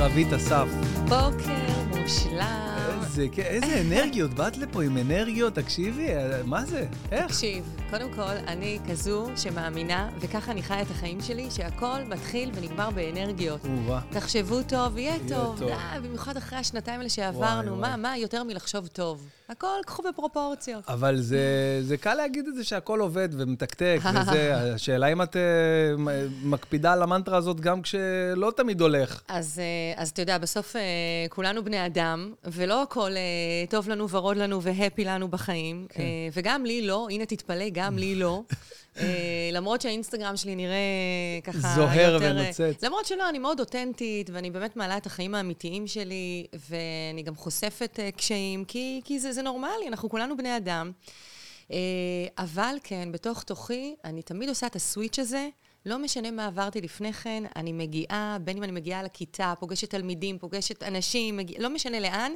לרבית אסף. בוקר איזה, כן, איזה אנרגיות, באת לפה עם אנרגיות, תקשיבי, מה זה? איך? תקשיב, קודם כל, אני כזו שמאמינה, וככה אני חיה את החיים שלי, שהכל מתחיל ונגמר באנרגיות. או-אה. תחשבו טוב, יהיה טוב. טוב. די, במיוחד אחרי השנתיים האלה שעברנו, וואי, מה, וואי. מה יותר מלחשוב טוב? הכל קחו בפרופורציות. אבל זה, זה קל להגיד את זה שהכל עובד ומתקתק וזה. השאלה אם את אה, מקפידה על המנטרה הזאת גם כשלא תמיד הולך. אז, אה, אז אתה יודע, בסוף אה, כולנו בני אדם, ולא הכל אה, טוב לנו ורוד לנו והפי לנו בחיים. כן. אה, וגם לי לא, הנה תתפלא, גם לי לא. אה, למרות שהאינסטגרם שלי נראה ככה זוהר יותר... אה, ונוצץ. למרות שלא, אני מאוד אותנטית, ואני באמת מעלה את החיים האמיתיים שלי, ואני גם חושפת קשיים, כי, כי זה, זה נורמלי, אנחנו כולנו בני אדם. אבל כן, בתוך תוכי, אני תמיד עושה את הסוויץ' הזה. לא משנה מה עברתי לפני כן, אני מגיעה, בין אם אני מגיעה לכיתה, פוגשת תלמידים, פוגשת אנשים, מגיע, לא משנה לאן,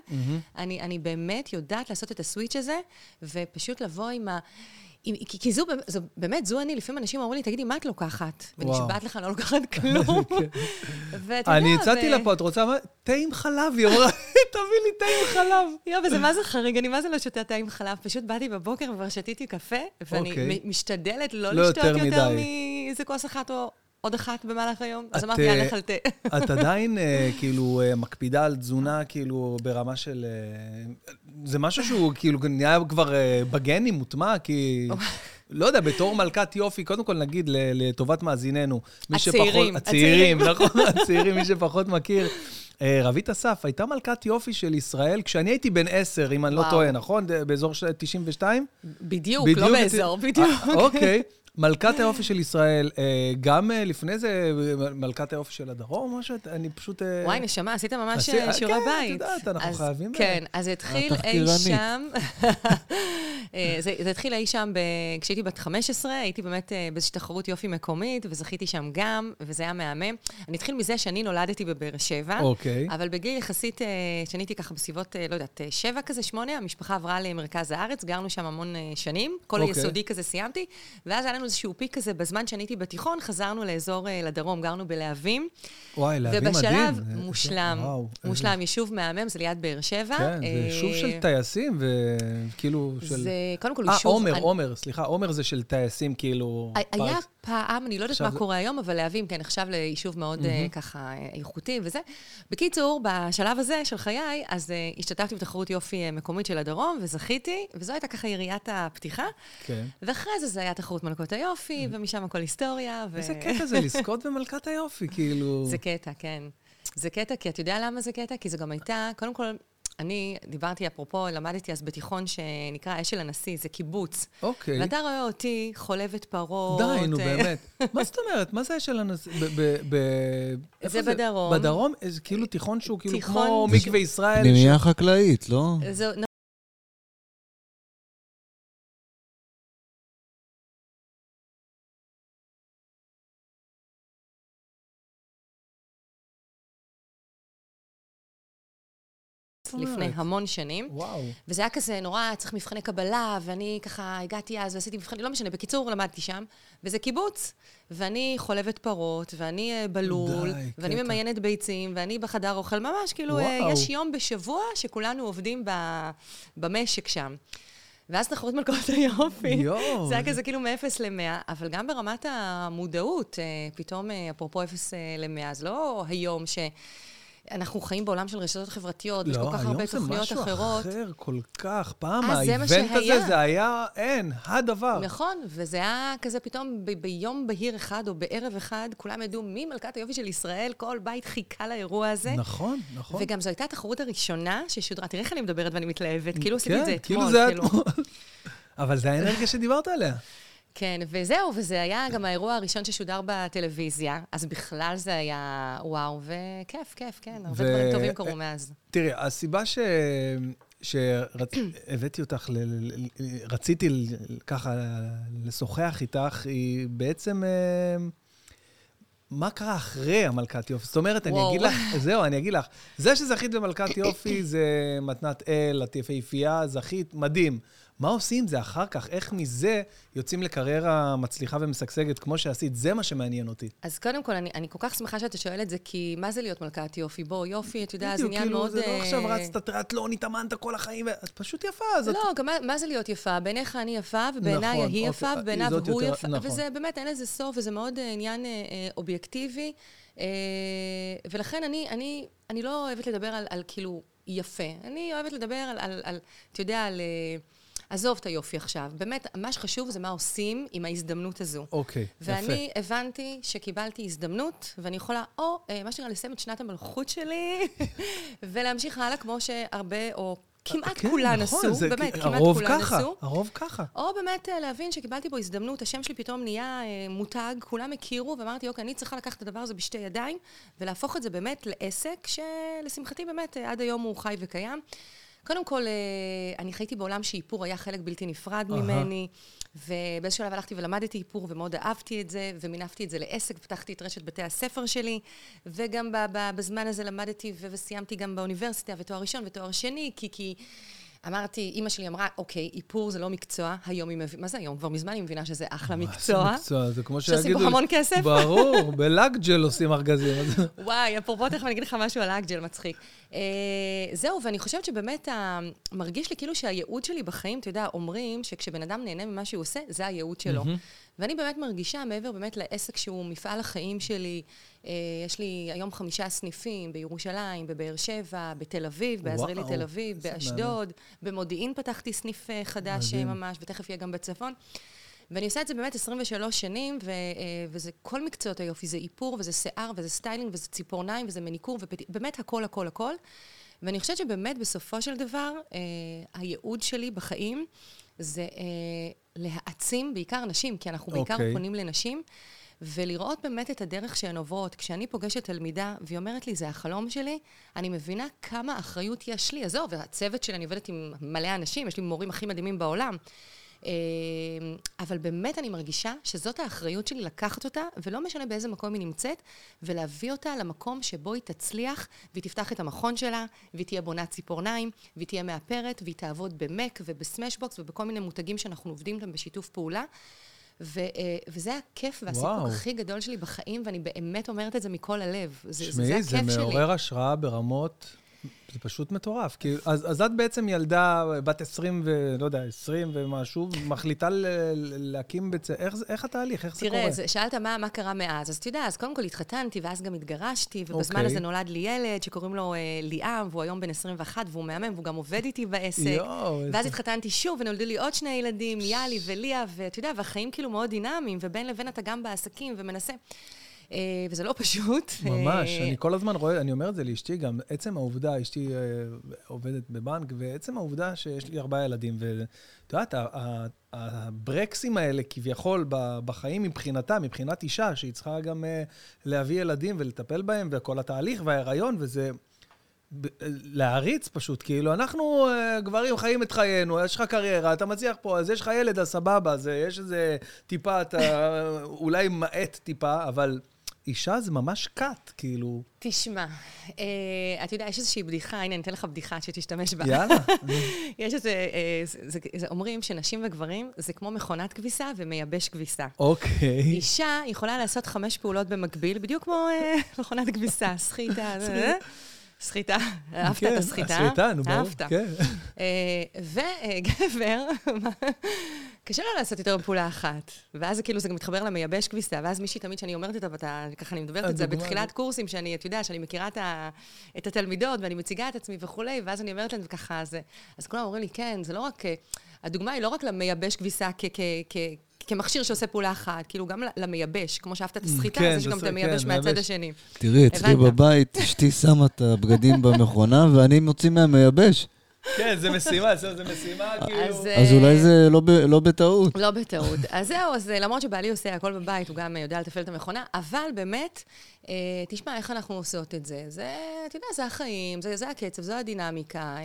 אני, אני באמת יודעת לעשות את הסוויץ' הזה, ופשוט לבוא עם ה... כי, כי זו, זו, באמת, זו אני, לפעמים אנשים אומרים לי, תגידי, מה את לוקחת? ונשבעת לך, לא לוקחת כלום. ואתה יודע, אני הצעתי לה פה, את רוצה? תה עם חלב, היא אמרה, תביא לי תה עם חלב. יואו, וזה מה זה חריג, אני מה זה לא שותה תה עם חלב? פשוט באתי בבוקר וכבר שתיתי קפה, ואני אוקיי. משתדלת לא לא לשתות יותר. מאיזה כוס אחת או עוד אחת במהלך היום. אז אמרתי, אה, יאללה, על תה. את עדיין אה, כאילו אה, מקפידה על תזונה כאילו ברמה של... אה, זה משהו שהוא כאילו נהיה כבר אה, בגנים, מוטמע, כי... לא יודע, בתור מלכת יופי, קודם כל נגיד לטובת מאזיננו. מי הצעירים, שפחות, הצעירים, הצעירים. נכון, הצעירים, מי שפחות מכיר. אה, רבית אסף הייתה מלכת יופי של ישראל כשאני הייתי בן עשר, אם אני לא. טועה, נכון? באזור של 92? בדיוק, לא באזור, בדיוק. אה, אוקיי. מלכת היופי של ישראל, אה, גם אה, לפני זה מלכת היופי של הדרום, או משהו? אני פשוט... אה, וואי, נשמה, עשית ממש שיעורי כן, את בית. יודעת, אנחנו חייבים, כן, אז זה התחיל אי. שם, זה התחיל אי שם כשהייתי בת 15, הייתי באמת באיזושהי תחרות יופי מקומית, וזכיתי שם גם, וזה היה מהמם. אני אתחיל מזה שאני נולדתי בבאר שבע. אוקיי. אבל בגיל יחסית, אה, שאני הייתי ככה בסביבות, לא יודעת, שבע כזה, שמונה, המשפחה עברה למרכז הארץ, גרנו שם המון שנים, כל אוקיי. היסודי כזה סיימתי, ואז היה לנו איזשהו פיק כזה, בזמן שאני הייתי בתיכון, חזרנו לאזור אה, לדרום, גרנו בלהבים. וואי, להביא מדהים. ובשלב, אה, מושלם, וואו, איזה- מושלם, יישוב מהמם, זה ליד באר שבע. כן, זה אה, יישוב של טייסים, וכאילו של... זה, קודם כל, אה, יישוב... עומר, אני- עומר, סליחה, עומר זה של טייסים, כאילו... היה פארק. פעם, אני לא יודעת עכשיו מה זה- קורה היום, אבל להבים, כן, נחשב ליישוב מאוד אה, ככה אה, איכותי וזה. בקיצור, בשלב הזה של חיי, אז אה, השתתפתי בתחרות יופי אה, מקומית של הדרום, וזכיתי, וזו הייתה ככה יריית הפתיחה. כן. ואחרי זה זה היה תחרות מלכות היופי, ומשם הכל היסטוריה. ו... איזה קטע זה לזכות במלכת היופי, כאילו... זה קטע, כן. זה קטע, כי אתה יודע למה זה קטע? כי זו גם הייתה, קודם כל, אני דיברתי, אפרופו, למדתי אז בתיכון שנקרא אשל הנשיא, זה קיבוץ. אוקיי. ואתה רואה אותי חולבת פרות. די, נו, אה, באמת. מה זאת אומרת? מה זה של הנשיא? ב- ב- ב- איפה זה בדרום. בדרום? כאילו תיכון שהוא כאילו כמו מקווה ישראל. פנימייה חקלאית, לא? לפני המון שנים. וואו. וזה היה כזה נורא, צריך מבחני קבלה, ואני ככה הגעתי אז ועשיתי מבחנים, לא משנה, בקיצור, למדתי שם, וזה קיבוץ. ואני חולבת פרות, ואני אה, בלול, די, ואני קטע. ממיינת ביצים, ואני בחדר אוכל, ממש כאילו, אה, וואו. יש יום בשבוע שכולנו עובדים ב- במשק שם. ואז תחרות מלכות היופי. יואו. זה היה כזה כאילו מ-0 ל-100, אבל גם ברמת המודעות, אה, פתאום, אה, אפרופו 0 ל-100, זה לא היום ש... אנחנו חיים בעולם של רשתות חברתיות, ויש כל כך הרבה תוכניות אחרות. לא, היום זה משהו אחר כל כך. פעם אה, האיבנט הזה. זה היה, אין, הדבר. נכון, וזה היה כזה פתאום ב- ביום בהיר אחד או בערב אחד, כולם ידעו מי מלכת היופי של ישראל, כל בית חיכה לאירוע הזה. נכון, נכון. וגם זו הייתה התחרות הראשונה ששודרה, תראה איך אני מדברת ואני מתלהבת, כאילו עשיתי את זה כן, אתמול. כאילו זה היה אתמול. אבל זה האנרגיה שדיברת עליה. כן, וזהו, וזה היה גם האירוע הראשון ששודר בטלוויזיה, אז בכלל זה היה וואו, וכיף, כיף, כן, הרבה ו- דברים טובים קרו מאז. תראי, הסיבה ש... שהבאתי אותך, ל... רציתי ככה לשוחח איתך, היא בעצם... אה, מה קרה אחרי המלכת יופי? זאת אומרת, אני. אגיד לך, זהו, אני אגיד לך, זה שזכית במלכת יופי זה מתנת אל, את יפהפייה, זכית, מדהים. מה עושים עם זה אחר כך? איך מזה יוצאים לקריירה מצליחה ומשגשגת כמו שעשית? זה מה שמעניין אותי. אז קודם כל, אני, אני כל כך שמחה שאתה שואל את זה, כי מה זה להיות מלכת יופי? בוא, יופי, אתה יודע, זה עניין כאילו, מאוד... זה לא אה, עכשיו רצת טריאטלון, התאמנת כל החיים, את פשוט יפה, אז. לא, גם מה, מה זה להיות יפה? בעיניך אני יפה, ובעיניי נכון, היא אוקיי, יפה, ובעיניו הוא יפה, נכון. וזה באמת, אין לזה סוף, וזה מאוד אה, עניין אה, אובייקטיבי. ולכן אני, אני, אני לא אוהבת לדבר על, על כאילו יפה. אני אוהבת לדבר על, על, על אתה יודע, על... עזוב את היופי עכשיו. באמת, מה שחשוב זה מה עושים עם ההזדמנות הזו. אוקיי, יפה. ואני הבנתי שקיבלתי הזדמנות, ואני יכולה או, אה, מה שנקרא, לסיים את שנת המלכות שלי, ולהמשיך הלאה כמו שהרבה, או כמעט כן, כולן נכון, עשו, זה- באמת, כמעט הרוב כולן ככה, עשו. הרוב ככה. או באמת אה, להבין שקיבלתי בו הזדמנות, השם שלי פתאום נהיה אה, מותג, כולם הכירו, ואמרתי, אוקיי, אני צריכה לקחת את הדבר הזה בשתי ידיים, ולהפוך את זה באמת לעסק, שלשמחתי באמת עד היום הוא חי וקיים. קודם כל, אה, אני חייתי בעולם שאיפור היה חלק בלתי נפרד אהה. ממני, ובאיזשהו שלב הלכתי ולמדתי איפור, ומאוד אהבתי את זה, ומינפתי את זה לעסק, פתחתי את רשת בתי הספר שלי, וגם בזמן הזה למדתי וסיימתי גם באוניברסיטה, ותואר ראשון ותואר שני, כי... כי אמרתי, אימא שלי אמרה, אוקיי, איפור זה לא מקצוע, היום היא מבינה, מה זה היום? כבר מזמן היא מבינה שזה אחלה מקצוע. זה מקצוע, זה כמו שעושים שיגידו... בו המון כסף. ברור, בלאגג'ל עושים ארגזים. וואי, אפרופו תכף אני אגיד לך משהו על האגג'ל מצחיק. אה, זהו, ואני חושבת שבאמת מרגיש לי כאילו שהייעוד שלי בחיים, אתה יודע, אומרים שכשבן אדם נהנה ממה שהוא עושה, זה הייעוד שלו. ואני באמת מרגישה, מעבר באמת לעסק שהוא מפעל החיים שלי, אה, יש לי היום חמישה סניפים בירושלים, בבאר שבע, בתל אביב, בעזריאלי וואו, תל אביב, באשדוד, במודיעין פתחתי סניף אה, חדש מדהים. אה, ממש, ותכף יהיה גם בצפון. ואני עושה את זה באמת 23 שנים, ו, וזה כל מקצועות היופי, זה איפור, וזה שיער, וזה סטיילינג, וזה ציפורניים, וזה מניקור, ובאמת הכל, הכל, הכל. ואני חושבת שבאמת בסופו של דבר, הייעוד שלי בחיים זה אה, להעצים בעיקר נשים, כי אנחנו בעיקר אוקיי. פונים לנשים, ולראות באמת את הדרך שהן עוברות. כשאני פוגשת תלמידה והיא אומרת לי, זה החלום שלי, אני מבינה כמה אחריות יש לי. עזוב, הצוות שלי, אני עובדת עם מלא אנשים, יש לי מורים הכי מדהימים בעולם. אה, אבל באמת אני מרגישה שזאת האחריות שלי לקחת אותה, ולא משנה באיזה מקום היא נמצאת, ולהביא אותה למקום שבו היא תצליח, והיא תפתח את המכון שלה, והיא תהיה בונת ציפורניים, והיא תהיה מאפרת, והיא תעבוד במק ובסמאשבוקס ובכל מיני מותגים שאנחנו עובדים איתם בשיתוף פעולה. ו, אה, וזה הכיף והסיפוק וואו. הכי גדול שלי בחיים, ואני באמת אומרת את זה מכל הלב. זה, זה, זה שמעי, הכיף זה שלי. מעורר השראה ברמות, זה פשוט מטורף. כי, אז, אז את בעצם ילדה בת 20 ו... לא יודע, 20 ומשהו, מחליטה ל, להקים בית ספר. איך, איך התהליך? איך זה קורה? תראה, שאלת מה, מה קרה מאז. אז אתה יודע, אז קודם כל התחתנתי, ואז גם התגרשתי, ובזמן אוקיי. הזה נולד לי ילד שקוראים לו אה, ליאם, והוא היום בן 21, והוא מהמם, והוא גם עובד איתי בעסק. יואו, איזה- ואז התחתנתי שוב, ונולדו לי עוד שני ילדים, יאלי וליה, ואתה יודע, והחיים כאילו מאוד דינמיים, ובין לבין אתה גם בעסקים ומנסה. אה, וזה לא פשוט. ממש, אה, אני כל הזמן רואה, אני אומר את זה לאשתי גם, עצם העובדה, אשתי אה, עובדת בבנק, ועצם העובדה שיש לי ארבעה ילדים, ואת יודעת, הברקסים האלה כביכול בחיים מבחינתה, מבחינת אישה, שהיא צריכה גם להביא ילדים ולטפל בהם, וכל התהליך וההיריון, וזה... להעריץ פשוט, כאילו, אנחנו גברים חיים את חיינו, יש לך קריירה, אתה מצליח פה, אז יש לך ילד, אז סבבה, אז יש איזה טיפה, אתה אולי מאט טיפה, אבל אישה זה ממש קאט, כאילו, תשמע, אה, אתה יודע, יש איזושהי בדיחה, הנה, אני אתן לך בדיחה שתשתמש בה. יאללה. יש איזה, אה, זה, זה, זה, אומרים שנשים וגברים זה כמו מכונת כביסה ומייבש כביסה. אוקיי. אישה יכולה לעשות חמש פעולות במקביל, בדיוק כמו אה, מכונת כביסה, סחיטה, אה, סחיטה, אהבת כן, את הסחיטה? הסחיטה, נו, ברור. אהבת. כן. אה, וגבר, קשה לו לעשות יותר מפעולה אחת. ואז זה כאילו, זה גם מתחבר למייבש כביסה, ואז מישהי תמיד, שאני אומרת אותה, ואתה, ככה אני מדברת את זה בתחילת. קורסים, שאני, אתה יודע, שאני מכירה את, ה, את התלמידות, ואני מציגה את עצמי וכולי, ואז אני אומרת להם ככה, אז, אז כולם אומרים לי, כן, זה לא רק, אה, הדוגמה היא לא רק למייבש כביסה כ... כ, כ כמכשיר שעושה פעולה אחת, כאילו גם למייבש, כמו שאהבת את הסחיטה, כן, אז יש זה גם את המייבש כן, מהצד מייבש. השני. תראי, אצלי. בבית, אשתי שמה את הבגדים במכונה, ואני מוציא מהמייבש. כן, זה משימה, זה זה משימה, כאילו. אז, אז אה, אולי זה לא ב- לא בטעות. לא בטעות. אז זהו, אז אה, למרות שבעלי עושה הכל בבית, הוא גם אה, יודע לתפעל את המכונה, אבל באמת, אה, תשמע, איך אנחנו עושות את זה? זה, אתה יודע, זה החיים, זה, זה הקצב, זו הדינמיקה. אה,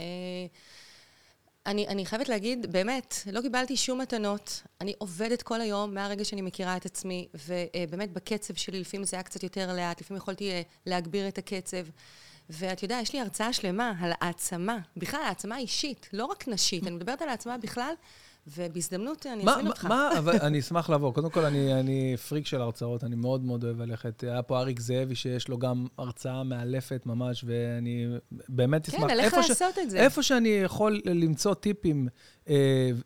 אני, אני חייבת להגיד, באמת, לא קיבלתי שום מתנות. אני עובדת כל היום מהרגע שאני מכירה את עצמי, ובאמת בקצב שלי, לפעמים זה היה קצת יותר לאט, לפעמים יכולתי אה, להגביר את הקצב. ואת יודעת, יש לי הרצאה שלמה על העצמה, בכלל העצמה אישית, לא רק נשית, אני מדברת על העצמה בכלל, ובהזדמנות אני אזמין אותך. מה, אבל אני אשמח לבוא. קודם כל, אני, אני פריק של הרצאות, אני מאוד מאוד אוהב ללכת. היה פה אריק זאבי, שיש לו גם הרצאה מאלפת ממש, ואני באמת כן, אשמח. על איך איפה ש- לעשות את זה. איפה שאני יכול למצוא טיפים, אה,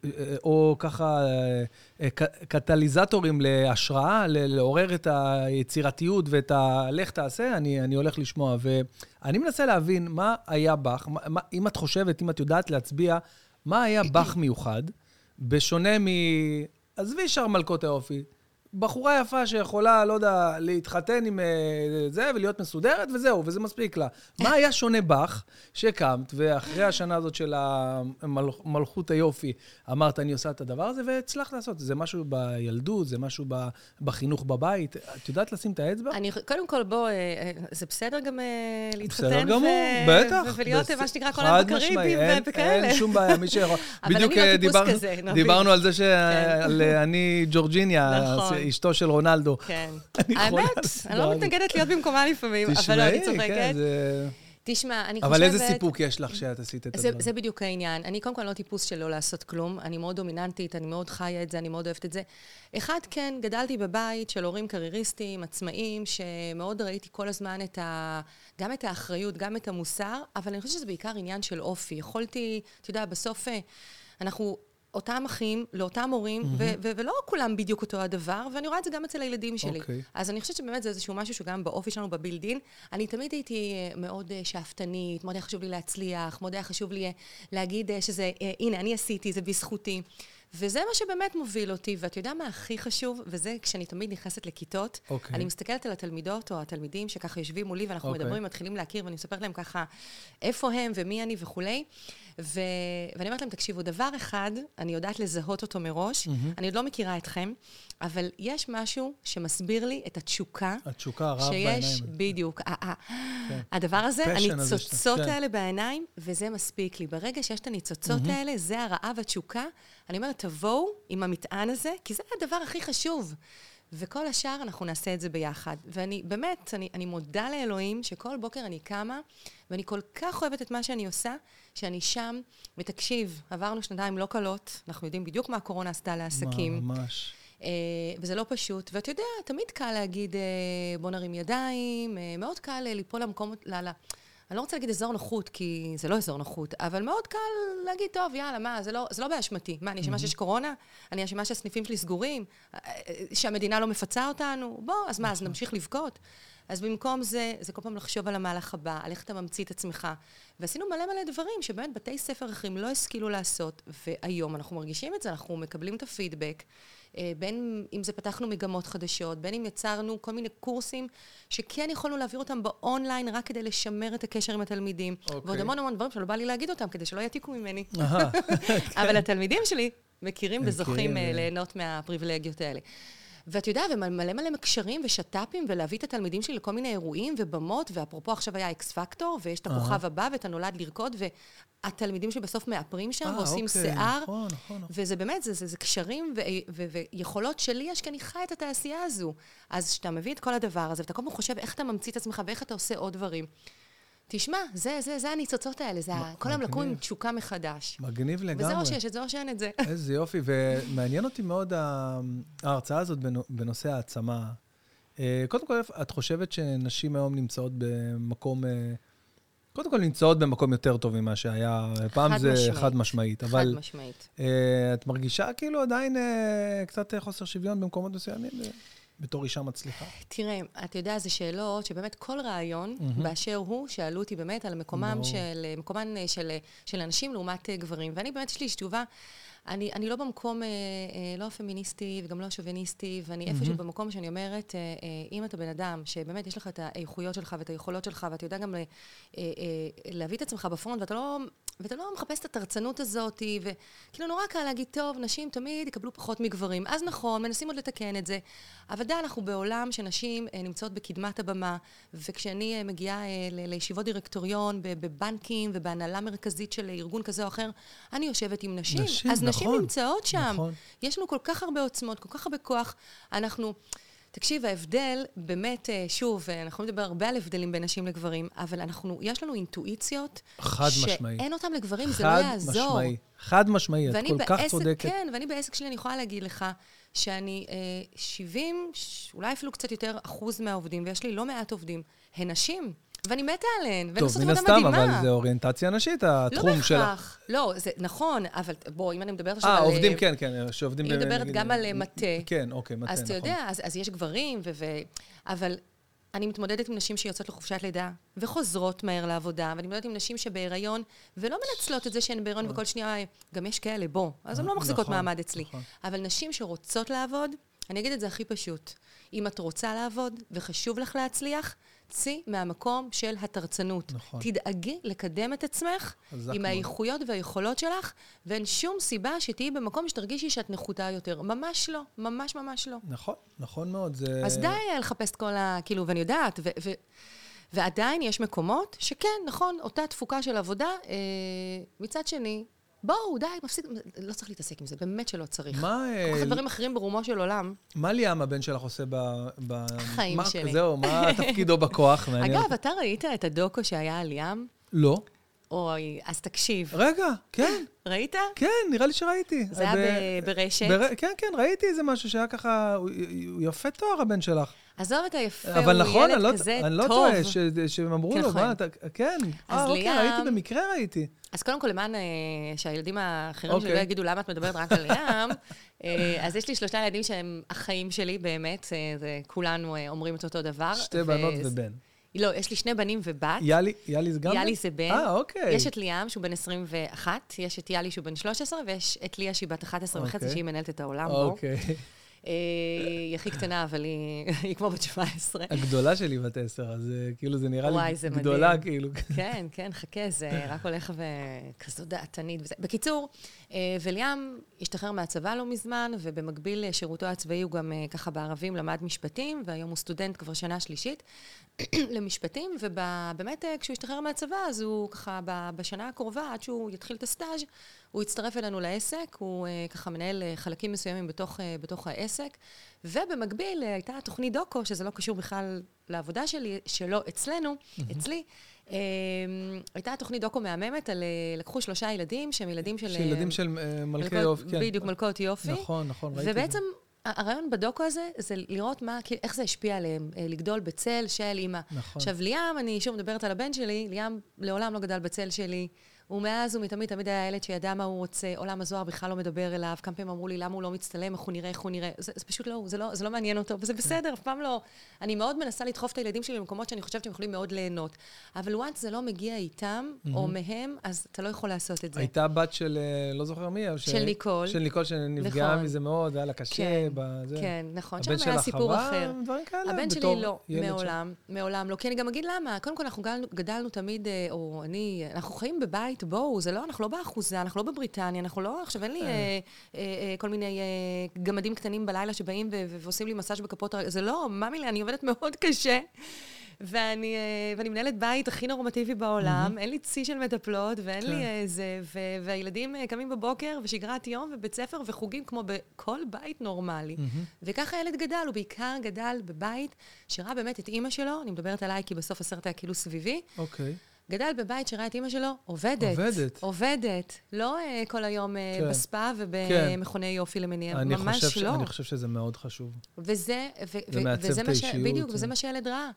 אה, או ככה אה, אה, קטליזטורים להשראה, לעורר את היצירתיות ואת ה... לך תעשה, אני, אני הולך לשמוע. ואני מנסה להבין מה היה בך, מה, אם את חושבת, אם את יודעת להצביע, מה היה בך מיוחד, בשונה מ... עזבי שאר מלכות האופי. בחורה יפה שיכולה, לא יודע, להתחתן עם אה, זה ולהיות מסודרת, וזהו, וזה מספיק לה. מה היה שונה בך, שקמת, ואחרי השנה הזאת של מלכות היופי, אמרת, אני עושה את הדבר הזה, והצלחת לעשות. זה משהו בילדות, זה משהו בחינוך בבית. את יודעת לשים את האצבע? אני, קודם כל, בוא, אה, אה, זה בסדר גם להתחתן. בסדר גמור, ו- בטח. ו- ולהיות, בס- מה שנקרא, כל היום בקריבים וכאלה. אין שום בעיה, מי שיכול. אבל בדיוק אני לא טיפוס דיברנו- כזה, נבין. דיברנו על זה כן. שעל אני ג'ורג'יניה, נכון. אשתו של רונלדו. כן. האמת, אני לא הזה. מתנגדת להיות במקומה לפעמים, אבל לא, אני כן, צוחקת. זה... תשמע, אני חושבת... אבל איזה סיפוק יש לך שאת עשית את הדברים? זה בדיוק העניין. אני קודם כל לא טיפוס של לא לעשות כלום. אני מאוד דומיננטית, אני מאוד חיה את זה, אני מאוד אוהבת את זה. אחד, כן, גדלתי בבית של הורים קרייריסטים, עצמאים, שמאוד ראיתי כל הזמן את ה... גם את האחריות, גם את המוסר, אבל אני חושבת שזה בעיקר עניין של אופי. יכולתי, אתה יודע, בסוף אה, אנחנו... אותם אחים, לאותם הורים, ו- ו- ולא כולם בדיוק אותו הדבר, ואני רואה את זה גם אצל הילדים שלי. אוקיי. אז אני חושבת שבאמת זה איזשהו משהו שגם באופי שלנו, בבילדין. אני תמיד הייתי אה, מאוד אה, שאפתנית, מאוד היה חשוב לי להצליח, מאוד היה חשוב לי אה, להגיד שזה, הנה, אני עשיתי, זה בזכותי. וזה מה שבאמת מוביל אותי, ואתה יודע מה הכי חשוב? וזה כשאני תמיד נכנסת לכיתות, אוקיי. אני מסתכלת על התלמידות או התלמידים שככה יושבים מולי, ואנחנו אוקיי. מדברים, מתחילים להכיר, ואני מספרת להם ככה איפה הם ומי אני וכולי. ו... ואני אומרת להם, תקשיבו, דבר אחד, אני יודעת לזהות אותו מראש, אני עוד לא מכירה אתכם, אבל יש משהו שמסביר לי את התשוקה. התשוקה, הרעב שיש, בעיניים. בדיוק. ה- ה- הדבר הזה, הפשן הזה הניצוצות כן. האלה בעיניים, וזה מספיק לי. ברגע שיש את הניצוצות האלה, זה הרעב, התשוקה. אני אומרת, תבואו עם המטען הזה, כי זה הדבר הכי חשוב. וכל השאר, אנחנו נעשה את זה ביחד. ואני, באמת, אני, אני מודה לאלוהים שכל בוקר אני קמה, ואני כל כך אוהבת את מה שאני עושה, שאני שם, ותקשיב, עברנו שנתיים לא קלות, אנחנו יודעים בדיוק מה הקורונה עשתה לעסקים. ממש. אה, וזה לא פשוט. ואתה יודע, תמיד קל להגיד, אה, בוא נרים ידיים, אה, מאוד קל ליפול למקום, ל... ל- אני לא רוצה להגיד אזור נוחות, כי זה לא אזור נוחות, אבל מאוד קל להגיד, טוב, יאללה, מה, זה לא, זה לא באשמתי. מה, אני אשמה שיש קורונה? אני אשמה שהסניפים שלי סגורים? שהמדינה לא מפצה אותנו? בוא, אז מה, אז נמשיך לבכות? אז במקום זה, זה כל פעם לחשוב על המהלך הבא, על איך אתה ממציא את עצמך. ועשינו מלא מלא דברים שבאמת בתי ספר אחרים לא השכילו לעשות, והיום אנחנו מרגישים את זה, אנחנו מקבלים את הפידבק. אה, בין אם זה פתחנו מגמות חדשות, בין אם יצרנו כל מיני קורסים שכן יכולנו להעביר אותם באונליין רק כדי לשמר את הקשר עם התלמידים. אוקיי. ועוד המון המון דברים שלא בא לי להגיד אותם, כדי שלא יעתיקו ממני. אבל התלמידים שלי מכירים וזוכים אה, ליהנות מהפריבילגיות האלה. ואתה יודע, ומלא מלא קשרים ושת"פים, ולהביא את התלמידים שלי לכל מיני אירועים ובמות, ואפרופו עכשיו היה אקס פקטור, ויש את הכוכב הבא ואת הנולד לרקוד, והתלמידים שלי בסוף מאפרים שם אה, ועושים אוקיי, שיער. נכון, נכון, נכון. וזה באמת, זה, זה, זה קשרים ו- ו- ויכולות שלי יש, כי אני חי את התעשייה הזו. אז כשאתה מביא את כל הדבר הזה, ואתה כל הזמן חושב איך אתה ממציא את עצמך ואיך אתה עושה עוד דברים. תשמע, זה, זה, זה הניצוצות האלה, זה ה- כל היום לקום עם מגניב. תשוקה מחדש. מגניב לגמרי. וזה או שיש את זה או שאין את זה. איזה יופי, ומעניין אותי מאוד ההרצאה הזאת בנו- בנושא העצמה. אה, קודם כל, את חושבת שנשים היום נמצאות במקום... אה, קודם כל, נמצאות במקום יותר טוב ממה שהיה. פעם חד זה משמעית. חד משמעית, אבל חד משמעית. אה, את מרגישה כאילו עדיין אה, קצת חוסר שוויון במקומות מסוימים, בתור אישה מצליחה. תראה, אתה יודע, זה שאלות שבאמת כל רעיון באשר הוא, שאלו אותי באמת על מקומם ברור. של, מקומן אה, של, של אנשים לעומת אה, גברים. ואני באמת, יש לי תשובה, אני, אני לא במקום, אה, אה, לא הפמיניסטי וגם לא השוביניסטי, ואני איפשהו במקום שאני אומרת, אה, אה, אם אתה בן אדם שבאמת יש לך את האיכויות שלך ואת היכולות שלך, ואתה יודע גם אה, אה, להביא את עצמך בפרונט, ואתה לא... ואתה לא מחפש את התרצנות הזאת, וכאילו נורא קל להגיד, טוב, נשים תמיד יקבלו פחות מגברים. אז נכון, מנסים עוד לתקן את זה. אבל די, אנחנו בעולם שנשים אה, נמצאות בקדמת הבמה, וכשאני אה, מגיעה אה, ל- לישיבות דירקטוריון בבנקים ובהנהלה מרכזית של ארגון כזה או אחר, אני יושבת עם נשים. נשים, אז נשים נכון, נמצאות שם. נכון. יש לנו כל כך הרבה עוצמות, כל כך הרבה כוח. אנחנו... תקשיב, ההבדל, באמת, אה, שוב, אה, אנחנו נדבר הרבה על הבדלים בין נשים לגברים, אבל אנחנו, יש לנו אינטואיציות, חד משמעי. שאין אותם לגברים, זה לא יעזור. חד משמעי. חד משמעי, את כל כך בעסק, צודקת. כן, ואני בעסק שלי, אני יכולה להגיד לך שאני אה, 70, אולי אפילו קצת יותר, אחוז מהעובדים, ויש לי לא מעט עובדים, הן נשים. ואני מתה עליהן, והן טוב, עושות מן עבודה הסתם, מדהימה. אבל זה אוריינטציה נשית, לא התחום שלך. בהכרח. לא, זה נכון, אבל בוא, אם אני מדברת עכשיו אה, על... עובדים, כן, כן, שעובדים... ב- מדברת גם על, אה, מטה. כן, אוקיי, מטה, אז נכון. אתה יודע, אז, אז יש גברים, ו, אבל אני מתמודדת עם נשים שיוצאות לחופשת לידה, וחוזרות מהר לעבודה, ואני מתמודדת עם נשים שבהיריון, ולא מנצלות את זה שהן בהיריון, וכל שנייה, גם יש כאלה, בוא. אז הן לא מחזיקות נכון, מעמד אצלי. נכון. אבל נשים שרוצות לעבוד, אני אגיד את זה הכי פשוט. אם את רוצה לעבוד, וחשוב לך להצליח, צאי מהמקום של התרצנות. נכון. תדאגי לקדם את עצמך עם מאוד. האיכויות והיכולות שלך, ואין שום סיבה שתהיי במקום שתרגישי שאת נחותה יותר. ממש לא, ממש ממש לא. נכון, נכון מאוד. זה... אז די לחפש את כל ה... כאילו, ואני יודעת, ו... ו ועדיין יש מקומות שכן, נכון, אותה תפוקה של עבודה. אה, מצד שני, בואו, די, מפסיק, לא צריך להתעסק עם זה, באמת שלא צריך. מה, אה, כל כך דברים אחרים ברומו של עולם. מה ליאם, הבן שלך, עושה ב... ב... חיים מה- שלי. זהו, מה תפקידו בכוח? מעניין אגב. אתה ראית את הדוקו שהיה על ים? לא. אוי, אז תקשיב. רגע, כן, ראית? כן, נראה לי שראיתי. זה היה ברשת. בר- כן, כן, ראיתי איזה משהו שהיה ככה, הוא- יפה תואר, הבן שלך. עזוב את היפה, אבל הוא נכון, ילד אני לא- כזה אני לא טוב. טועה, שהם אמרו לו, נכון. מה אתה... כן. אה, אוקיי, ליאם- ראיתי, במקרה ראיתי. אז קודם כל, למען אה, שהילדים האחרים שלי אוקיי. לא יגידו למה את מדברת רק על ים, אה, אז יש לי שלושה ילדים שהם החיים שלי, באמת, אה, זה, כולנו אומרים את אותו דבר. שתי בנות ובן. לא, יש לי שני בנים ובת. יאלי, יאלי זה גם? יאלי זה בן. אה, אוקיי. יש את ליאם, שהוא בן 21, יש את יאלי, שהוא בן 13, ויש את ליה, שהיא בת 11 וחצי, אוקיי. שהיא מנהלת את העולם בו. אוקיי. אה, היא הכי קטנה, אבל היא, היא כמו בת 17. הגדולה שלי בת עשר, אז אה, כאילו זה נראה וואי, לי זה גדולה, מדהים. כאילו. כן, כן, חכה, זה רק הולך וכזו דעתנית וזה. בקיצור, אה, וליאם השתחרר מהצבא לא מזמן, ובמקביל לשירותו הצבאי הוא גם אה, ככה בערבים למד משפטים, והיום הוא סטודנט כבר שנה שלישית למשפטים, ובאמת אה, כשהוא השתחרר מהצבא, אז הוא ככה בשנה הקרובה, עד שהוא יתחיל את הסטאז', הוא יצטרף אלינו לעסק, הוא אה, ככה מנהל אה, חלקים מסוימים בתוך, אה, בתוך העסק, ובמקביל הייתה תוכנית דוקו, שזה לא קשור בכלל לעבודה שלי, שלו אצלנו, אצלי. אה, הייתה תוכנית דוקו מהממת על... לקחו שלושה ילדים שהם ילדים של... שילדים של מלכי יופי, כן. בדיוק, מלכות יופי. נכון, נכון, ראיתי. ובעצם הרעיון בדוקו הזה, זה לראות מה, כאילו, איך זה השפיע עליהם, לגדול בצל של אימא. נכון. עכשיו, ליאם, אני שוב מדברת על הבן שלי, ליאם לעולם לא גדל בצל שלי. ומאז ומתמיד תמיד היה ילד שידע מה הוא רוצה, עולם הזוהר בכלל לא מדבר אליו, כמה פעמים אמרו לי למה הוא לא מצטלם, איך הוא נראה, איך הוא נראה. זה, זה פשוט לא הוא, זה לא, זה לא מעניין אותו, וזה בסדר, אף פעם לא. אני מאוד מנסה לדחוף את הילדים שלי למקומות שאני חושבת שהם יכולים מאוד ליהנות. אבל once זה לא מגיע איתם, או מהם, אז אתה לא יכול לעשות את זה. הייתה בת של, אה, לא זוכר מי, אבל ש- של ניקול. של ניקול, שנפגעה נכון. מזה מאוד, היה לה קשה. כן, בזה. כן, נכון. שם היה סיפור אחר. הבן שלי לא, מעולם, מעולם לא. כי אני גם אגיד למה. קודם כל, אנחנו גדלנו, גדלנו תמיד, אה, או אני, אנחנו חיים בבית, בואו, זה לא, אנחנו לא באחוזה, אנחנו לא בבריטניה, אנחנו לא, עכשיו אין לי אה, אה, אה, כל מיני אה, גמדים קטנים בלילה שבאים ועושים לי מסאז' בכפות. זה לא, מאמי לי, אני עובדת מאוד קשה. ואני, אה, ואני מנהלת בית הכי נורמטיבי בעולם, אין לי צי של מטפלות, ואין כן. לי איזה, ו- והילדים קמים בבוקר, ושגרת יום, ובית ספר, וחוגים כמו בכל בית נורמלי. וככה הילד גדל, הוא בעיקר גדל בבית שראה באמת את אימא שלו, אני מדברת עליי כי בסוף הסרט היה כאילו סביבי, אוקיי. גדל בבית שראה את אימא שלו עובדת. עובדת. עובדת. לא אה, כל היום אה, כן. בספה כן. ובמכוני יופי למיניהם, אני ממש חושב ש- לא. אני חושב שזה מאוד חשוב. וזה, ו- זה ו- מעצב וזה את מה ש... בדיוק, זה- וזה מה שהילד ראה.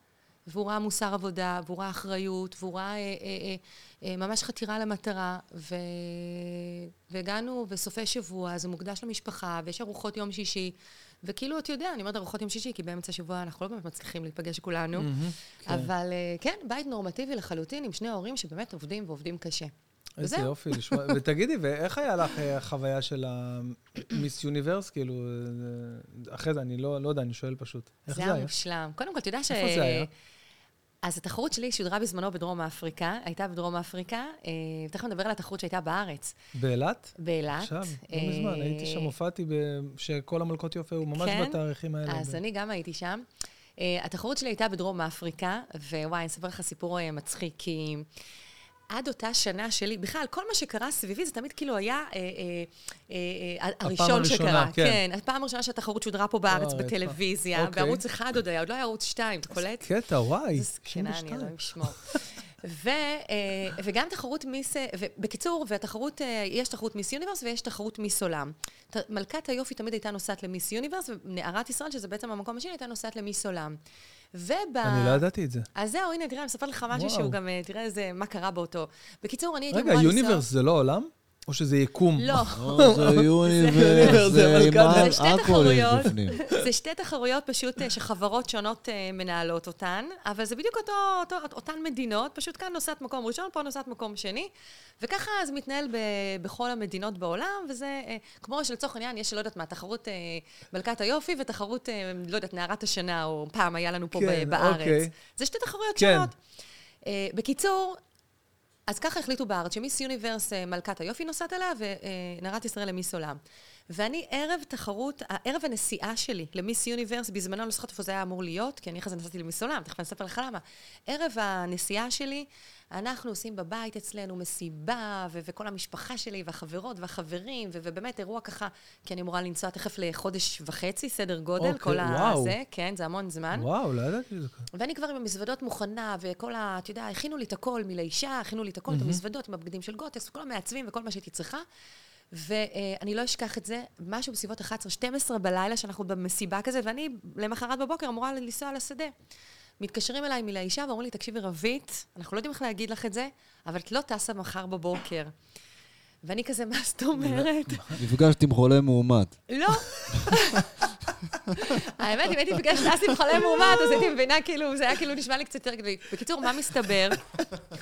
והוא ראה מוסר עבודה, והוא ראה אחריות, והוא ראה אה, אה, אה, אה, ממש חתירה למטרה. ו... והגענו בסופי שבוע, זה מוקדש למשפחה, ויש ארוחות יום שישי. וכאילו, אתה יודע, אני אומרת ארוחות יום שישי, כי באמצע השבוע אנחנו לא באמת מצליחים להיפגש כולנו. כן. אבל אה, כן, בית נורמטיבי לחלוטין, עם שני הורים שבאמת עובדים ועובדים קשה. איזה. יופי לשמוע. ותגידי, ואיך היה לך אה, החוויה של המיס יוניברס? כאילו, אה, אחרי זה, אני לא לא יודע, אני שואל פשוט. איך זה זה היה היה? מושלם. קודם כל, אתה יודע ש... איפה זה היה? אז התחרות שלי שודרה בזמנו בדרום אפריקה, הייתה בדרום אפריקה, אה, תכף נדבר על התחרות שהייתה בארץ, באילת? באילת. עכשיו, לא אה, מזמן, הייתי שם, הופעתי, שכל המלכות יופי היו ממש כן? בתאריכים האלה. אז אני גם הייתי שם. Uh, התחרות שלי הייתה בדרום אפריקה, ווואי, אני אספר לך סיפור מצחיק, כי עד אותה שנה שלי, בכלל, כל מה שקרה סביבי זה תמיד כאילו היה אה, אה, אה, הראשון הראשונה, שקרה. כן. כן, הפעם הראשונה שהתחרות שודרה פה בארץ וואו, בטלוויזיה, אוקיי. בערוץ אחד עוד היה, עוד לא היה ערוץ שתיים, אתה קולט? קטע, וואי. איזה זקנה אני, 92. אלוהים ישמור. ו, אה, וגם תחרות מיס, אה, ובקיצור, והתחרות, אה, יש תחרות מיס יוניברס ויש תחרות מיס עולם. מלכת היופי תמיד הייתה נוסעת למיס יוניברס, ונערת ישראל, שזה בעצם המקום השני, הייתה נוסעת למיס עולם. וב... אני לא ידעתי את זה. אז זהו, הנה, תראה, אני מספרת לך משהו. שהוא גם, אה, תראה איזה, מה קרה באותו. בקיצור, אני הייתי רגע, אמורה לנסוע... יוניברס זה לא עולם? או שזה יקום? לא. זה יוניברס, זה מלכת- אימן, זה שתי הכל יש. בפנים. זה שתי תחרויות פשוט אה, שחברות שונות אה, מנהלות אותן, אבל זה בדיוק אותו, אותו, אותן מדינות, פשוט כאן נוסעת מקום ראשון, פה נוסעת מקום שני, וככה זה מתנהל ב, בכל המדינות בעולם, וזה אה, כמו שלצורך העניין יש, לא יודעת מה, תחרות מלכת היופי ותחרות, לא יודעת, נערת השנה, או פעם היה לנו פה כן, בארץ. אוקיי. זה שתי תחרויות כן. שונות. בקיצור, אז ככה החליטו בארץ, שמיס יוניברס אה, מלכת היופי נוסעת אליה, ונערת ישראל למיס עולם. ואני ערב תחרות, ערב הנסיעה שלי למיס יוניברס, בזמנו אני לא זוכרת איפה זה היה אמור להיות, כי אני אחרי זה נסעתי למיס עולם, תכף אני אספר לך למה. ערב הנסיעה שלי, אנחנו עושים בבית אצלנו מסיבה, ו- וכל המשפחה שלי, והחברות והחברים, ו- ובאמת אירוע ככה, כי אני אמורה לנסוע תכף לחודש וחצי, סדר גודל, אוקיי, כל וואו. הזה, כן, זה המון זמן. וואו, לא ידעתי שזה ככה. ואני כבר עם המזוודות מוכנה, וכל ה... אתה יודע, הכינו לי את הכל מלאישה, הכינו לי את הכל, את המזוודות עם הבגדים של גוטס, וכל המעצבים וכל מה שהייתי צריכה. ואני לא אשכח את זה, משהו בסביבות 11-12 בלילה, שאנחנו במסיבה כזה, ואני למחרת בבוקר אמורה לנסוע לשדה. מתקשרים אליי מלאישה ואומרים לי, תקשיבי, רבית, אנחנו לא יודעים איך להגיד לך את זה, אבל את לא טסה מחר בבוקר. ואני כזה, מה זאת אומרת? נפגשת עם חולה מאומת. לא. האמת, אם הייתי נפגשת אז עם חולה מאומת, אז הייתי מבינה, כאילו, זה היה כאילו נשמע לי קצת יותר גדול. בקיצור, מה מסתבר?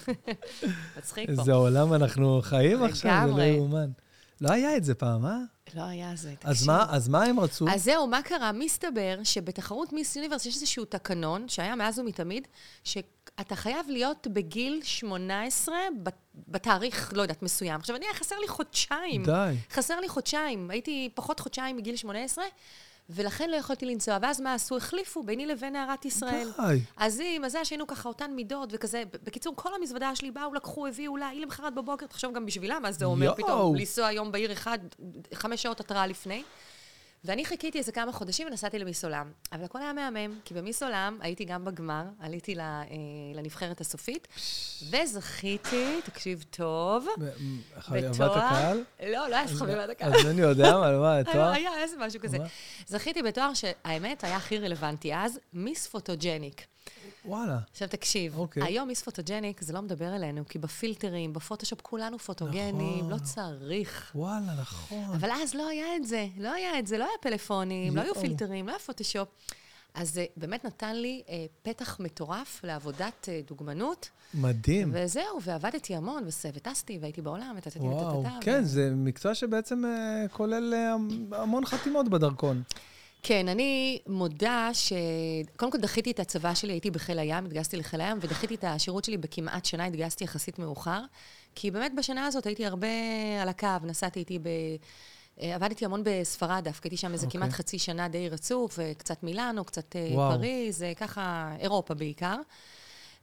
מצחיק פה. איזה עולם אנחנו חיים עכשיו, זה לא. יאומן. לא היה את זה פעם, אה? לא היה זה, אז תקשיב. מה, אז מה הם רצו? אז זהו, מה קרה? מסתבר שבתחרות מיס יוניברס יש איזשהו תקנון, שהיה מאז ומתמיד, שאתה חייב להיות בגיל 18 בת- בתאריך, לא יודעת, מסוים. עכשיו, אני, חסר לי חודשיים. די. חסר לי חודשיים. הייתי פחות חודשיים מגיל 18, ולכן לא יכולתי לנסוע. ואז מה עשו? החליפו ביני לבין נערת ישראל. די. אז היא, מזל שהיינו ככה אותן מידות וכזה. בקיצור, כל המזוודה שלי באו, לקחו, הביאו לה, היא למחרת בבוקר, תחשוב גם בשבילה מה זה אומר יואו. פתאום, לנסוע יום בעיר אחד, חמש שעות התראה לפני. ואני חיכיתי איזה כמה חודשים ונסעתי למיס עולם. אבל הכל היה מהמם, כי במיס עולם הייתי גם בגמר, עליתי אה, לנבחרת הסופית, וזכיתי, תקשיב טוב, הקהל? לא, לא היה חביבת הקהל. אז אני יודע, מה, מה, תואר? היה איזה משהו כזה. זכיתי בתואר שהאמת היה הכי רלוונטי אז, מיס פוטוג'ניק. וואלה. עכשיו תקשיב, אוקיי. היום מיס פוטוג'ניק זה לא מדבר אלינו, כי בפילטרים, בפוטושופ כולנו פוטוגנים, נכון. לא צריך. וואלה, נכון. אבל אז לא היה את זה, לא היה את זה, לא היה פלאפונים, לא היו יואו. פילטרים, לא היה פוטושופ. אז זה באמת נתן לי אה, פתח מטורף לעבודת אה, דוגמנות, מדהים. וזהו, ועבדתי המון, וטסתי, והייתי בעולם, וטטטי וטטטה. וואו, ו- כן, זה מקצוע שבעצם אה, כולל אה, המון חתימות בדרכון. כן, אני מודה ש... קודם כל דחיתי את הצבא שלי, הייתי בחיל הים, התגייסתי לחיל הים, ודחיתי את השירות שלי בכמעט שנה, התגייסתי יחסית מאוחר. כי באמת בשנה הזאת הייתי הרבה על הקו, נסעתי איתי ב... אה, עבדתי המון בספרד דווקא, הייתי שם איזה אוקיי. כמעט חצי שנה די רצוף, וקצת מילאנו, קצת אה, וואו. פריז, אה, ככה, אירופה בעיקר.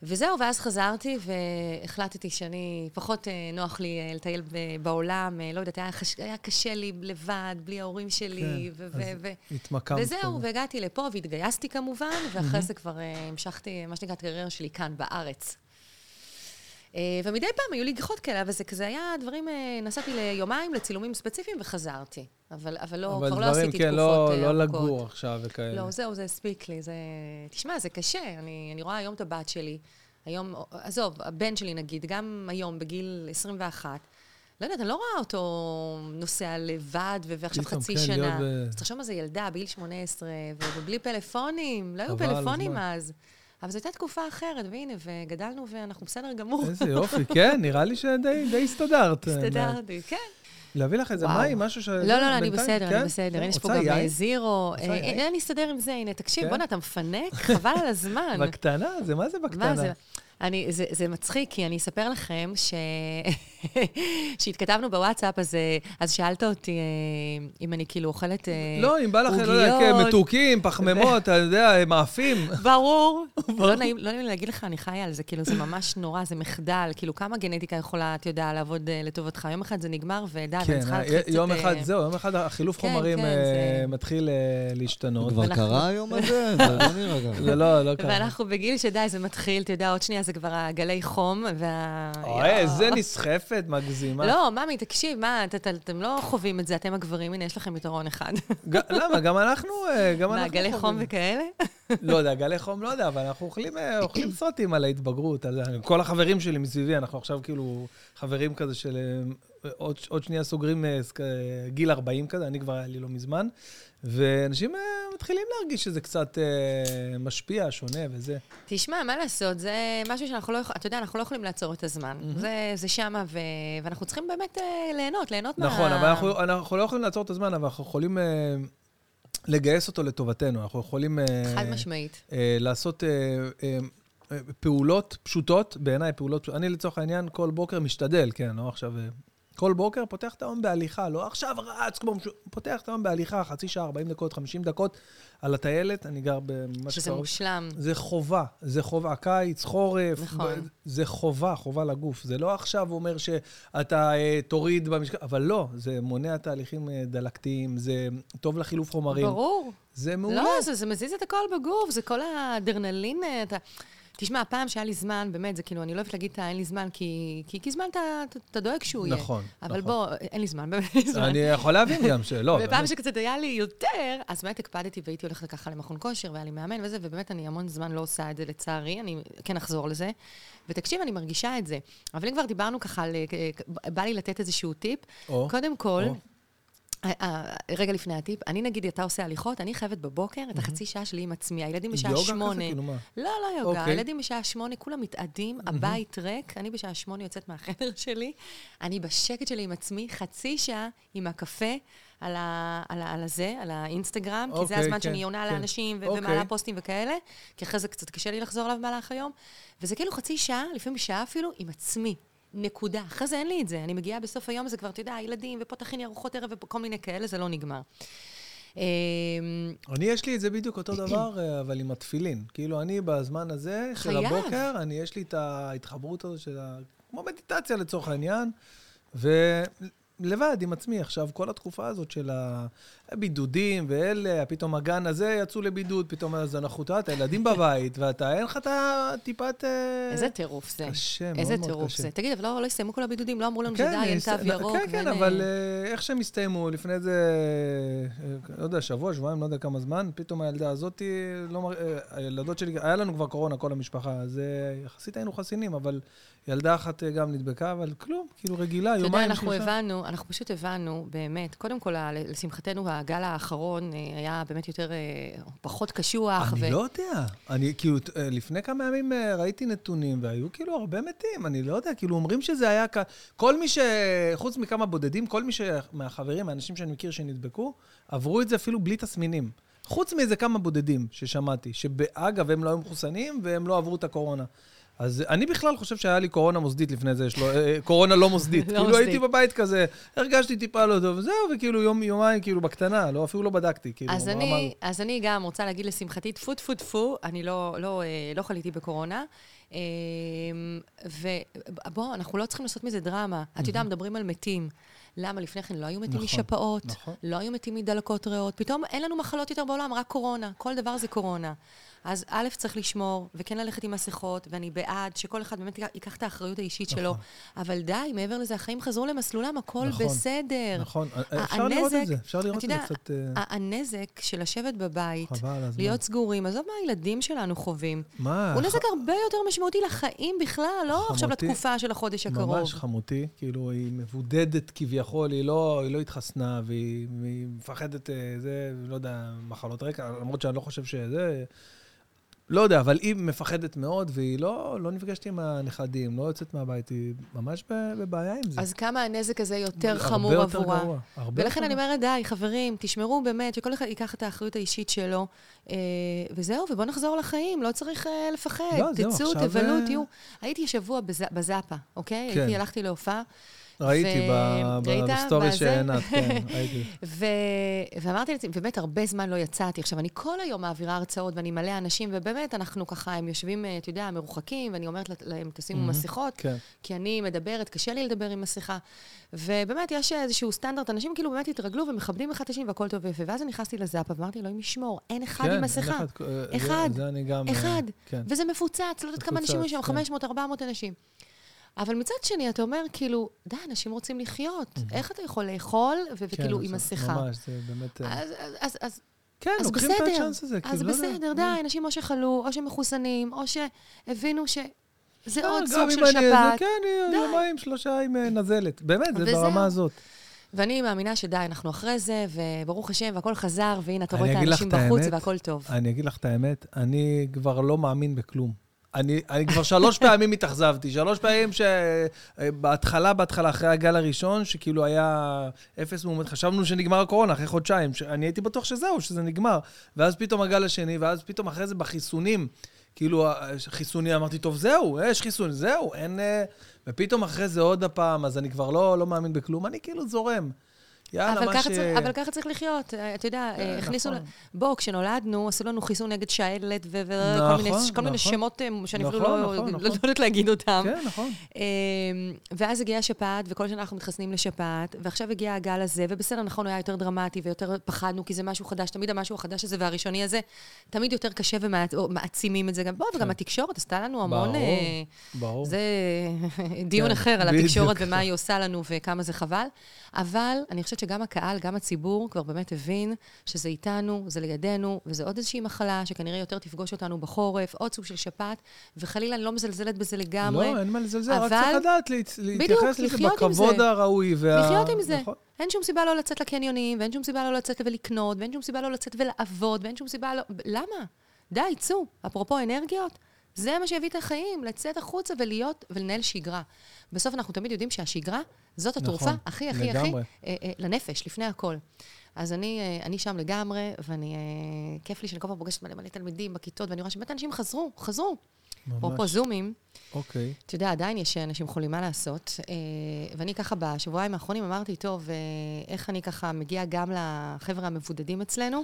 וזהו, ואז חזרתי והחלטתי שאני, פחות אה, נוח לי אה, לטייל בעולם, אה, לא יודעת, היה, חש... היה קשה לי לבד, בלי ההורים שלי, כן, ו- אז ו- התמקמת. וזהו. והגעתי לפה והתגייסתי כמובן, ואחרי זה כבר המשכתי, מה שנקרא, את הקריירה שלי כאן, בארץ. אה, ומדי פעם היו לי גיחות כאלה, אבל זה כזה היה דברים, אה, נסעתי ליומיים לצילומים ספציפיים וחזרתי. אבל, אבל לא, אבל כבר לא דברים, עשיתי כן, תקופות לא, אה, לא ארוכות. לגור עכשיו וכאלה. לא, זהו, זה הספיק לי. זה... תשמע, זה קשה. אני, אני רואה היום את הבת שלי, היום, עזוב, הבן שלי נגיד, גם היום, בגיל 21, לא יודעת, אני לא רואה אותו נוסע לבד ועכשיו חצי כן, שנה. אז תחשוב מה זה ילדה, בגיל 18, ו- ובלי פלאפונים. לא היו פלאפונים. אז. אבל זו הייתה תקופה אחרת, והנה, וגדלנו ואנחנו בסדר גמור. איזה יופי, כן, נראה לי שדי די הסתדרת. הסתדרתי, כן. להביא לך איזה. מים, משהו ש... לא, לא, לא, אני בסדר, כן? אני בסדר. כן, יש פה גם? אה, זירו. אה, אני אסתדר עם זה, הנה, תקשיב, כן? בוא'נה, אתה מפנק? חבל על הזמן. בקטנה? זה מה זה בקטנה? זה מצחיק, כי אני אספר לכם ש... שהתכתבנו בוואטסאפ, אז, אה, אז שאלת אותי אה, אם אני כאילו אוכלת עוגיות. לא, אם בא לך, לא יודע, כן, מתוקים, פחמימות, אתה יודע, מאפים. ברור. לא נעים לא נעים לי להגיד לך, אני חיה על זה, כאילו, זה ממש נורא, זה מחדל. כאילו, כמה גנטיקה יכולה, אתה יודע, לעבוד אה, לטובתך? יום אחד זה נגמר, ודי, כן, אני צריכה להתחיל קצת... יום אחד, זהו, יום אחד החילוף כן, חומרים כן, אה, זה- מתחיל אה, להשתנות. כבר ואנחנו- קרה היום הזה? זה לא נראה ככה. זה לא, לא קרה. ואנחנו בגיל שדי, זה מתחיל, אתה יודע, עוד שנייה זה כבר הגלי חום, וה... אוי, איזה נסחפת, מגזימה. לא, ממי, תקשיב, מה, את- את- אתם לא חווים את זה, אתם הגברים, הנה, יש לכם יתרון אחד. למה? גם אנחנו, אה, גם מה. גלי חום חווים. וכאלה? לא יודע, גלי חום לא יודע, אבל אנחנו אוכלים, אה, סרטים על ההתבגרות. כל החברים שלי מסביבי, אנחנו עכשיו כאילו חברים כזה של... עוד, עוד שנייה סוגרים אה, אה, גיל 40 כזה, אני כבר היה לי לא מזמן. ואנשים אה, מתחילים להרגיש שזה קצת משפיע, שונה וזה. תשמע, מה לעשות, זה משהו שאנחנו לא יכולים, אתה יודע, אנחנו לא יכולים לעצור את הזמן. זה, זה שמה, ו... ואנחנו צריכים באמת ליהנות, ליהנות מה... נכון, אבל אנחנו, אנחנו לא יכולים לעצור את הזמן, אבל אנחנו יכולים לגייס אותו לטובתנו. אנחנו יכולים... חד משמעית. לעשות פעולות פשוטות, בעיניי פעולות פשוטות. אני לצורך העניין כל בוקר משתדל, כן, לא עכשיו... כל בוקר פותח את היום בהליכה, לא עכשיו רץ כמו... מש... פותח את היום בהליכה, חצי שעה, 40 דקות, 50 דקות על הטיילת, אני גר ממש שזה קרוב. מושלם. זה חובה, זה חובה. קיץ, חורף, נכון. זה חובה, חובה לגוף. זה לא עכשיו אומר שאתה אה, תוריד במשקל, אבל לא, זה מונע תהליכים אה, דלקתיים, זה טוב לחילוף חומרים. ברור. זה מעולה. לא, זה, זה מזיז את הכל בגוף, זה כל האדרנלין, אה, אתה... תשמע, הפעם שהיה לי זמן, באמת, זה כאילו, אני לא אוהבת להגיד, "אה, אין לי זמן, כי, כי, כי זמן אתה, דואג שהוא יהיה. נכון, אבל נכון. בוא, אין לי זמן, באמת אין לי זמן. אני יכול להבין גם שלא. ופעם. שקצת היה לי יותר, אז באמת הקפדתי והייתי הולכת ככה למכון כושר, והיה לי מאמן וזה, ובאמת אני המון זמן לא עושה את זה לצערי, אני כן אחזור לזה. ותקשיב, אני מרגישה את זה. אבל אם כבר דיברנו ככה, על, אה, בא לי לתת איזשהו טיפ. או, קודם כל, או. אה, אה, רגע לפני הטיפ, אני נגיד, אתה עושה הליכות, אני חייבת בבוקר את החצי שעה שלי עם עצמי. הילדים בשעה יוגה שמונה. כזה? כאילו מה? לא, לא יוגה. אוקיי. הילדים בשעה שמונה, כולם מתאדים, הבית ריק, אני בשעה שמונה יוצאת מהחדר שלי, אני בשקט שלי עם עצמי, חצי שעה עם הקפה על, ה, על, ה, על הזה, על האינסטגרם, כי זה אוקיי, הזמן כן, שאני עונה כן. לאנשים ו- אוקיי. ומעלה פוסטים וכאלה, כי אחרי זה קצת קשה לי לחזור אליו במהלך היום, וזה כאילו חצי שעה, לפעמים שעה אפילו, עם עצמי. נקודה. אחרי זה אין לי את זה. אני מגיעה בסוף היום, זה כבר, אתה יודע, ילדים, ופה תכיני ארוחות ערב וכל מיני כאלה, זה לא נגמר. אמ, אני, יש לי את זה בדיוק אותו דבר, אה, אבל עם התפילין. כאילו, אני בזמן הזה של. הבוקר, אני, יש לי את ההתחברות הזו של ה... כמו מדיטציה לצורך העניין, ולבד עם עצמי עכשיו, כל התקופה הזאת של הבידודים ואלה, פתאום הגן הזה יצאו לבידוד, פתאום אז אנחנו, אתה ילדים בבית, ואתה, אין לך את הטיפת... אה, איזה טירוף זה. קשה, מאוד איזה מאוד טירוף קשה. זה. תגיד, אבל לא לא הסתיימו כל הבידודים, לא אמרו לנו כן, שדי, אין תו ירוק. כן, כן, אבל אה, אה, איך שהם הסתיימו, לפני איזה, לא יודע, שבוע, שבועיים, לא יודע כמה זמן, פתאום הילדה הזאתי, לא הילדות שלי, היה לנו כבר קורונה, כל המשפחה, אז יחסית היינו חסינים, אבל ילדה אחת גם נדבקה, אבל כלום, כאילו רגילה, אתה יודע, יומיים, אנחנו שלושה. הבנו, אנחנו פשוט הבנו, באמת, קודם כל, לשמחתנו, הגל האחרון אה, היה באמת יותר, אה, פחות קשוח. אני ו- לא יודע. אני כאילו, אה, לפני כמה ימים ראיתי נתונים, והיו כאילו הרבה מתים, אני לא יודע, כאילו אומרים שזה היה כ... כל מי ש... חוץ מכמה בודדים, כל מי ש... מהחברים, מהאנשים שאני מכיר שנדבקו, עברו את זה אפילו בלי תסמינים. חוץ מאיזה כמה בודדים ששמעתי, שאגב, הם לא היו מחוסנים והם לא עברו את הקורונה. אז אני בכלל חושב שהיה לי קורונה מוסדית לפני זה, יש לו, אה, קורונה לא מוסדית. לא כאילו מוסדית. הייתי בבית כזה, הרגשתי טיפה לא טוב, וזהו, וכאילו יום, יומיים, כאילו בקטנה, לא, אפילו לא בדקתי, כאילו, אז אני, הזאת. אז אני גם רוצה להגיד לשמחתי, טפו טפו טפו, אני לא, לא, אה, לא חליתי בקורונה. אה, ובוא, אנחנו לא צריכים לעשות מזה דרמה. אתה יודע, מדברים על מתים. למה לפני כן לא היו מתים נכון, משפעות, נכון. לא היו מתים מדלקות ריאות, פתאום אין לנו מחלות יותר בעולם, רק קורונה. כל דבר זה קורונה. אז א', צריך לשמור, וכן ללכת עם מסכות, ואני בעד שכל אחד באמת ייקח את האחריות האישית שלו. אבל די, מעבר לזה, החיים חזרו למסלולם, הכל נכון, בסדר. נכון, אפשר לראות את הנזק- זה, אפשר לראות את זה קצת... אה, הנזק של לשבת בבית. להיות סגורים, עזוב מה הילדים שלנו חווים. מה? הוא ח- נזק הרבה יותר משמעותי לחיים בכלל, לא עכשיו חמותי- לתקופה של החודש הקרוב. ממש חמותי, כאילו, היא מבודדת כביכול, היא לא, היא לא התחסנה, והיא, והיא מפחדת, אה, זה, לא יודע, מחלות רקע, למרות שאני לא חושב שזה... לא יודע, אבל היא מפחדת מאוד, והיא לא, לא נפגשת עם הנכדים, לא יוצאת מהבית, היא ממש בבעיה עם זה. אז כמה הנזק הזה יותר חמור עבורה. הרבה יותר גרוע. הרבה ולכן אני אומרת, די, חברים, תשמרו באמת, שכל אחד ייקח את האחריות האישית שלו, אה, וזהו, ובואו נחזור לחיים, לא צריך אה, לפחד. לא, זהו, עכשיו... תצאו, תבלו, אה, תהיו. הייתי שבוע בז... בזאפה, אוקיי? כן. הייתי, הלכתי להופעה. ראיתי בסטורי שעינת, כן, ראיתי. ואמרתי לעצמי, באמת הרבה זמן לא יצאתי. עכשיו, אני כל היום מעבירה הרצאות ואני מלא אנשים, ובאמת, אנחנו ככה, הם יושבים, אתה יודע, מרוחקים, ואני אומרת להם, תשימו מסכות, כן. כי אני מדברת, קשה לי לדבר עם מסכה. ובאמת, יש איזשהו סטנדרט, אנשים כאילו באמת התרגלו ומכבדים אחד את השני והכל טוב ויפה. ואז אני נכנסתי לזאפה ואמרתי, אלוהים ישמור, אין אחד עם מסכה. אחד, אחד. כן. וזה מפוצץ, לא יודעת כמה אנשים יש שם, 500, 400 אנשים. אבל מצד שני, אתה אומר, כאילו, די, אנשים רוצים לחיות. איך אתה יכול לאכול, וכאילו, כן, עם מסכה? ממש, זה באמת... אה, אז, אז, כן, אז לוקחים בסדר, את הצ'אנס הזה. אז כאילו, בסדר, לא די, אנשים או שחלו, או שמחוסנים, או שהבינו ש... זה עוד סוג של שפעת. כן, יומיים, שלושה עם אה, נזלת. באמת, זה ברמה הזאת. ואני מאמינה שדי, אנחנו אחרי זה, וברוך השם, והכל חזר, והנה, אתה רואה את האנשים בחוץ, והכל טוב. אני אגיד לך את האמת, אני כבר לא מאמין בכלום. אני, אני כבר שלוש פעמים התאכזבתי, שלוש פעמים שבהתחלה, בהתחלה, אחרי הגל הראשון, שכאילו היה אפס מאומת, חשבנו שנגמר הקורונה אחרי חודשיים, אני הייתי בטוח שזהו, שזה נגמר. ואז פתאום הגל השני, ואז פתאום אחרי זה בחיסונים, כאילו, חיסונים, אמרתי, טוב, זהו, יש חיסון, זהו, אין... אה, ופתאום אחרי זה עוד הפעם, אז אני כבר לא, לא מאמין בכלום, אני כאילו זורם. יאללה, מה ש... צריך, אבל ככה צריך לחיות. אה, אתה יודע, כן, הכניסו... נכון. בוא, כשנולדנו, עשו לנו חיסון נגד שעלת וכל נכון, מיני, נכון. מיני שמות אה, שאני נכון, אפילו לא, נכון, לא, נכון. לא יודעת להגיד אותם. כן, נכון. אמ, ואז הגיעה השפעת, וכל שנה אנחנו מתחסנים לשפעת, ועכשיו הגיע הגל הזה, ובסדר, נכון, הוא היה יותר דרמטי ויותר פחדנו, כי זה משהו חדש, תמיד המשהו החדש הזה והראשוני הזה, תמיד יותר קשה ומעצימים את זה גם. וגם כן. התקשורת עשתה לנו המון... ברור, אה, ברור. זה דיון כן, אחר על התקשורת ומה היא עושה לנו וכמה זה חבל. אבל אני חושבת שגם הקהל, גם הציבור, כבר באמת הבין שזה איתנו, זה לידינו, וזה עוד איזושהי מחלה שכנראה יותר תפגוש אותנו בחורף, עוד סוג של שפעת, וחלילה, אני לא מזלזלת בזה לגמרי. לא, אין מה לזלזל, אבל... רק צריך לדעת להתייחס לזה בכבוד הראוי וה... לחיות עם זה. נכון. אין שום סיבה לא לצאת לקניונים, ואין שום סיבה לא לצאת ולקנות, ואין שום סיבה לא לצאת ולעבוד, ואין שום סיבה לא... למה? די, צאו. אפרופו אנרגיות, זה מה שיביא את החיים, לצאת החוצה ולהיות, ולנהל שגרה. בסוף אנחנו תמיד יודעים שהשגרה זאת התרופה נכון, הכי, הכי, לגמרי. הכי אה, אה, לנפש, לפני הכל. אז אני, אה, אני שם לגמרי, ואני, אה, כיף לי שאני כל פעם פוגשת מלא מלא תלמידים בכיתות, ואני רואה שבאמת אנשים חזרו, חזרו. ממש. אפרופו זומים. אוקיי. אתה יודע, עדיין יש אנשים חולים, מה לעשות? אה, ואני ככה בשבועיים האחרונים אמרתי, טוב, אה, איך אני ככה מגיעה גם לחבר'ה המבודדים אצלנו?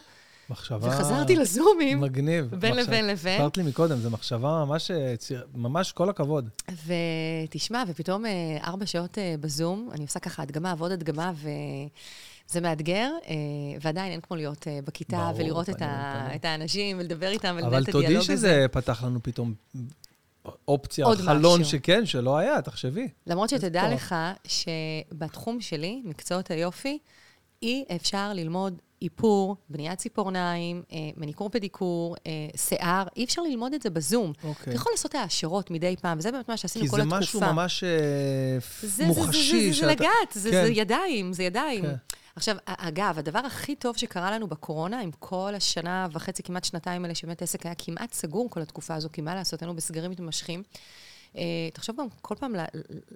מחשבה... וחזרתי לזומים. מגניב. בין מחשב... לבין לבין. הסברת לי מקודם, זו מחשבה ממש, אה, ממש כל הכבוד. ותשמע, ופתאום אה, ארבע שעות אה, בזום, אני עושה ככה הדגמה ועוד הדגמה, ו... זה מאתגר, ועדיין אין כמו להיות בכיתה ברור, ולראות את, ה... את האנשים ולדבר איתם ולנהל את הדיאלוג הזה. אבל תודי שזה פתח לנו פתאום אופציה, חלון משהו. שכן, שלא היה, תחשבי. למרות שתדע לך שבתחום שלי, מקצועות היופי, אי אפשר ללמוד איפור, בניית ציפורניים, אה, מניקור פדיקור, אה, שיער, אי אפשר ללמוד את זה בזום. אוקיי. אתה יכול לעשות העשרות מדי פעם, וזה באמת מה שעשינו כל התקופה. כי זה משהו ממש אה, זה, מוחשי. זה, זה, זה, זה לגעת, זה, כן. זה ידיים, זה ידיים. כן. עכשיו, אגב, הדבר הכי טוב שקרה לנו בקורונה, עם כל השנה וחצי, כמעט שנתיים האלה, שבאמת עסק היה כמעט סגור כל התקופה הזו, כי מה לעשות, היינו בסגרים מתמשכים. אה, תחשוב גם כל פעם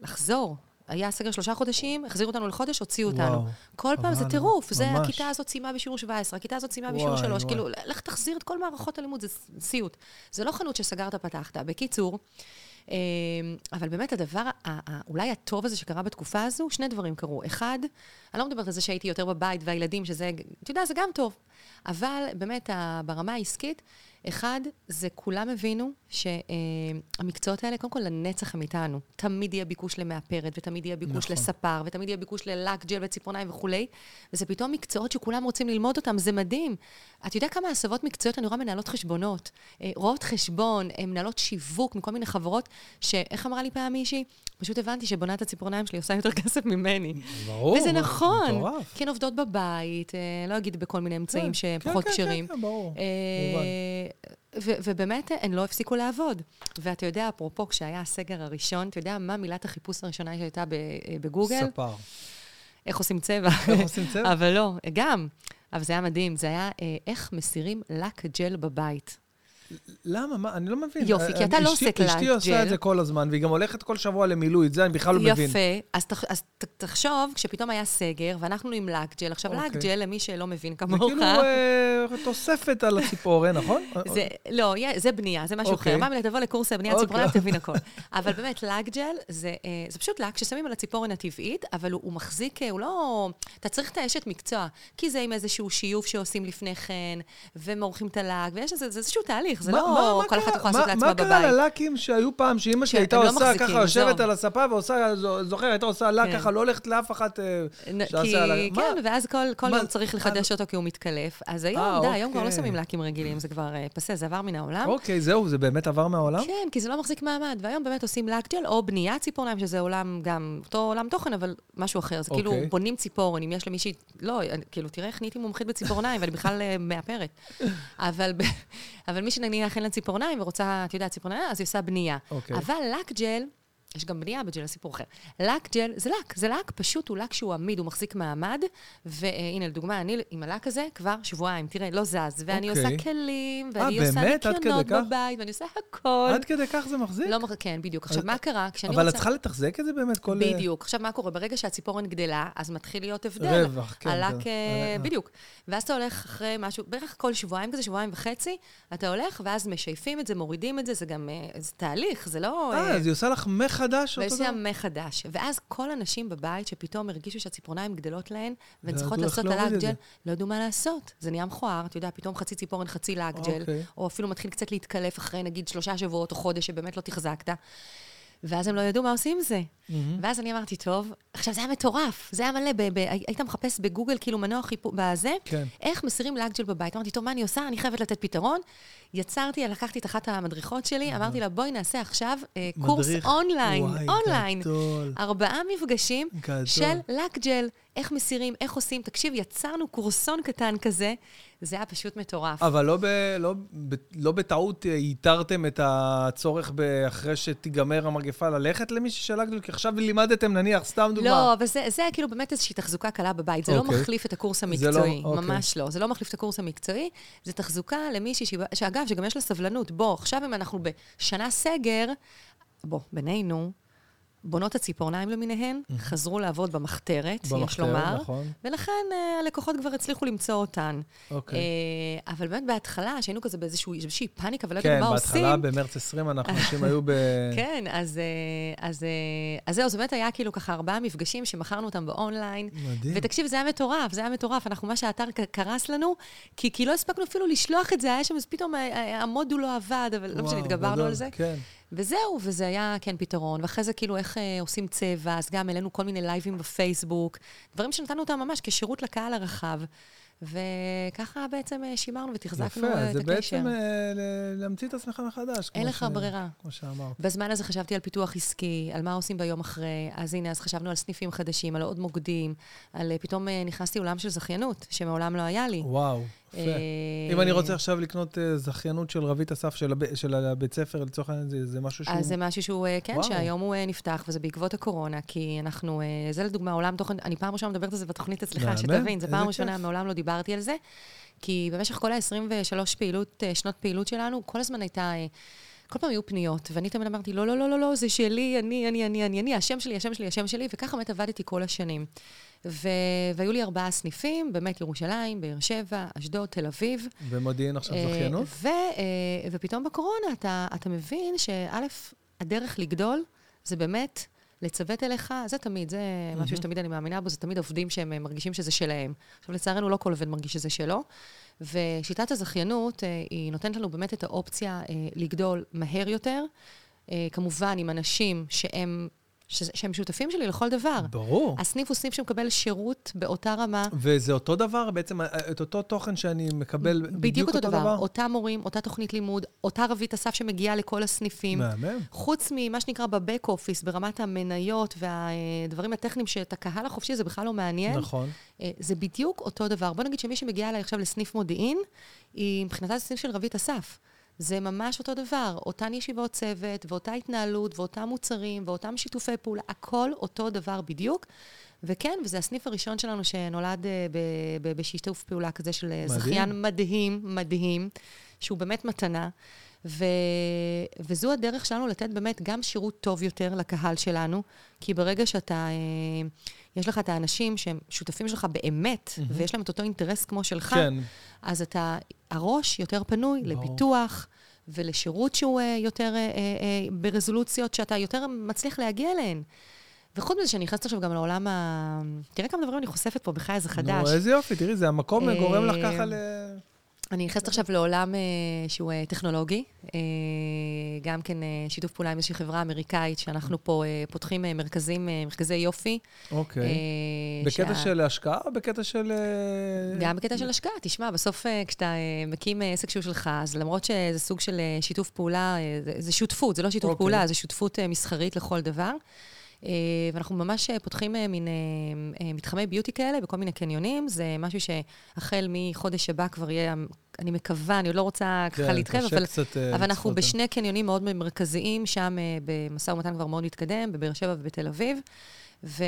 לחזור היה סגר שלושה חודשים, החזירו אותנו לחודש, הוציאו אותנו. וואו, כל פעם זה טירוף. זה הכיתה הזאת סיימה בשיעור 17, הכיתה הזאת סיימה בשיעור 3. כאילו, לך תחזיר את כל מערכות הלימוד, זה סיוט. זה לא חנות שסגרת, פתחת. בקיצור, אמ, אבל באמת הדבר, אולי הטוב הזה שקרה בתקופה הזו, שני דברים קרו. אחד, אני לא מדברת על זה שהייתי יותר בבית והילדים, שזה, אתה יודע, זה גם טוב. אבל באמת, ברמה העסקית, אחד, זה כולם הבינו שהמקצועות האלה, קודם כל, לנצח הם איתנו. תמיד יהיה ביקוש למאפרת, ותמיד יהיה ביקוש נכון. לספר, ותמיד יהיה ביקוש ללק, ג'ל וציפורניים וכולי, וזה פתאום מקצועות שכולם רוצים ללמוד אותם, זה מדהים. אתה יודע כמה הסבות מקצועיות, אני רואה מנהלות חשבונות, אה, רואות חשבון, אה, מנהלות שיווק מכל מיני חברות, שאיך אמרה לי פעם מישהי? פשוט הבנתי שבונת הציפורניים שלי עושה יותר כסף ממני. ברור, וזה נכון. מטורף. כן, עובדות בבית, אה, לא אגיד בכל מיני אמצעים כן, שפחות כן, כשרים. כן, כן, כן, ברור. ובאמת, הן לא הפסיקו לעבוד. ואתה יודע, אפרופו, כשהיה הסגר הראשון, אתה יודע מה מילת החיפוש הראשונה שהייתה בגוגל? ספר. איך עושים צבע. איך עושים צבע? אבל לא, גם. אבל זה היה מדהים, זה היה אה, איך מסירים לק ג'ל בבית. למה? מה? אני לא מבין. יופי, כי אני- אתה לא עושה קלט אשתי עושה ג'ל. את זה כל הזמן, והיא גם הולכת כל שבוע למילוי, את זה אני בכלל לא מבין. יפה. אז, תח, אז ת, תחשוב, כשפתאום היה סגר, ואנחנו עם לק ג'ל, עכשיו אוקיי. לק ג'ל, למי שלא מבין זה כמוך, כאילו אה, תוספת על הציפורן, נכון? זה, לא, זה בנייה, זה משהו אוקיי. אחר. מה, תבוא לקורס בניית אוקיי. תבין הכל. אבל באמת, לק ג'ל זה, אה, זה פשוט לק ששמים על הציפורן הטבעית, אבל הוא, הוא מחזיק, אה, הוא לא... אתה צריך את האשת מקצוע, כי זה עם איזשהו שיוף שעושים לפני כן, ומורחים את הלק, ויש זה איזשהו תהליך, זה מה- מה- לא מה כל אחת יכולה לעשות מה- לעצמה מה קרה בבית. ללקים שהיו פעם, שאימא שלי הייתה לא עושה ככה, יושבת. על הספה ועושה, זו- זוכר, הייתה עושה לק כן. ככה, לא הולכת לאף אחת אה, שעשה כי, על ה... מה? כן, ואז כל, יום צריך לחדש אותו כי הוא מתקלף. אז היום, אה, די, היום כבר לא אוקיי. שמים לקים רגילים, זה כבר אה, פסה, זה עבר מן העולם. אוקיי, זהו, זה באמת עבר מהעולם? כן, כי זה לא מחזיק מעמד. והיום באמת עושים לק ג'ל או בניית ציפורניים, שזה עולם גם, אותו עולם תוכן, אבל משהו אחר. זה כאילו אוקיי. בונים ציפורן, אם יש למישהי, לא, כאילו, תראה איך נהייתי מומחית בציפורניים, ואני בכלל מאפרת. אבל, אבל מי שנניח אין לה ציפורניים ורוצה, את יודעת, ציפורניים, אז היא עושה בנייה. אוקיי. אבל לק ג'ל, יש גם בנייה בג'ל, סיפור אחר. לק ג'ל, זה לק, זה לק פשוט, הוא לק שהוא עמיד, הוא מחזיק מעמד. והנה, לדוגמה, אני עם הלק הזה כבר שבועיים, תראה, לא זז. ואני אוקיי. עושה כלים, אה, ואני עושה? עד כדי ניקיונות? בבית, ואני עושה הכל. עד כדי כך זה מחזיק? לא, מח- כן, בדיוק. עכשיו, אז- מה קרה? כשאני אבל רוצה... את צריכה לתחזק את זה באמת כל... בדיוק. עכשיו, מה קורה? ברגע שהציפורן גדלה, אז מתחיל להיות הבדל. רווח, כן, הלק, אה, אה. בדיוק. ואז אתה הולך אחרי משהו, בערך כל שבועיים כזה, שבועיים וחצי, אתה הולך, ואז משייפים את זה, מורידים את זה, זה גם, זה תהליך, זה לא... אה, אז היא עושה לך מחדש אותו ועושה דבר? מחדש. ואז כל הנשים בבית שפתאום הרגישו שהציפורניים גדלות להן, והן לא צריכות איך לעשות זה. ג'ל, לא ידעו מה לעשות. זה נהיה מכוער, אתה יודע, פתאום חצי ציפורן, חצי לק ג'ל, אוקיי. או אפילו מתחיל קצת להתקלף אחרי נגיד שלושה שבועות או חודש שבאמת לא תחזקת. ואז הם לא ידעו מה עושים עם זה. ואז אני אמרתי, טוב, עכשיו זה היה מטורף, זה היה מלא, ב- ב- היית מחפש בגוגל כאילו מנוע חיפוש, בזה, כן. איך מסירים לק ג'ל בבית. אמרתי, טוב, מה אני עושה? אני חייבת לתת פתרון. יצרתי, לקחתי את אחת המדריכות שלי, אמרתי לה, בואי נעשה עכשיו אה, קורס מדריך. אונליין, וואי, אונליין. גדול. ארבעה מפגשים גדול. של לק ג'ל, איך מסירים, איך עושים. תקשיב, יצרנו קורסון קטן כזה, זה היה פשוט מטורף. אבל לא, ב, לא, ב, לא בטעות אה, ייתרתם את הצורך אחרי שתיגמר המגפה ללכת למישהי שלגתם? כי עכשיו לימדתם, נניח, סתם דוגמה. לא, אבל זה, זה כאילו באמת איזושהי תחזוקה קלה בבית. זה לא אוקיי. מחליף את הקורס לא- המקצועי, אוקיי. ממש לא. זה לא מחליף את הקורס המקצועי, זה תחזוקה למישהי, שבא- שאגב, שגם יש לה סבלנות. בוא, עכשיו אם אנחנו בשנה סגר, בוא, בינינו, בונות הציפורניים למיניהן, חזרו לעבוד במחתרת, יש במחתרת, לומר. נכון. ולכן אה, הלקוחות כבר הצליחו למצוא אותן. אוקיי. אה, אבל באמת בהתחלה, שהיינו כזה באיזושהי פאניקה ולא כן, ידענו מה עושים, בהתחלה, במרץ 20, אנחנו אנשים היו ב... כן, אז, אה, אז, אה, אז זהו, זה באמת היה כאילו ככה ארבעה מפגשים שמכרנו אותם באונליין. מדהים. ותקשיב, זה היה מטורף, זה היה מטורף. אנחנו, מה שהאתר קרס לנו, כי, כי לא הספקנו אפילו לשלוח את זה, היה שם, אז פתאום המודול לא עבד, אבל לא משנה, וואו, התגברנו על זה. כן. וזהו, וזה היה, כן, פתרון. ואחרי זה, כאילו, איך אה, עושים צבע, אז גם העלינו כל מיני לייבים בפייסבוק, דברים שנתנו אותם ממש כשירות לקהל הרחב. וככה בעצם אה, שימרנו ותחזקנו יפה, אה, את זה הקשר. בעצם אה, להמציא את עצמך מחדש. אין לך ש- ברירה. כמו שאמרת. בזמן הזה חשבתי על פיתוח עסקי, על מה עושים ביום אחרי. אז הנה, אז חשבנו על סניפים חדשים, על עוד מוקדים, על אה, פתאום אה, נכנסתי לעולם של זכיינות, שמעולם לא היה לי. וואו, יפה. אם אני רוצה עכשיו לקנות אה, זכיינות של רבית אסף של הב- של הבית ספר, לצורך העניין, זה- זה משהו שהוא... אז זה משהו שהוא, אה, כן. שהיום הוא אה, נפתח, וזה בעקבות הקורונה, כי אנחנו, אה, זה לדוגמה עולם תוכן, אני פעם ראשונה מדברת על זה בתוכנית אצלך, שתבין, זו איזה פעם ראשונה. מעולם לא דיברתי על זה, כי במשך כל ה-23 פעילות, אה, שנות פעילות שלנו, כל הזמן הייתה... אה, כל פעם היו פניות, ואני תמיד אמרתי, לא, לא, לא, לא, לא, זה שלי, אני, אני, אני, אני, אני, השם שלי, השם שלי, השם שלי, וככה באמת עבדתי כל השנים. ו... והיו לי ארבעה סניפים, באמת ירושלים, באר שבע, אשדוד, תל אביב. במודיעין עכשיו אה, זכיינות? ו, אה, ופתאום בקורונה אתה, אתה מבין שא', הדרך לגדול זה באמת לצוות אליך, זה תמיד, זה משהו שתמיד אני מאמינה בו, זה תמיד עובדים שהם מרגישים שזה שלהם. עכשיו, לצערנו, לא כל עובד מרגיש שזה שלו. ושיטת הזכיינות, אה, היא נותנת לנו באמת את האופציה לגדול מהר יותר, כמובן עם אנשים שהם, ש- שהם שותפים שלי לכל דבר. ברור. הסניף הוא סניף שמקבל שירות באותה רמה. וזה אותו דבר, בעצם, אה, את אותו תוכן שאני מקבל בדיוק אותו דבר. אותם מורים, אותה תוכנית לימוד, אותה רבית אסף שמגיעה לכל הסניפים. מהמם. חוץ ממה שנקרא בבק אופיס, ברמת המניות והדברים הטכניים, שאת הקהל החופשי זה בכלל לא מעניין. נכון. אה, זה בדיוק אותו דבר. בוא נגיד שמי שמגיע אליי עכשיו לסניף מודיעין, היא מבחינתה זה סניף של רבית אסף. זה ממש אותו דבר, אותן ישיבות צוות, ואותה התנהלות, ואותם מוצרים, ואותם שיתופי פעולה, הכל אותו דבר בדיוק. וכן, וזה הסניף הראשון שלנו שנולד אה, בשיתוף פעולה כזה של אה, מדהים. זכיין מדהים, מדהים, שהוא באמת מתנה. ו... וזו הדרך שלנו לתת באמת גם שירות טוב יותר לקהל שלנו, כי ברגע שאתה, אה, יש לך את האנשים שהם שותפים שלך באמת, mm-hmm. ויש להם את אותו אינטרס כמו שלך, כן. אז אתה, הראש יותר פנוי ברור. לפיתוח ולשירות שהוא אה, יותר אה, אה, ברזולוציות שאתה יותר מצליח להגיע אליהן. וחוץ מזה שאני נכנסת עכשיו גם לעולם ה... תראה כמה דברים אני חושפת פה, בחי איזה חדש. נו, איזה יופי, תראי, זה המקום גורם לך ככה ל... אני נכנסת עכשיו לעולם אה, שהוא אה, טכנולוגי, אה, גם כן שיתוף פעולה עם איזושהי חברה אמריקאית, שאנחנו פה פותחים מרכזים, מרכזי יופי. אוקיי. בקטע של השקעה או בקטע של... גם בקטע של השקעה. תשמע, בסוף כשאתה מקים עסק שהוא שלך, אז למרות שזה סוג של שיתוף פעולה, זה- שותפות, זה לא שיתוף אוקיי. פעולה, זה שותפות מסחרית לכל דבר. אה, ואנחנו ממש אה, פותחים אה, מין מתחמי ביוטי כאלה בכל מיני קניונים. זה משהו שהחל מחודש הבא כבר יהיה, אני מקווה, אני עוד לא רוצה ככה כן, להתחייב, אבל קצת, אבל אנחנו. בשני קניונים מאוד מרכזיים, שם במשא ומתן כבר מאוד מתקדם, בבאר שבע ובתל אביב. ו...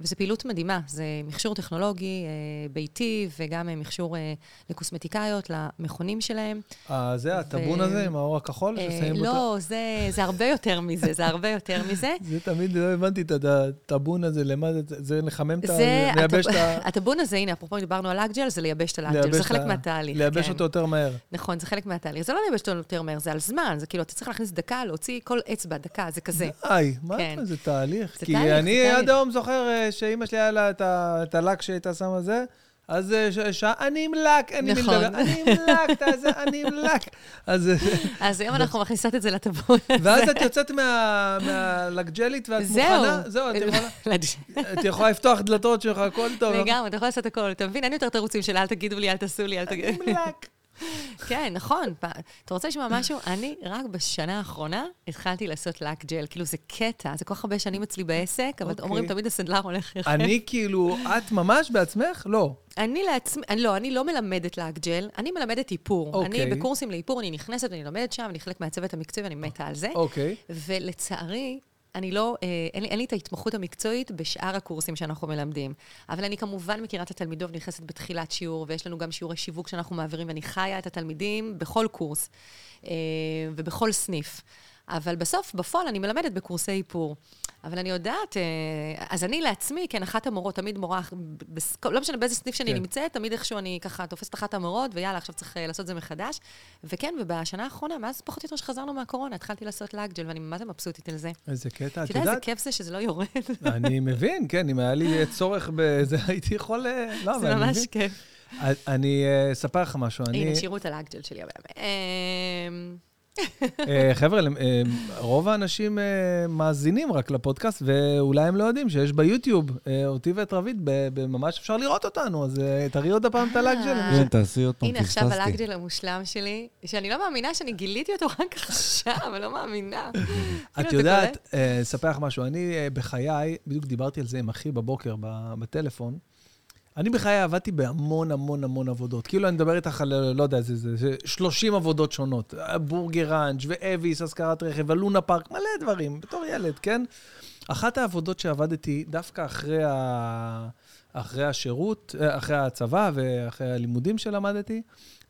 וזו פעילות מדהימה, זה מכשור טכנולוגי אה, ביתי וגם אה, מכשור אה, לקוסמטיקאיות, למכונים שלהם. אה, זה הטאבון ו- הזה עם האור הכחול? אה, ששמים לא, זה, זה הרבה יותר מזה, זה הרבה יותר מזה. זה תמיד, לא הבנתי את הטאבון הזה, למה זה, זה לחמם את ה... זה, לייבש את ה... הטאבון הזה, הנה, אפרופו דיברנו על אגג'ל, זה לייבש את לייבש זה חלק מהתהליך. לייבש כן. אותו יותר מהר. נכון, זה חלק מהתהליך. זה לא לייבש אותו יותר מהר, זה על זמן, זה כאילו, אתה צריך להכניס דקה, להוציא כל אצבע, דקה, זה כזה. די, מה כן. זה, תהליך. כי אני עד. היום זוכר אה, שאימא שלי היה לה את הלק שהייתה שמה זה, אז אה, שעה, אני עם לק, אני עם נכון. לדבר, אני עם לק, אני עם לק. אז... אה, היום אנחנו מכניסות את זה לטבון הזה. ואז את יוצאת מה- מהלקג'לית ואת. מוכנה, זהו, את יכולה- את יכולה לפתוח דלתות שלך, הכל טוב. לגמרי, אתה יכול לעשות הכל. אתה מבין? אין יותר תירוצים של אל תגידו לי, אל תעשו לי, אל אני תגידו. עם לק. כן, נכון. אתה רוצה לשמוע משהו? אני רק בשנה האחרונה התחלתי לעשות לק ג'ל. כאילו, זה קטע, זה כל כך הרבה שנים אצלי בעסק, אבל אוקיי. אומרים תמיד הסנדלר הולך יחד. אני כאילו, את ממש בעצמך? לא. אני לעצמי, אני לא, אני לא מלמדת לק ג'ל, אני מלמדת איפור. אוקיי. אני בקורסים לאיפור, אני נכנסת ואני לומדת שם, אני חלק מהצוות המקצועי ואני מתה על זה. אוקיי. ולצערי, אני לא, אה, אין, לי, אין לי את ההתמחות המקצועית בשאר הקורסים שאנחנו מלמדים. אבל אני כמובן מכירה את התלמידות ונכנסת בתחילת שיעור, ויש לנו גם שיעורי שיווק שאנחנו מעבירים, ואני חיה את התלמידים בכל קורס אה, ובכל סניף. אבל בסוף, בפועל, אני מלמדת בקורסי איפור. אבל אני יודעת, אה, אז אני לעצמי, כן, אחת המורות, תמיד מורה, לא משנה באיזה סניף שאני כן. נמצאת, תמיד איכשהו אני ככה תופסת אחת המורות, ויאללה, עכשיו צריך אה, לעשות את זה מחדש. וכן, ובשנה האחרונה, מאז פחות או יותר שחזרנו מהקורונה, התחלתי לעשות לאגג'ל, ואני מה זה מבסוטית על זה. איזה קטע, אתה את יודע איזה יודעת? כיף זה שזה לא יורד? אני מבין, כן, אם היה לי צורך בזה, הייתי יכול... אה, לא, זה ממש מבין. כיף. אני אספר לך משהו. אני... הנה, שירו את הלאגג'ל שלי. אבל, חבר'ה, אה, רוב האנשים אה, מאזינים רק לפודקאסט, ואולי הם לא יודעים שיש ביוטיוב, אה, אותי ואת רביד, ב- ממש אפשר לראות אותנו, אז אה, תראי עוד הפעם את הלאג שלנו. כן, תעשי עוד פעם, הנה עכשיו פספסתי. הלאגג'ל המושלם שלי, שאני לא מאמינה שאני גיליתי אותו רק עכשיו, לא מאמינה. את כאילו, יודעת, אה, אספר לך משהו, אני אה, בחיי, בדיוק דיברתי על זה עם אחי בבוקר בטלפון, אני בחיי עבדתי בהמון המון המון עבודות. כאילו, אני מדבר איתך על, לא יודע, זה, זה, זה 30 עבודות שונות. בורגר ראנץ' ואביס, השכרת רכב, הלונה פארק, מלא דברים, בתור ילד, כן? אחת העבודות שעבדתי דווקא אחרי, ה... אחרי השירות, אה, אחרי הצבא ואחרי הלימודים שלמדתי,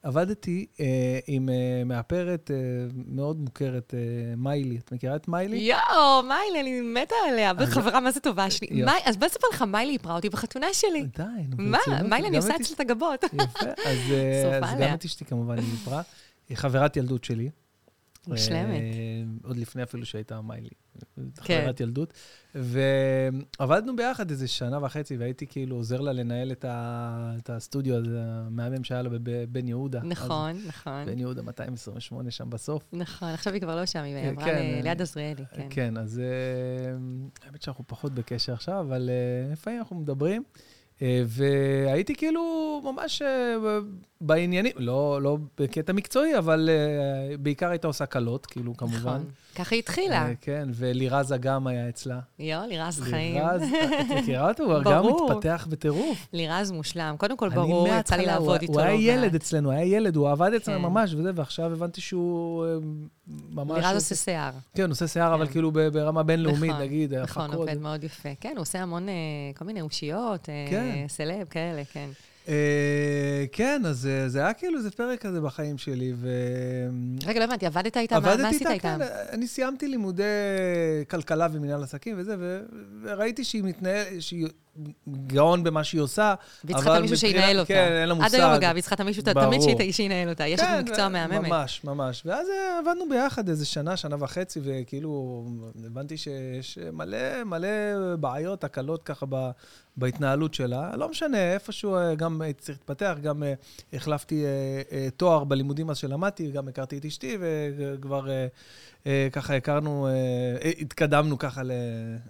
עבדתי אה, עם אה, מאפרת אה, מאוד מוכרת, אה, מיילי. את מכירה את מיילי? יואו, מיילי, אני מתה עליה. חברה, מה זה טובה שלי. מאי- אז בוא נספר לך, מיילי איפרה אותי בחתונה שלי. די, נו, מה? מיילי, אני עושה את הגבות. יפה, אז, אה, אז. גם את אשתי כמובן היא דיברה. היא חברת ילדות שלי. מושלמת. אה, עוד לפני אפילו שהייתה מיילי. כן. חברת ילדות. ועבדנו ביחד איזה שנה וחצי, והייתי כאילו עוזר לה לנהל את, ה, את הסטודיו הזה, המהמם שהיה לה בבן יהודה. נכון, אז נכון. בן יהודה 228 שם בסוף. נכון, עכשיו היא כבר לא שם, היא כן, עברה כן, ל- אה, ליד עזריאלי, כן. כן, אז אה, האמת שאנחנו פחות בקשר עכשיו, אבל אה, לפעמים אנחנו מדברים. אה, והייתי כאילו ממש אה, בעניינים, לא, לא בקטע מקצועי, אבל אה, בעיקר הייתה עושה קלות, כאילו, כמובן. נכון. ככה היא התחילה. אה, כן, ולירז אגם היה אצלה. יואו, לירז חיים. לירז, את מכירה אותו? הוא גם. מתפתח בטירוף. לירז מושלם. קודם כל, ברור, יצא לי לעבוד איתו. הוא היה לא ילד מעט. אצלנו, היה ילד, הוא עבד אצלנו כן. ממש וזה, ועכשיו הבנתי שהוא אה, ממש... לירז עושה שיער. כן, עושה שיער, אבל כן. כאילו ברמה בינלאומית, נכון, נגיד, נכון, הפקות. עובד מאוד יפה. כן, הוא עושה המון, אה, כל מיני אושיות, אה, כן. סלב, כאלה, כן. אה, כן, אז אה, זה היה כאילו איזה פרק כזה בחיים שלי, ו... רגע, לא הבנתי, עבדת איתם? מה- עשית איתה, איתם? כן, אני סיימתי לימודי כלכלה ומנהל עסקים וזה, ו- וראיתי שהיא מתנהלת, שהיא גאון במה שהיא עושה, והיא צריכה את מישהו שינהל אותה. כן, אין לה מושג. עד היום, אגב, היא צריכה את מישהו, תמיד שינהל אותה. יש לך כן, מקצוע מהממת. ממש, ממש. ואז אה, עבדנו ביחד איזה שנה, שנה וחצי, וכאילו, הבנתי שיש מלא, מלא בעיות, תקלות ככה ב, בהתנהלות שלה. לא משנה, איפשהו אה, גם הייתי צריך להתפתח, גם אה, החלפתי אה, אה, תואר בלימודים אז שלמדתי, גם הכרתי את אשתי, וכבר אה, אה, ככה הכרנו, אה, התקדמנו ככה ל,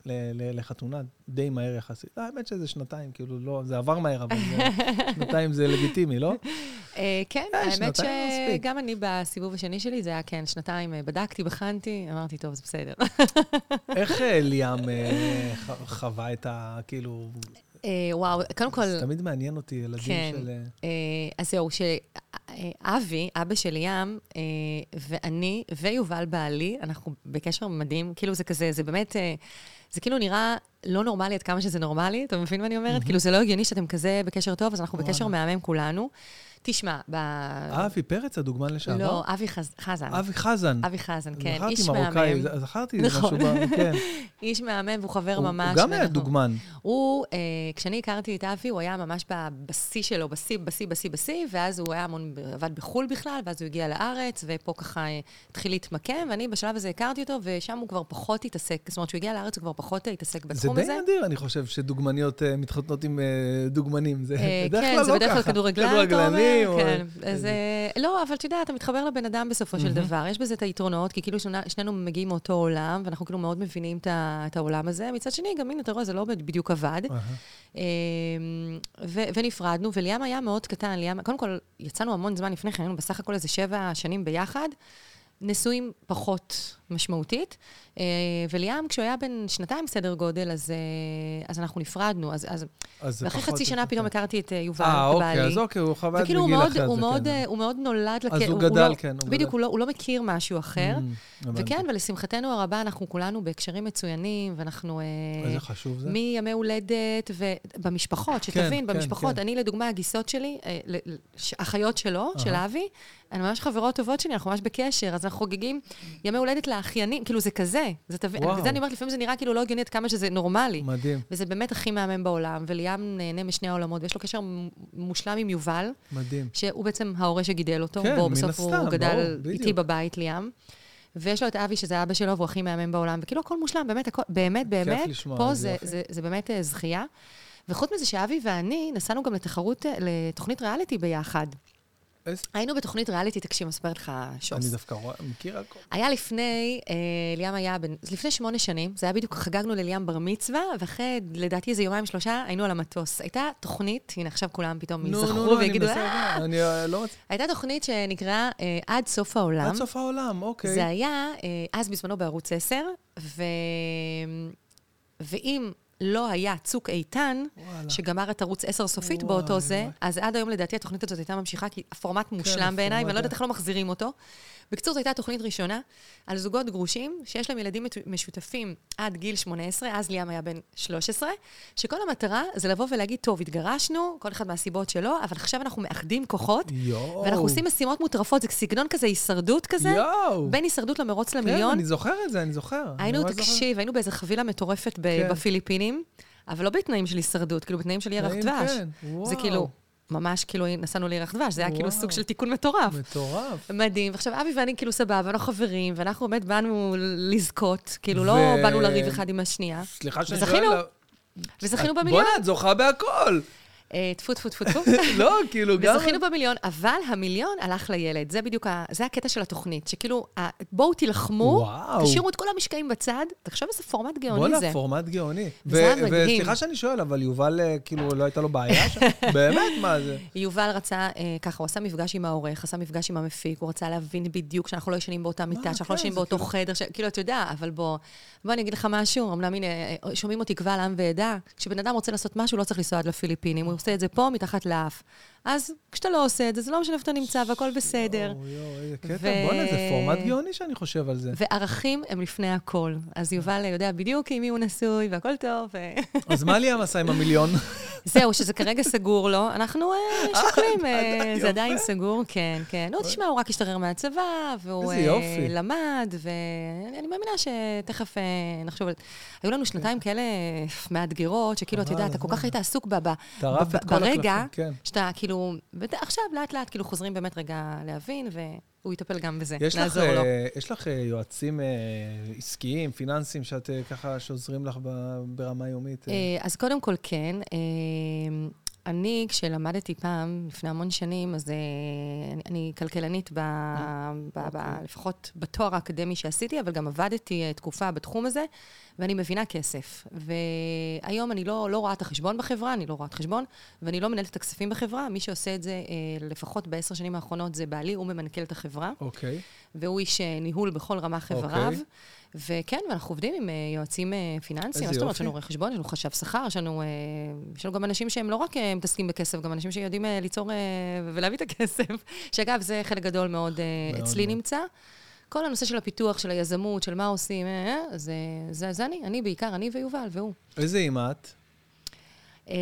ל, ל, לחתונה, די מהר יחסית. האמת שזה שנתיים, כאילו, לא, זה עבר מהר, אבל שנתיים זה לגיטימי, לא? אה, כן, אה, האמת. שגם אני בסיבוב השני שלי, זה היה כן, שנתיים, אה, בדקתי, בחנתי, אמרתי, טוב, זה בסדר. איך אה, ליאם אה, חווה את ה... כאילו... אה, וואו, קודם כל, זה תמיד מעניין אותי, ילדים כן. של... אה, אה, אז זהו, שאבי, אבא של ים, אה, ואני ויובל בעלי, אנחנו בקשר מדהים, כאילו זה כזה, זה באמת, אה, זה כאילו נראה לא נורמלי עד כמה שזה נורמלי, אתה מבין מה אני אומרת? כאילו זה לא הגיוני שאתם כזה בקשר טוב, אז אנחנו בקשר מהמם כולנו. תשמע, ב... אבי פרץ, הדוגמן לשעבר? לא, אבי חז- חזן. אבי חזן. אבי חזן, כן, זכרתי איש מרוקאי, מהמם. ז- זכרתי נכון. משהו, כן. איש מהמם והוא חבר הוא ממש. הוא גם היה דוגמן. הוא, אה, כשאני הכרתי את אבי, הוא היה ממש בשיא שלו, בשיא, בשיא, בשיא, בשיא, ואז הוא היה המון, עבד בחו"ל בכלל, ואז הוא הגיע לארץ, ופה ככה אה, התחיל להתמקם, ואני בשלב הזה הכרתי אותו, ושם הוא כבר פחות התעסק, זאת אומרת, כשהוא הגיע לארץ הוא כבר פחות התעסק זה בתחום די הזה. נדיר, אני חושב, שדוגמניות אה, מתחתנות עם אה, דוגמנים. זה אה, בדרך כן, כלל זה לא בדרך כלל ככה. כדורגלן, אתה אומר? או- כן. אז אה, לא, אבל אתה יודע, אתה מתחבר לבן אדם בסופו של דבר. יש בזה את היתרונות, כי כאילו שנינו מגיעים מאותו עולם, ואנחנו כאילו מאוד מבינים את העולם הזה. מצד שני, גם הנה, אתה רואה, זה לא בדיוק עבד. אמ, ו- ונפרדנו, וליאם היה מאוד קטן. ליאם, קודם כל, יצאנו המון זמן לפני כן, היינו בסך הכל איזה שבע שנים ביחד. נשואים פחות משמעותית, וליאם, כשהוא היה בן שנתיים סדר גודל, אז, אה, אז אנחנו נפרדנו. אז, אז, אז ואחרי חצי שנה. פתאום הכרתי את אה, יובל, אה, את אוקיי, בעלי. אז אוקיי, הוא חווה את וכאילו הוא בגיל אחר, הוא זה מאוד, כן. אה, הוא מאוד נולד... אז לכ- הוא גדל, לא, כן, הוא בדיוק, גדל. הוא לא, הוא לא מכיר משהו אחר. Mm. וכן, ולשמחתנו הרבה, אנחנו כולנו בהקשרים מצוינים, ואנחנו... אה, איזה חשוב זה. מימי הולדת, ובמשפחות, שתבין, כן, במשפחות. כן. אני, לדוגמה, הגיסות שלי, אה, אחיות שלו, של אבי, הן ממש חברות טובות שלי, אנחנו ממש בקשר, אז אנחנו חוגגים ימי הולדת לאחיינים, כאילו זה כזה. זה תבין, וואו. וזה אני אומרת, לפעמים זה נראה כאילו לא הגיוני עד כמה שזה נורמלי. מדהים, וזה באמת הכי מהמם בעולם, וליאם נהנה משני העולמות, ויש לו קשר מושלם עם יובל, מדהים. שהוא בעצם ההורה שגידל אותו. כן, בו, מן בסוף הסתם, הוא גדל ברור, בדיוק. איתי בבית, ליאם. ויש לו את אבי, שזה אבא שלו, והוא הכי מהמם בעולם. וכאילו, הכל מושלם, באמת, הכל, באמת, באמת, לשמוע, פה זה, יופי. זה, זה באמת אה, זכייה. וחוץ מזה שאבי ואני נסענו גם לתחרות, אה, לתוכנית ריאליטי ביחד. היינו בתוכנית ריאליטי, תקשיב, אני אספר לך שוס. אני דווקא רואה- מכיר הכל. היה לפני, אה, ליאם היה בן, לפני שמונה שנים, זה היה בדיוק, חגגנו לליאם בר מצווה, ואחרי, לדעתי איזה יומיים שלושה, היינו על המטוס. הייתה תוכנית, הנה עכשיו כולם פתאום יזכרו ויגידו, "אה!" אני אה, לא. הייתה תוכנית שנקראה אה, עד סוף העולם. עד סוף העולם, אוקיי. זה היה אה, אז בזמנו בערוץ 10, ו... ואם לא היה צוק איתן, וואלה. שגמר את ערוץ 10 סופית וואי, באותו זה. אז עד היום לדעתי התוכנית הזאת הייתה ממשיכה, כי הפורמט מושלם בעיניי, הפורמט ואני לא יודעת היה. איך לא מחזירים אותו. בקיצור, זו הייתה תוכנית ראשונה על זוגות גרושים, שיש להם ילדים משותפים עד גיל 18, אז ליאם היה בן 13, שכל המטרה זה לבוא ולהגיד, טוב, התגרשנו, כל אחד מהסיבות שלו, אבל עכשיו אנחנו מאחדים כוחות, יואו. ואנחנו עושים משימות מוטרפות, זה סגנון כזה הישרדות כזה, יואו. בין הישרדות למרוץ כן, למיליון. אני זוכר את זה, אני זוכר. היינו, אני ממש זוכר. תקשיב, היינו באיזה חבילה מטורפת ב- כן. בפיליפינים, אבל לא בתנאים של הישרדות, כאילו בתנאים של ירח דבש. כן, זה וואו. כאילו, ממש כאילו נסענו לירח דבש, זה היה כאילו וואו. סוג של תיקון מטורף. מטורף. מדהים. ועכשיו, אבי ואני כאילו סבבה, אנחנו חברים, ואנחנו באמת באנו לזכות, כאילו לא ו- באנו לריב אחד עם השנייה. סליחה שאני. שואל... וזכינו במיליון. בוא'נה, את זוכה בהכל. אה, טפו, טפו, טפו, טפו. לא, כאילו, גם... וזכינו במיליון, אבל המיליון הלך לילד. זה בדיוק, ה... זה הקטע של התוכנית, שכאילו, ה... בואו תילחמו, וואו. תשאירו את כל המשקעים בצד, תחשוב איזה פורמט גאוני בוא'נה, זה. פורמט גאוני. וזה היה מדהים. וסליחה שאני שואל, אבל יובל, אה, כאילו, לא הייתה לו בעיה שם? באמת, מה זה? יובל רצה, אה, ככה, הוא עשה מפגש עם העורך, עשה מפגש עם המפיק, הוא רצה להבין בדיוק שאנחנו לא ישנים באותה מיטה, שאנחנו כן, לא ישנים זה באותו כאילו- חדר, ש... כאילו, אתה יודע, אבל בוא, בוא אני אגיד לך משהו, אמנם הנה, אה, שומעים אותי קבל עם ועדה, כשבן אדם רוצה לעשות משהו, לא צריך לנסוע עד לפיליפינים, הוא עושה את זה פה, מתחת לאף. אז כשאתה לא עושה את זה, זה לא משנה איפה אתה נמצא והכל בסדר. יואו, יואו, איזה קטע. ו- בוא'נה, זה פורמט גאוני שאני חושב על זה. וערכים הם לפני הכל. אז יובל יודע בדיוק עם מי הוא נשוי והכל טוב. ו- אז מה לי המסע עם המיליון? זהו, שזה כרגע סגור לו. אנחנו אה, שוקלים, אה, זה. עדיין סגור, כן, כן. נו, תשמע, הוא רק השתחרר מהצבא, והוא אה. למד, ואני מאמינה שתכף אה, נחשוב על... היו לנו שנתיים כאלה מאתגרות, שכאילו, אתה יודע, אתה כל. כך היית עסוק ברגע, כן. שאתה כאילו, ות- עכשיו לאט-לאט כאילו חוזרים באמת רגע להבין, והוא יטפל גם בזה, יש לך, נעזור לו. אה, יש לך אה, יועצים אה, עסקיים, פיננסיים, שאת אה, ככה, שעוזרים לך ברמה יומית? אה? אה, אז קודם כל, כן. אני, כשלמדתי פעם, לפני המון שנים, אז אה, אני, אני כלכלנית, ב, ב, ב, לפחות בתואר האקדמי שעשיתי, אבל גם עבדתי אה, תקופה בתחום הזה, ואני מבינה כסף. והיום אני לא, לא רואה את החשבון בחברה, אני לא רואה את חשבון, ואני לא מנהלת את הכספים בחברה. מי שעושה את זה, אה, לפחות בעשר שנים האחרונות, זה בעלי, הוא ממנכ"ל את החברה. אוקיי. והוא איש ניהול בכל רמה חבריו. אוקיי. וכן, ואנחנו עובדים עם אה, יועצים אה, פיננסיים. איזה מה זאת אומרת? יופי. יש לנו רואה חשבון, יש לנו חשב שכר, יש לנו, אה, יש לנו גם אנשים שהם לא רק מתעסקים בכסף, גם אנשים שיודעים ליצור ולהביא את הכסף. שאגב, זה חלק גדול מאוד מאוד אצלי מאוד. נמצא. כל הנושא של הפיתוח, של היזמות, של מה עושים, זה, זה, זה אני, אני בעיקר, אני ויובל, והוא. איזה אימא את? אה,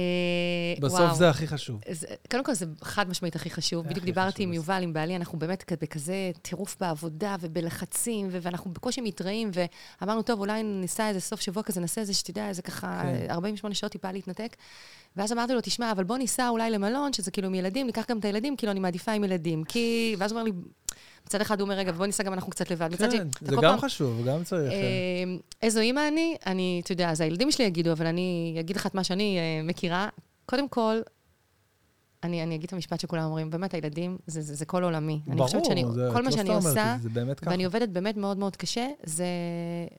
בסוף וואו. זה הכי חשוב. זה, קודם כל, זה חד משמעית הכי חשוב. בדיוק דיברתי עם יובל, עם בעלי, אנחנו באמת בכזה טירוף בעבודה ובלחצים, ואנחנו בקושי מתראים, ואמרנו, טוב, אולי ניסע איזה סוף שבוע כזה, נעשה איזה, שתדע, איזה ככה, כן. 48 שעות טיפה להתנתק. ואז אמרתי לו, תשמע, אבל בוא ניסע אולי למלון, שזה כאילו עם ילדים, ניקח גם את הילדים, כאילו, אני מעדיפה עם ילדים. כי... ואז הוא אומר לי, מצד אחד הוא אומר, רגע, בוא ניסע גם אנחנו קצת לבד. כן, זה גם פעם- חשוב, גם צריך. אה, אה, איזו אימא אני? אני, אתה יודע, אז הילדים שלי יגידו, אבל אני אגיד לך את מה שאני אה, מכירה. קודם כל, אני, אני אגיד את המשפט שכולם אומרים, באמת, הילדים, זה, זה, זה כל עולמי. אני חושבת שאני, ברור, זה- כל מה לא שאני אומרת עושה, זה באמת ככה. ואני עובדת באמת מאוד מאוד קשה, זה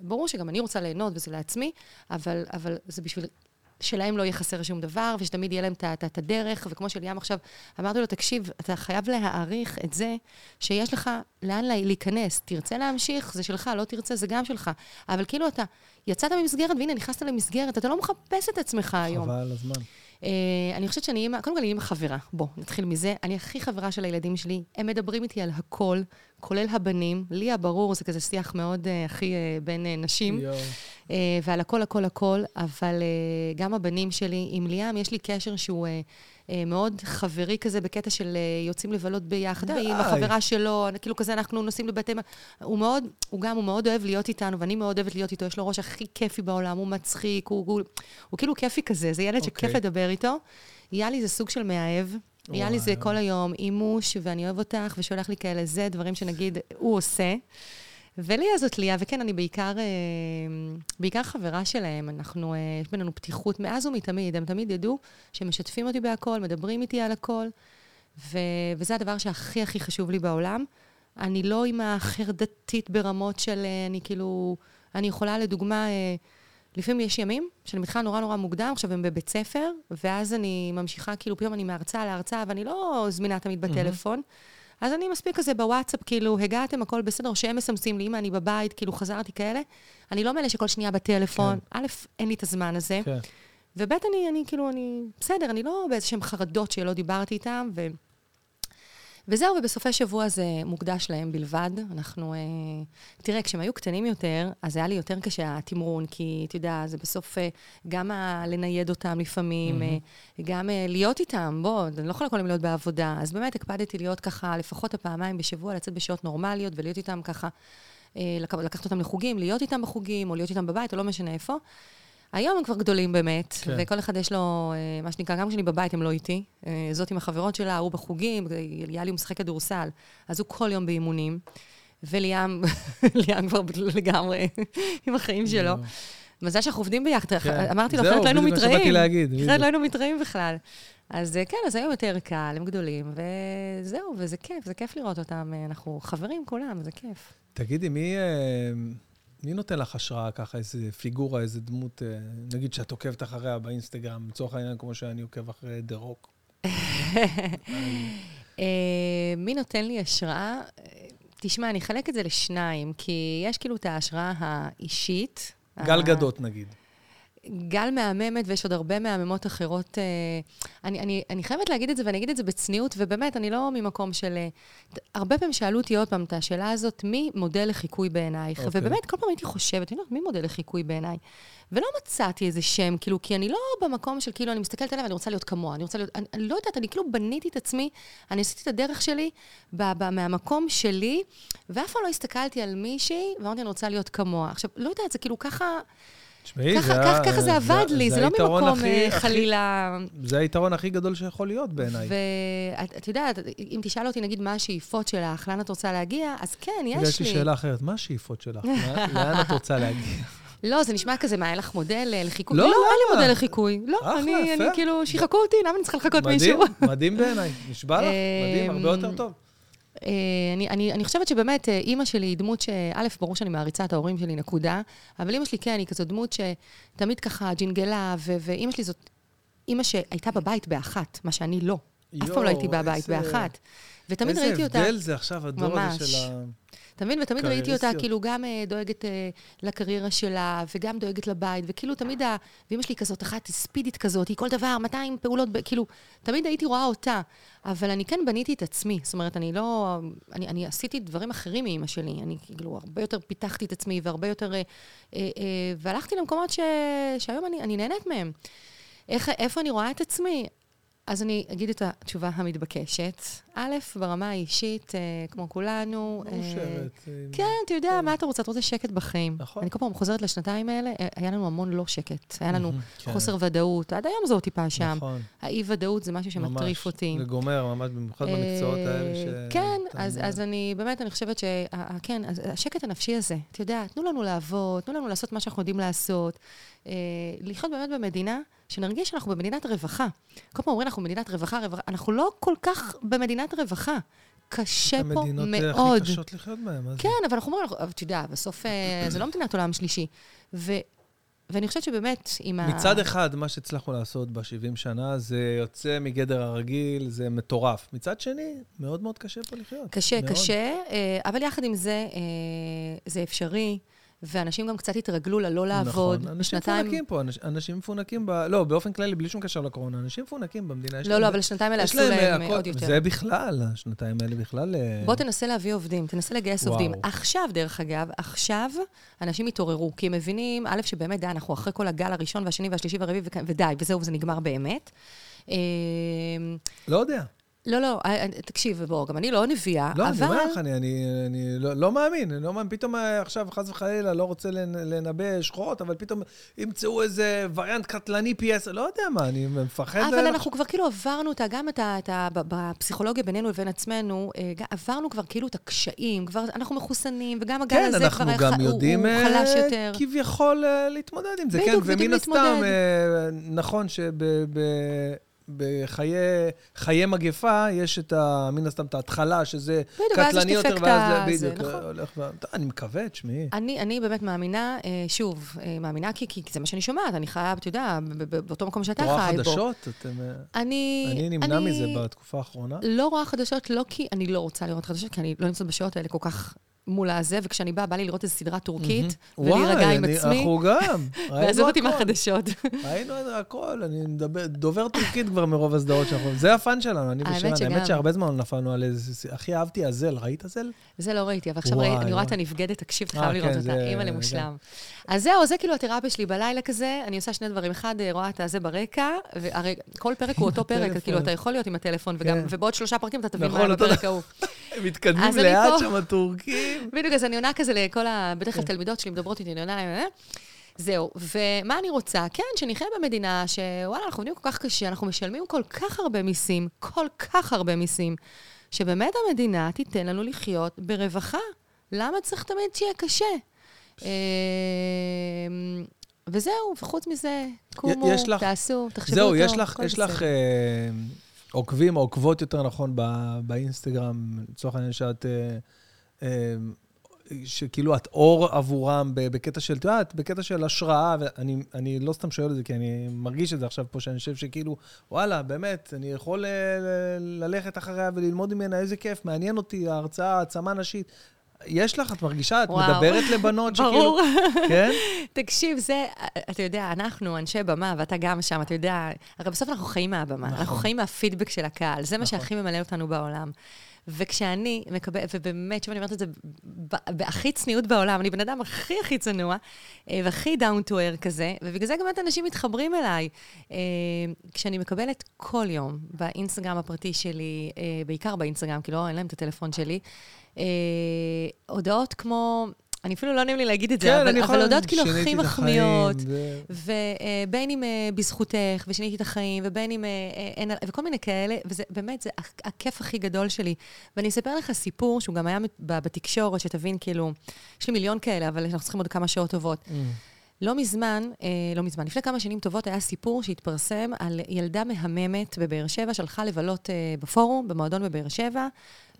ברור שגם אני רוצה ליהנות וזה לעצמי, אבל, אבל זה בשביל שלהם לא יהיה חסר שום דבר, ושתמיד יהיה להם את הדרך, וכמו שליאם עכשיו, אמרתי לו, תקשיב, אתה חייב להעריך את זה שיש לך לאן לה- להיכנס. תרצה להמשיך, זה שלך, לא תרצה, זה גם שלך. אבל כאילו אתה יצאת ממסגרת, והנה, נכנסת למסגרת, אתה לא מחפש את עצמך היום. חבל הזמן. אה, אני חושבת שאני אימא, קודם כל אני אימא חברה. בוא, נתחיל מזה. אני הכי חברה של הילדים שלי. הם מדברים איתי על הכל, כולל הבנים. לי הברור, זה כזה שיח מאוד אה, הכי אה, בין אה, נשים. אה, ועל הכל, הכל, הכל, אבל אה, גם הבנים שלי, עם ליאם יש לי קשר שהוא אה, מאוד חברי כזה, בקטע של אה, יוצאים לבלות ביחד. עם החברה שלו, כאילו כזה, אנחנו נוסעים לבתי... הוא מאוד, הוא גם, הוא מאוד אוהב להיות איתנו, ואני מאוד אוהבת להיות איתו, יש לו ראש הכי כיפי בעולם, הוא מצחיק, הוא, הוא, הוא כאילו כיפי כזה, זה ילד שכיף אוקיי. לדבר איתו. יאלי זה סוג של מאהב. יאלי זה וואו. כל היום אימוש, ואני אוהב אותך, ושולח לי כאלה, זה דברים שנגיד, הוא עושה. וליה זאת ליה, וכן, אני בעיקר, אה, בעיקר חברה שלהם. אנחנו, אה, יש בינינו פתיחות מאז ומתמיד. הם תמיד ידעו שמשתפים אותי בהכל, מדברים איתי על הכל, ו, וזה הדבר שהכי הכי חשוב לי בעולם. אני לא אימא חרדתית ברמות של, אה, אני כאילו, אני יכולה, לדוגמה, לפעמים יש ימים שאני מתחילה נורא נורא מוקדם, עכשיו הם בבית ספר, ואז אני ממשיכה, כאילו, פתאום אני מהרצאה להרצאה, ואני לא זמינה תמיד בטלפון. אז אני מספיק כזה בוואטסאפ, כאילו, הגעתם, הכל בסדר, או שהם מסמסים לי, אמא, אני בבית, כאילו, חזרתי כאלה. אני לא מאלה שכל שנייה בטלפון. א', אין לי את הזמן הזה. כן. וב', אני, אני כאילו, אני, בסדר, אני לא באיזשהם חרדות שלא דיברתי איתם, ו... וזהו, ובסופי שבוע זה מוקדש להם בלבד. אנחנו, אה, תראה, כשהם היו קטנים יותר, אז היה לי יותר קשה התמרון, כי, אתה יודע, זה בסוף אה, גם ה- לנייד אותם לפעמים, אה, גם אה, להיות איתם, בוא, אני לא יכולה כל היום להיות בעבודה. אז באמת הקפדתי להיות ככה, לפחות הפעמיים בשבוע, לצאת בשעות נורמליות ולהיות איתם ככה, אה, לק- לקחת אותם לחוגים, להיות איתם בחוגים, או להיות איתם בבית, או לא משנה איפה. היום הם כבר גדולים באמת, כן. וכל אחד יש לו, אה, מה שנקרא, גם כשאני בבית הם לא איתי. אה, זאת עם החברות שלה, הוא בחוגים, יאלי הוא משחק כדורסל, אז הוא כל יום באימונים. וליאם, ליאם כבר לגמרי עם החיים שלו. מזל שאנחנו עובדים ביחד. כן. אמרתי לו, זהו, אחרת לא היינו בדיוק מה שבאתי מתראים. להגיד, אחרת. לא היינו מתראים בכלל. אז אה, כן, אז היום יותר קל, הם גדולים, וזהו, וזה כיף, זה כיף לראות אותם. אנחנו חברים כולם, זה כיף. תגידי, מי, מי נותן לך השראה ככה, איזה פיגורה, איזה דמות, אה, נגיד שאת עוקבת אחריה באינסטגרם, לצורך העניין, כמו שאני עוקב אחרי דה רוק. אה, מי נותן לי השראה? אה, תשמע, אני אחלק את זה לשניים, כי יש כאילו את ההשראה האישית. גל גדות, נגיד. גל מהממת, ויש עוד הרבה מהממות אחרות. אה, אני, אני, אני חייבת להגיד את זה, ואני אגיד את זה בצניעות, ובאמת, אני לא ממקום של... אה, הרבה פעמים שאלו אותי עוד פעם את השאלה הזאת, מי מודל לחיקוי בעינייך? Okay. אוקיי. ובאמת, כל פעם הייתי חושבת, אני יודעת, מי מודל לחיקוי בעיניי? ולא מצאתי איזה שם, כאילו, כי אני לא במקום של כאילו, אני מסתכלת עליה ואני רוצה להיות כמוה, אני רוצה להיות... אני, אני לא יודעת, אני כאילו בניתי את עצמי, אני עשיתי את הדרך שלי ב, ב, מהמקום שלי, ואף פעם לא הסתכלתי על מישהי, ואמרתי, אני רוצה להיות כמוה. עכשיו, לא יודעת, זה כאילו ככה... תשמעי, ככה, ככה, ככה זה עבד לי, זה, זה לא ממקום הכי, חלילה... הכי, זה היתרון הכי גדול שיכול להיות בעיניי. ואת יודעת, אם תשאל אותי, נגיד, מה השאיפות שלך, לאן את רוצה להגיע, אז כן, יש לי. יש לי שאלה אחרת, מה השאיפות שלך? לאן את רוצה להגיע? לא, זה נשמע כזה, מה, אין לך מודל לחיקוי? לא, לא, אין לי מודל לחיקוי. לא, אני. אני כאילו, שיחקו אותי, למה אני צריכה לחכות מישהו? מדהים, מדהים בעיניי. נשבע לך, מדהים, הרבה יותר טוב. אה, אני, אני, אני חושבת שבאמת, אה, אימא שלי היא דמות ש... א', ברור שאני מעריצה את ההורים שלי, נקודה, אבל אימא שלי כן, היא כזאת דמות שתמיד ככה ג'ינגלה, ו- ואימא שלי זאת אימא שהייתה בבית באחת, מה שאני לא. אף פעם לא הייתי בבית איזה- באחת. ותמיד ראיתי אותה... איזה הבדל זה עכשיו, הדור הזה ממש. של ה... אתה מבין? ותמיד ראיתי אותה. כאילו גם אה, דואגת אה, לקריירה שלה, וגם דואגת לבית, וכאילו תמיד, ה... ואימא שלי כזאת אחת ספידית כזאת, היא כל דבר, 200 פעולות. כאילו, תמיד הייתי רואה אותה. אבל אני כן בניתי את עצמי. זאת אומרת, אני לא... אני, אני עשיתי דברים אחרים מאימא שלי. אני כאילו הרבה יותר פיתחתי את עצמי, והרבה יותר... אה, אה, אה, והלכתי למקומות ש... שהיום אני, אני נהנית מהם. איך, איפה אני רואה את עצמי? אז אני אגיד את התשובה המתבקשת. א', ברמה האישית, אה, כמו כולנו. אה, מאושרת. אה, כן, אתה יודע, מה אתה רוצה? אתה רוצה שקט בחיים. נכון. אני כל פעם חוזרת לשנתיים האלה, אה, היה לנו המון לא שקט. היה לנו כן. חוסר ודאות. עד היום עוד טיפה שם. נכון. האי-ודאות זה משהו שמטריף ממש. אותי. זה גומר, ממש במיוחד במקצועות האלה ש... אה, כן, אז. אז אני, באמת, אני חושבת ש... כן, השקט הנפשי הזה, אתה יודע, תנו לנו לעבוד, תנו לנו לעשות מה שאנחנו יודעים לעשות. אה, לחיות באמת במדינה, שנרגיש שאנחנו במדינת רווחה. כל פעם אומרים, אנחנו במדינת רווחה, רווחה, אנחנו לא כל כך במדינת רווחה. קשה פה המדינות אה, מאוד. הכי קשות לחיות בהן. זה? כן, אבל אנחנו אומרים, אתה יודע, בסוף אה, זה לא מדינת עולם שלישי. ו, ואני חושבת שבאמת, עם ה... מצד אחד, מה שהצלחנו לעשות ב-70 שנה, זה יוצא מגדר הרגיל, זה מטורף. מצד שני, מאוד מאוד קשה פה לחיות. קשה, מאוד. קשה, אה, אבל יחד עם זה, זה אפשרי, ואנשים גם קצת התרגלו ללא לעבוד. נכון, אנשים בשנתיים- מפונקים פה, אנש, אנשים מפונקים ב... לא, באופן כללי, בלי שום קשר לקורונה, אנשים מפונקים במדינה. לא, לא, אבל השנתיים האלה עשו להם הכל- עוד יותר. זה בכלל, השנתיים האלה בכלל... אה, בוא תנסה להביא עובדים, תנסה לגייס וואו. עובדים. עכשיו, דרך אגב, עכשיו אנשים התעוררו, כי הם מבינים, א', שבאמת, די, אנחנו אחרי כל הגל הראשון והשני והשלישי והרביעי, ודי, וזהו, וזה נגמר באמת. אה, לא יודע. לא, לא, אה, תקשיב, בוא, גם אני לא נביאה, לא, אני אבל... אומר לך, אני, אני, אני לא, לא מאמין, אני לא מאמין. פתאום אה, עכשיו, חס וחלילה, לא רוצה לנ- לנבא שחורות, אבל פתאום ימצאו איזה וריאנט קטלני פי עשר, לא יודע מה, אני מפחד... אבל ל- אנחנו כבר כאילו עברנו אותה, גם את ה... את ה ב- בפסיכולוגיה בינינו לבין עצמנו, אה, עברנו כבר כאילו את הקשיים, כבר אנחנו מחוסנים, וגם הגל כן, הזה כבר גם ח- הוא- יודעים הוא אה, חלש יותר. כביכול אה, להתמודד עם זה, כן, בדיוק, ומן יודעים הסתם, להתמודד. אה, נכון שבחיי מגפה יש את ה... מן הסתם את ההתחלה, שזה קטלני יותר, ואז בדיוק, נכון. הולך ו... טוב, אני מקווה, תשמעי. אני, אני באמת מאמינה, אה, שוב, אה, מאמינה כי, כי זה מה שאני שומעת, אני חיה, אתה יודע, באותו מקום שאתה רואה חי בו. חדשות? אתם... אה, אני... אני נמנע מזה בתקופה האחרונה. לא רואה חדשות, לא כי אני לא רוצה לראות חדשות, כי אני לא נמצאת בשעות האלה כל כך מול הזה, וכשאני באה, בא לי לראות איזו סדרה טורקית, ולהירגע עם עצמי, אנחנו גם. ועזוב אותי. מהחדשות. ראינו את הכל, אני מדבר, דובר טורקית כבר מרוב הסדרות שאנחנו... זה הפאן שלנו, אני האמת ושירן. שגם. האמת שהרבה זמן לא נפלנו על איזה... הכי אהבתי אזל, ראית אזל? זה לא ראיתי, אבל עכשיו וואי, אני רואה וואי. את הנבגדת, תקשיב, אתה אה, חייב לראות כן, אותה, אימא למושלם. אז זהו, זה כאילו התרפיה שלי בלילה כזה, אני עושה שני דברים. אחד, אה, רואה את הזה ברקע, והרי כל פרק הוא אותו פרק. כאילו, אתה יכול להיות עם הטלפון, כן. ובעוד שלושה פרקים אתה תבין מה נכון, אותו בפרק ההוא. מתקדמים לאט. שם, הטורקים. בדיוק, אז אני עונה כזה לכל ה... בדרך כן. כלל תלמידות שלי מדברות איתי, אני עונה להם, אה? זהו. ומה אני רוצה? כן, שנחיה במדינה שוואלה, אנחנו עובדים כל כך קשה, אנחנו משלמים כל כך הרבה מיסים, כל כך הרבה מיסים, שבאמת המדינה תיתן לנו לחיות ברווחה. למה צריך תמיד שיהיה קשה? אה, וזהו, וחוץ מזה, קומו, יש לך- תעשו, תחשבו זהו, טוב, יש לך, יש לך. אה, עוקבים, עוקבות יותר נכון, ב- באינסטגרם, לצורך העניין שאת... אה, שכאילו את אור עבורם בקטע של, את יודעת, בקטע של השראה, ואני אני לא סתם שואל את זה, כי אני מרגיש את זה עכשיו פה, שאני חושב שכאילו, וואלה, באמת, אני יכול ל- ל- ללכת אחריה וללמוד ממנה, איזה כיף, מעניין אותי, ההרצאה, העצמה נשית. יש לך, את מרגישה, את וואו. מדברת לבנות שכאילו... ברור. כן? תקשיב, זה, אתה יודע, אנחנו אנשי במה, ואתה גם שם, אתה יודע, הרי בסוף אנחנו חיים מהבמה, נכון. אנחנו חיים מהפידבק של הקהל, זה מה נכון. שהכי ממלא אותנו בעולם. וכשאני מקבלת, ובאמת, שוב אני אומרת את זה בהכי צניעות בעולם, אני בן אדם הכי הכי צנוע, אה, והכי down to air כזה, ובגלל זה גם באמת אנשים מתחברים אליי. אה, כשאני מקבלת כל יום באינסטגרם הפרטי שלי, אה, בעיקר באינסטגרם, כי לא, אין להם את הטלפון שלי, הודעות כמו... אני אפילו לא נעים לי להגיד את זה, כן, אבל, הודעות כאילו הכי מחמיאות, ובין אם אה, בזכותך, ושיניתי את החיים, ובין אם אה, אה, אין, וכל מיני כאלה, וזה באמת, זה הכ- הכיף הכי גדול שלי. ואני אספר לך סיפור שהוא גם היה בתקשורת, שתבין, כאילו, יש לי מיליון כאלה, אבל אנחנו צריכים עוד כמה שעות טובות. Mm. לא מזמן, אה, לא מזמן, לפני כמה שנים טובות היה סיפור שהתפרסם על ילדה מהממת בבאר שבע, שהלכה לבלות אה, בפורום, במועדון בבאר שבע,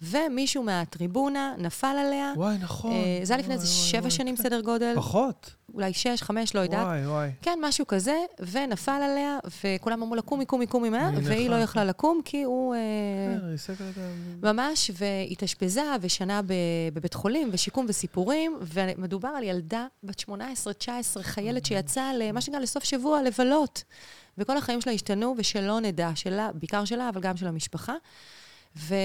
ומישהו מהטריבונה נפל עליה. וואי, נכון. אה, זה היה לפני איזה שבע וואי. שנים סדר גודל, פחות. אולי שש, חמש, לא יודעת. וואי, וואי. כן, משהו כזה, ונפל עליה, וכולם אמרו לה, קומי, קומי, קומי מהר, והיא לא. יכלה לקום, כי הוא... אה, כן. ממש, והתאשפזה, ושנה בבית חולים, ושיקום וסיפורים, ומדובר על ילדה בת 18-19, חיילת שיצאה למה שנקרא לסוף שבוע לבלות. וכל החיים שלה השתנו, ושלא נדע, שלה, בעיקר שלה, אבל גם של המשפחה. ו...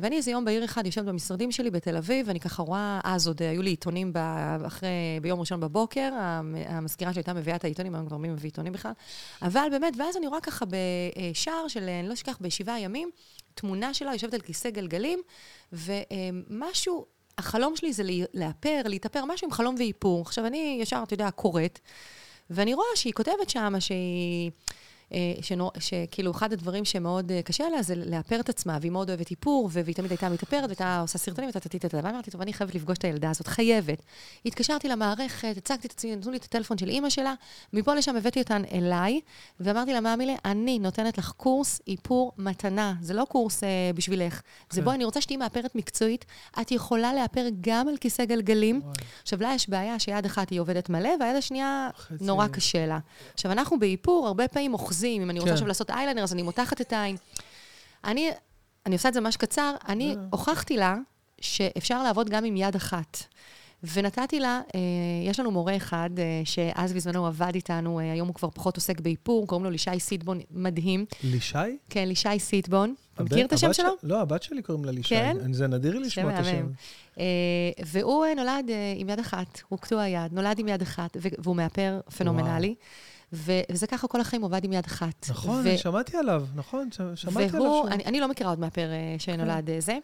ואני איזה יום בהיר אחד יושבת במשרדים שלי בתל אביב, ואני ככה רואה, אז עוד היו לי עיתונים ב... אחרי, ביום ראשון בבוקר, המ- המזכירה שהייתה מביאה את העיתונים, היום כבר מי מביא עיתונים בכלל. אבל באמת, ואז אני רואה ככה בשער של, אני לא אשכח, בשבעה ימים, תמונה שלה יושבת על כיסא גלגלים, ומשהו, החלום שלי זה לאפר, להתאפר, משהו עם חלום ואיפור. עכשיו, אני ישר, אתה יודע, קוראת, ואני רואה שהיא כותבת שמה שהיא... אה, שנור, שכאילו אחד הדברים שמאוד אה, קשה לה זה לאפר את עצמה, והיא מאוד אוהבת איפור, והיא תמיד הייתה מתאפרת, והייתה עושה סרטונים, וטטטטטט. ואמרתי, טוב, אני חייבת לפגוש את הילדה הזאת, חייבת. התקשרתי למערכת, הצגתי את עצמי, נתנו לי את הטלפון של אימא שלה, מפה לשם הבאתי אותן אליי, ואמרתי לה, מאמילה, אני נותנת לך קורס איפור מתנה. זה לא קורס אה, בשבילך. זה כן. בואי, אני רוצה שתהיי מאפרת מקצועית. את יכולה לאפר גם על כיסא גלגלים. עכשיו, לה יש בעיה שיד אחת היא עובדת מלא, והיד השנייה חצי. נורא קשה לה. עכשיו, אנחנו באיפור הרבה פעמים אוחזים, אם אני רוצה כן. עכשיו לעשות איילנר, אז אני מותחת את העין. אני, אני עושה את זה ממש קצר, אני אה. הוכחתי לה שאפשר לעבוד גם עם יד אחת. ונתתי לה, אה, יש לנו מורה אחד, אה, שאז בזמנו עבד איתנו, אה, היום הוא כבר פחות עוסק באיפור, קוראים לו לישי סיטבון, מדהים. לישי? כן, לישי סיטבון. אתה מכיר את השם שלו? של- לא, הבת שלי קוראים לה לישי. כן? זה נדיר לי לשמוע את שם השם. אה, והוא אה, נולד אה, עם יד אחת, הוא קטוע יד, נולד עם יד אחת, והוא מאפר פנומנלי. ו- וזה ככה כל החיים, הוא עבד עם יד אחת. נכון, ו- שמעתי עליו, נכון, ש- שמעתי עליו. והוא, שהוא- אני, אני לא מכירה עוד מאפר אה, שנולד אה, זה.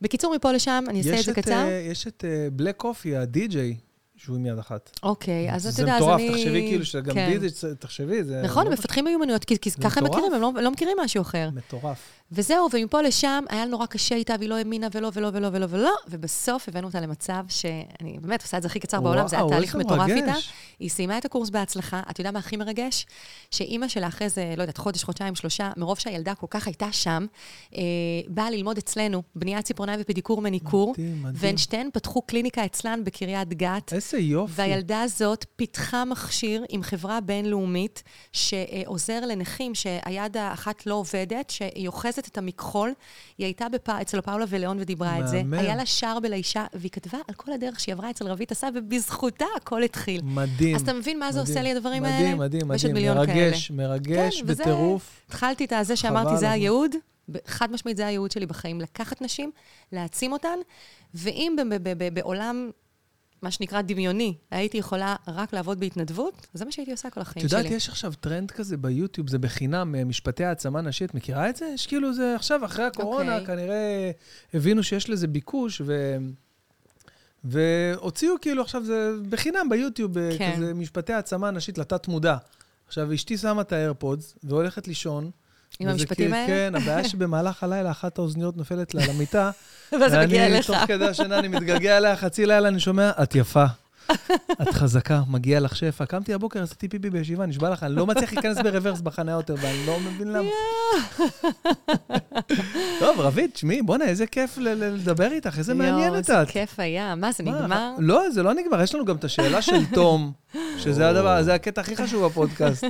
בקיצור, מפה לשם, אני אעשה את זה את, קצר. אה, יש את בלק קופי, הדי-ג'יי, שהוא עם יד אחת. אוקיי, אז אתה זה יודע, אז אני... מטורף, תחשבי כאילו שגם כן. די-ג'יי, תחשבי, זה... נכון, הם מפתחים מיומנויות, כי, זה ככה הם. מכירים, הם לא, לא מכירים משהו אחר. מטורף. וזהו, ומפה לשם היה נורא קשה איתה, והיא לא האמינה ולא ולא ולא ולא ולא, ובסוף הבאנו אותה למצב שאני באמת עושה את זה הכי קצר בעולם, זה היה וואו, תהליך מטורף. איתה. היא סיימה את הקורס בהצלחה. אתה יודע מה הכי מרגש? שאימא שלה אחרי זה, לא יודעת, חודש, חודשיים, שלושה, מרוב שהילדה כל כך הייתה שם, אה, באה ללמוד אצלנו בניית ציפורניים ופדיקור מניקור, מדהים, מדהים. והן שתיהן פתחו קליניקה אצלן בקריית גת. איזה יופי. והילדה הזאת פיתחה מכשיר עם חברה בינלאומית שעוזר לנכים שהיד האחת לא עובדת, שהיא אוחזת את המכחול. היא הייתה בפ... אצל פאולה ולאון ודיברה את זה. היה לה שער בלישה, והיא כתבה על כל הדרך שהיא עברה אצל רבית אסף, ובזכותה הכל התחיל. מדהים. אז אתה מבין מה זה מדהים. עושה לי הדברים מדהים, האלה? מדהים, עוד מדהים. מיליון מרגש, כאלה. מרגש כן, בטירוף. התחלתי את הזה שאמרתי, זה. הייעוד. חד משמעית, זה הייעוד שלי בחיים, לקחת נשים, להעצים אותן, ואם בעולם, מה שנקרא דמיוני, הייתי יכולה רק לעבוד בהתנדבות, זה מה שהייתי עושה כל את החיים שלי. יודעת, יש עכשיו טרנד כזה ביוטיוב, זה בחינם, אה, משפטי העצמה נשית. מכירה את זה? יש כאילו זה עכשיו, אחרי הקורונה, אוקיי. כנראה הבינו שיש לזה ביקוש, ו... והוציאו כאילו עכשיו, זה בחינם ביוטיוב, אה, כן. כזה משפטי העצמה נשית לתת מודע. עכשיו, אשתי שמה את האיירפודס והולכת לישון. עם המשפטים האלה? כן, הבעיה שבמהלך הלילה אחת האוזניות נופלת לה למיטה. ואז מגיע ואני, אליך. תוך כדי השינה, אני מתגעגע אליה, חצי לילה אני שומע, את יפה. את חזקה, מגיע לך שפע. קמתי הבוקר, עשיתי פיפי בישיבה, נשבע לך, אני לא מצליח להיכנס ברוורס בחניה יותר, ואני לא מבין למה. טוב, רבית, תשמעי, בואנה, איזה כיף לדבר איתך, איזה מעניינת יואו, את. איזה כיף היה. מה, זה נגמר? לא, זה לא נגמר, יש לנו גם את השאלה של תום, שזה הדבר, זה הקטע הכי חשוב בפודקאסט.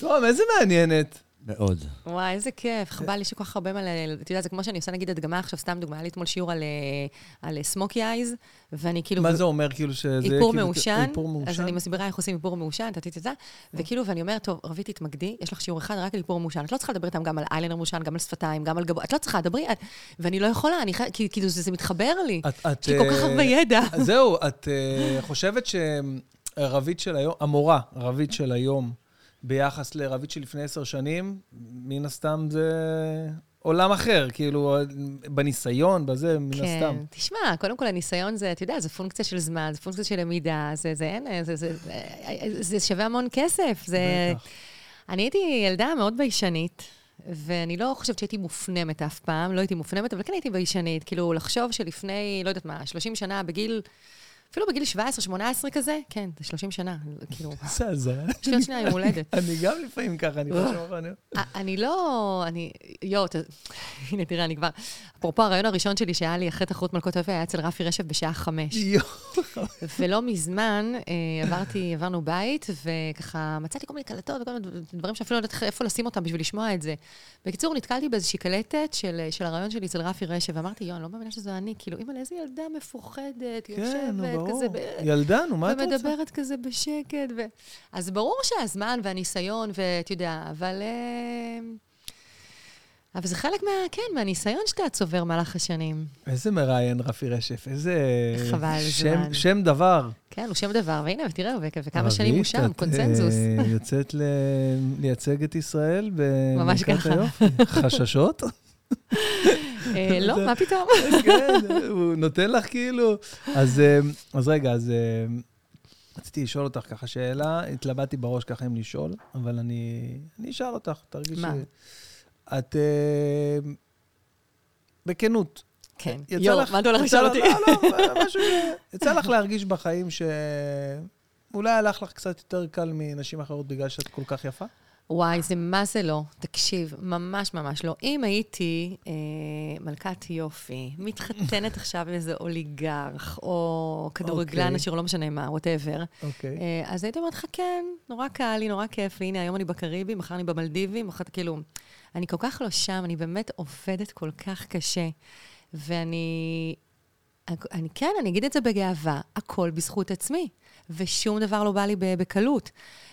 תום, איזה מעניינת. מאוד. וואי, איזה כיף, חבל לי שכל כך הרבה מה... ל- אתה יודע, זה כמו שאני עושה נגיד הדגמה עכשיו, סתם דוגמה, היה לי אתמול שיעור על, אה, על סמוקי אייז, ואני כאילו... מה זה אומר, כאילו, שזה... איפור כאילו, מעושן, איפור מעושן? אז אני מסבירה איך עושים איפור מעושן, טה-טה-טה, וכאילו, ואני אומרת, טוב, רבית, תתמקדי, יש לך שיעור אחד רק על איפור מעושן. את לא צריכה לדבר איתם גם על איילנר מעושן, גם על שפתיים, גם על גבוה, את לא צריכה, דברי, את- ואני לא יכולה, אני חי- כי- כאילו, זה זה מתחבר לי. את, את, לי כל כך אה, הרבה ידע. זהו, את אה, חושבת שרבית של היום, המורה, רבית של היום, ביחס לרבית של לפני עשר שנים, מן הסתם זה עולם אחר, כאילו, בניסיון, בזה, מן כן, הסתם. תשמע, קודם כל הניסיון זה, אתה יודע, זה פונקציה של זמן, זה פונקציה של למידה, זה, זה אין, זה, זה, זה, זה שווה המון כסף. זה... בטח. אני הייתי ילדה מאוד ביישנית, ואני לא חושבת שהייתי מופנמת אף פעם, לא הייתי מופנמת, אבל כן הייתי ביישנית. כאילו, לחשוב שלפני, לא יודעת מה, 30 שנה, בגיל, אפילו בגיל 17-18 כזה, כן, זה 30 שנה, כאילו, זה הזיה. יש לי עוד שנייה יום הולדת. אני גם לפעמים ככה, אני חושב, אני... לא, אני, יואו, הנה, תראה, אני כבר, אפרופו הרעיון הראשון שלי שהיה לי אחרי תחרות מלכות אוהבי, היה אצל רפי רשף בשעה חמש. יואו. ולא מזמן אה, עברתי, עברנו בית, וככה מצאתי כל מיני קלטות וכל מיני דברים שאפילו לא יודעת איפה לשים אותם בשביל לשמוע את זה. בקיצור, נתקלתי באיזושהי קלטת של, של הרעיון שלי אצל רפי רשף, ואמרתי, יואו, אני לא מאמינה שזה אני, כאילו, אימא, איזה ילדה מפוחדת, כן, יושבת ברור. כזה, ב... ילדה, נו, מה את רוצה? ומדברת כזה בשקט. ו... אז ברור שהזמן והניסיון, ואתה יודע, אבל... אה, אבל זה חלק מה... כן, מהניסיון שאתה צובר במהלך השנים. איזה מראיין רפי רשף, איזה... חבל שם- הזמן. שם דבר. כן, הוא שם דבר, והנה, ותראה, וכ- וכמה שנים הוא שם, את, קונצנזוס. אה, יוצאת ל- לייצג את ישראל ממש במלכת ככה. היופי. חששות? אה, לא, מה פתאום? כן, הוא נותן לך כאילו... אז אה, רגע, אז אה, רציתי לשאול אותך ככה שאלה, התלבטתי בראש ככה אם לשאול, אבל אני אשאל אותך, תרגישי... מה? את... בכנות. כן. יואו, מה אתה הולך לשאול אותי? לא, לא, משהו... ש- יצא לך להרגיש בחיים שאולי הלך לך קצת יותר קל מנשים אחרות בגלל שאת כל כך יפה? וואי, זה מה זה לא. תקשיב, ממש ממש לא. אם הייתי אה, מלכת יופי, מתחתנת עכשיו עם איזה אוליגרך, או כדורגלן אוקיי. אשר לא משנה מה, whatever, אוקיי. אה, אז הייתי אומרת לך, כן, נורא קל לי, נורא כיף לי. הנה, היום אני בקאריביים, מחר אני במלדיבים, מחר, כאילו, אני כל כך לא שם, אני באמת עובדת כל כך קשה. ואני, אני כן, אני אגיד את זה בגאווה, הכל בזכות עצמי, ושום דבר לא בא לי בקלות.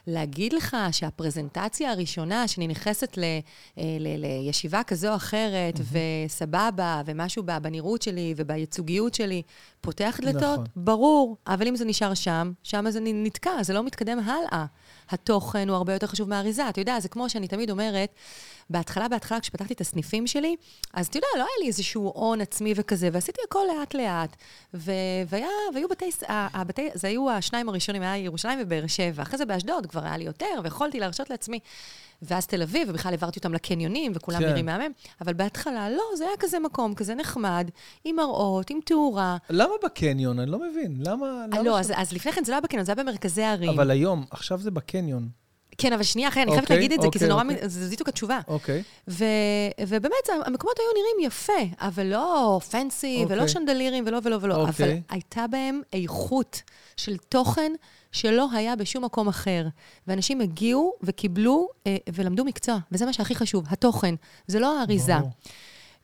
להגיד לך שהפרזנטציה הראשונה, שאני נכנסת ל, אה, ל, לישיבה כזו או אחרת, וסבבה, ומשהו ב- בנראות שלי ובייצוגיות שלי, פותח דלתות, נכון. ברור, אבל אם זה נשאר שם, שם זה נתקע, זה לא מתקדם הלאה. התוכן הוא הרבה יותר חשוב מהאריזה. אתה יודע, זה כמו שאני תמיד אומרת, בהתחלה, בהתחלה, כשפתחתי את הסניפים שלי, אז אתה יודע, לא היה לי איזשהו הון עצמי וכזה, ועשיתי הכל לאט-לאט. ו- והיה, והיו בתי, הבתי, זה היו השניים הראשונים, היה ירושלים ובאר שבע. אחרי זה באשדוד כבר היה לי יותר, ויכולתי להרשות לעצמי. ואז תל אביב, ובכלל העברתי אותם לקניונים, וכולם כן. נראים מהמם. אבל בהתחלה, לא, זה היה כזה מקום, כזה נחמד, עם מראות, עם תאורה. למה בקניון? אני לא מבין. למה... למה לא, ש- אז, אז לפני כן זה לא היה בקניון, זה היה במרכזי הערים. אבל היום, עכשיו זה בקניון. כן, אבל שנייה אחרי, אני חייבת אוקיי, להגיד את זה, כי זה אוקיי, נורא, אוקיי. זה בדיוק התשובה. אוקיי. ובאמת, המקומות היו נראים יפה, אבל לא פנסי. ולא שנדלירים, ולא ולא ולא. אבל. הייתה בהם איכות של תוכן שלא היה בשום מקום אחר. ואנשים הגיעו וקיבלו אה, ולמדו מקצוע, וזה מה שהכי חשוב, התוכן. זה לא האריזה.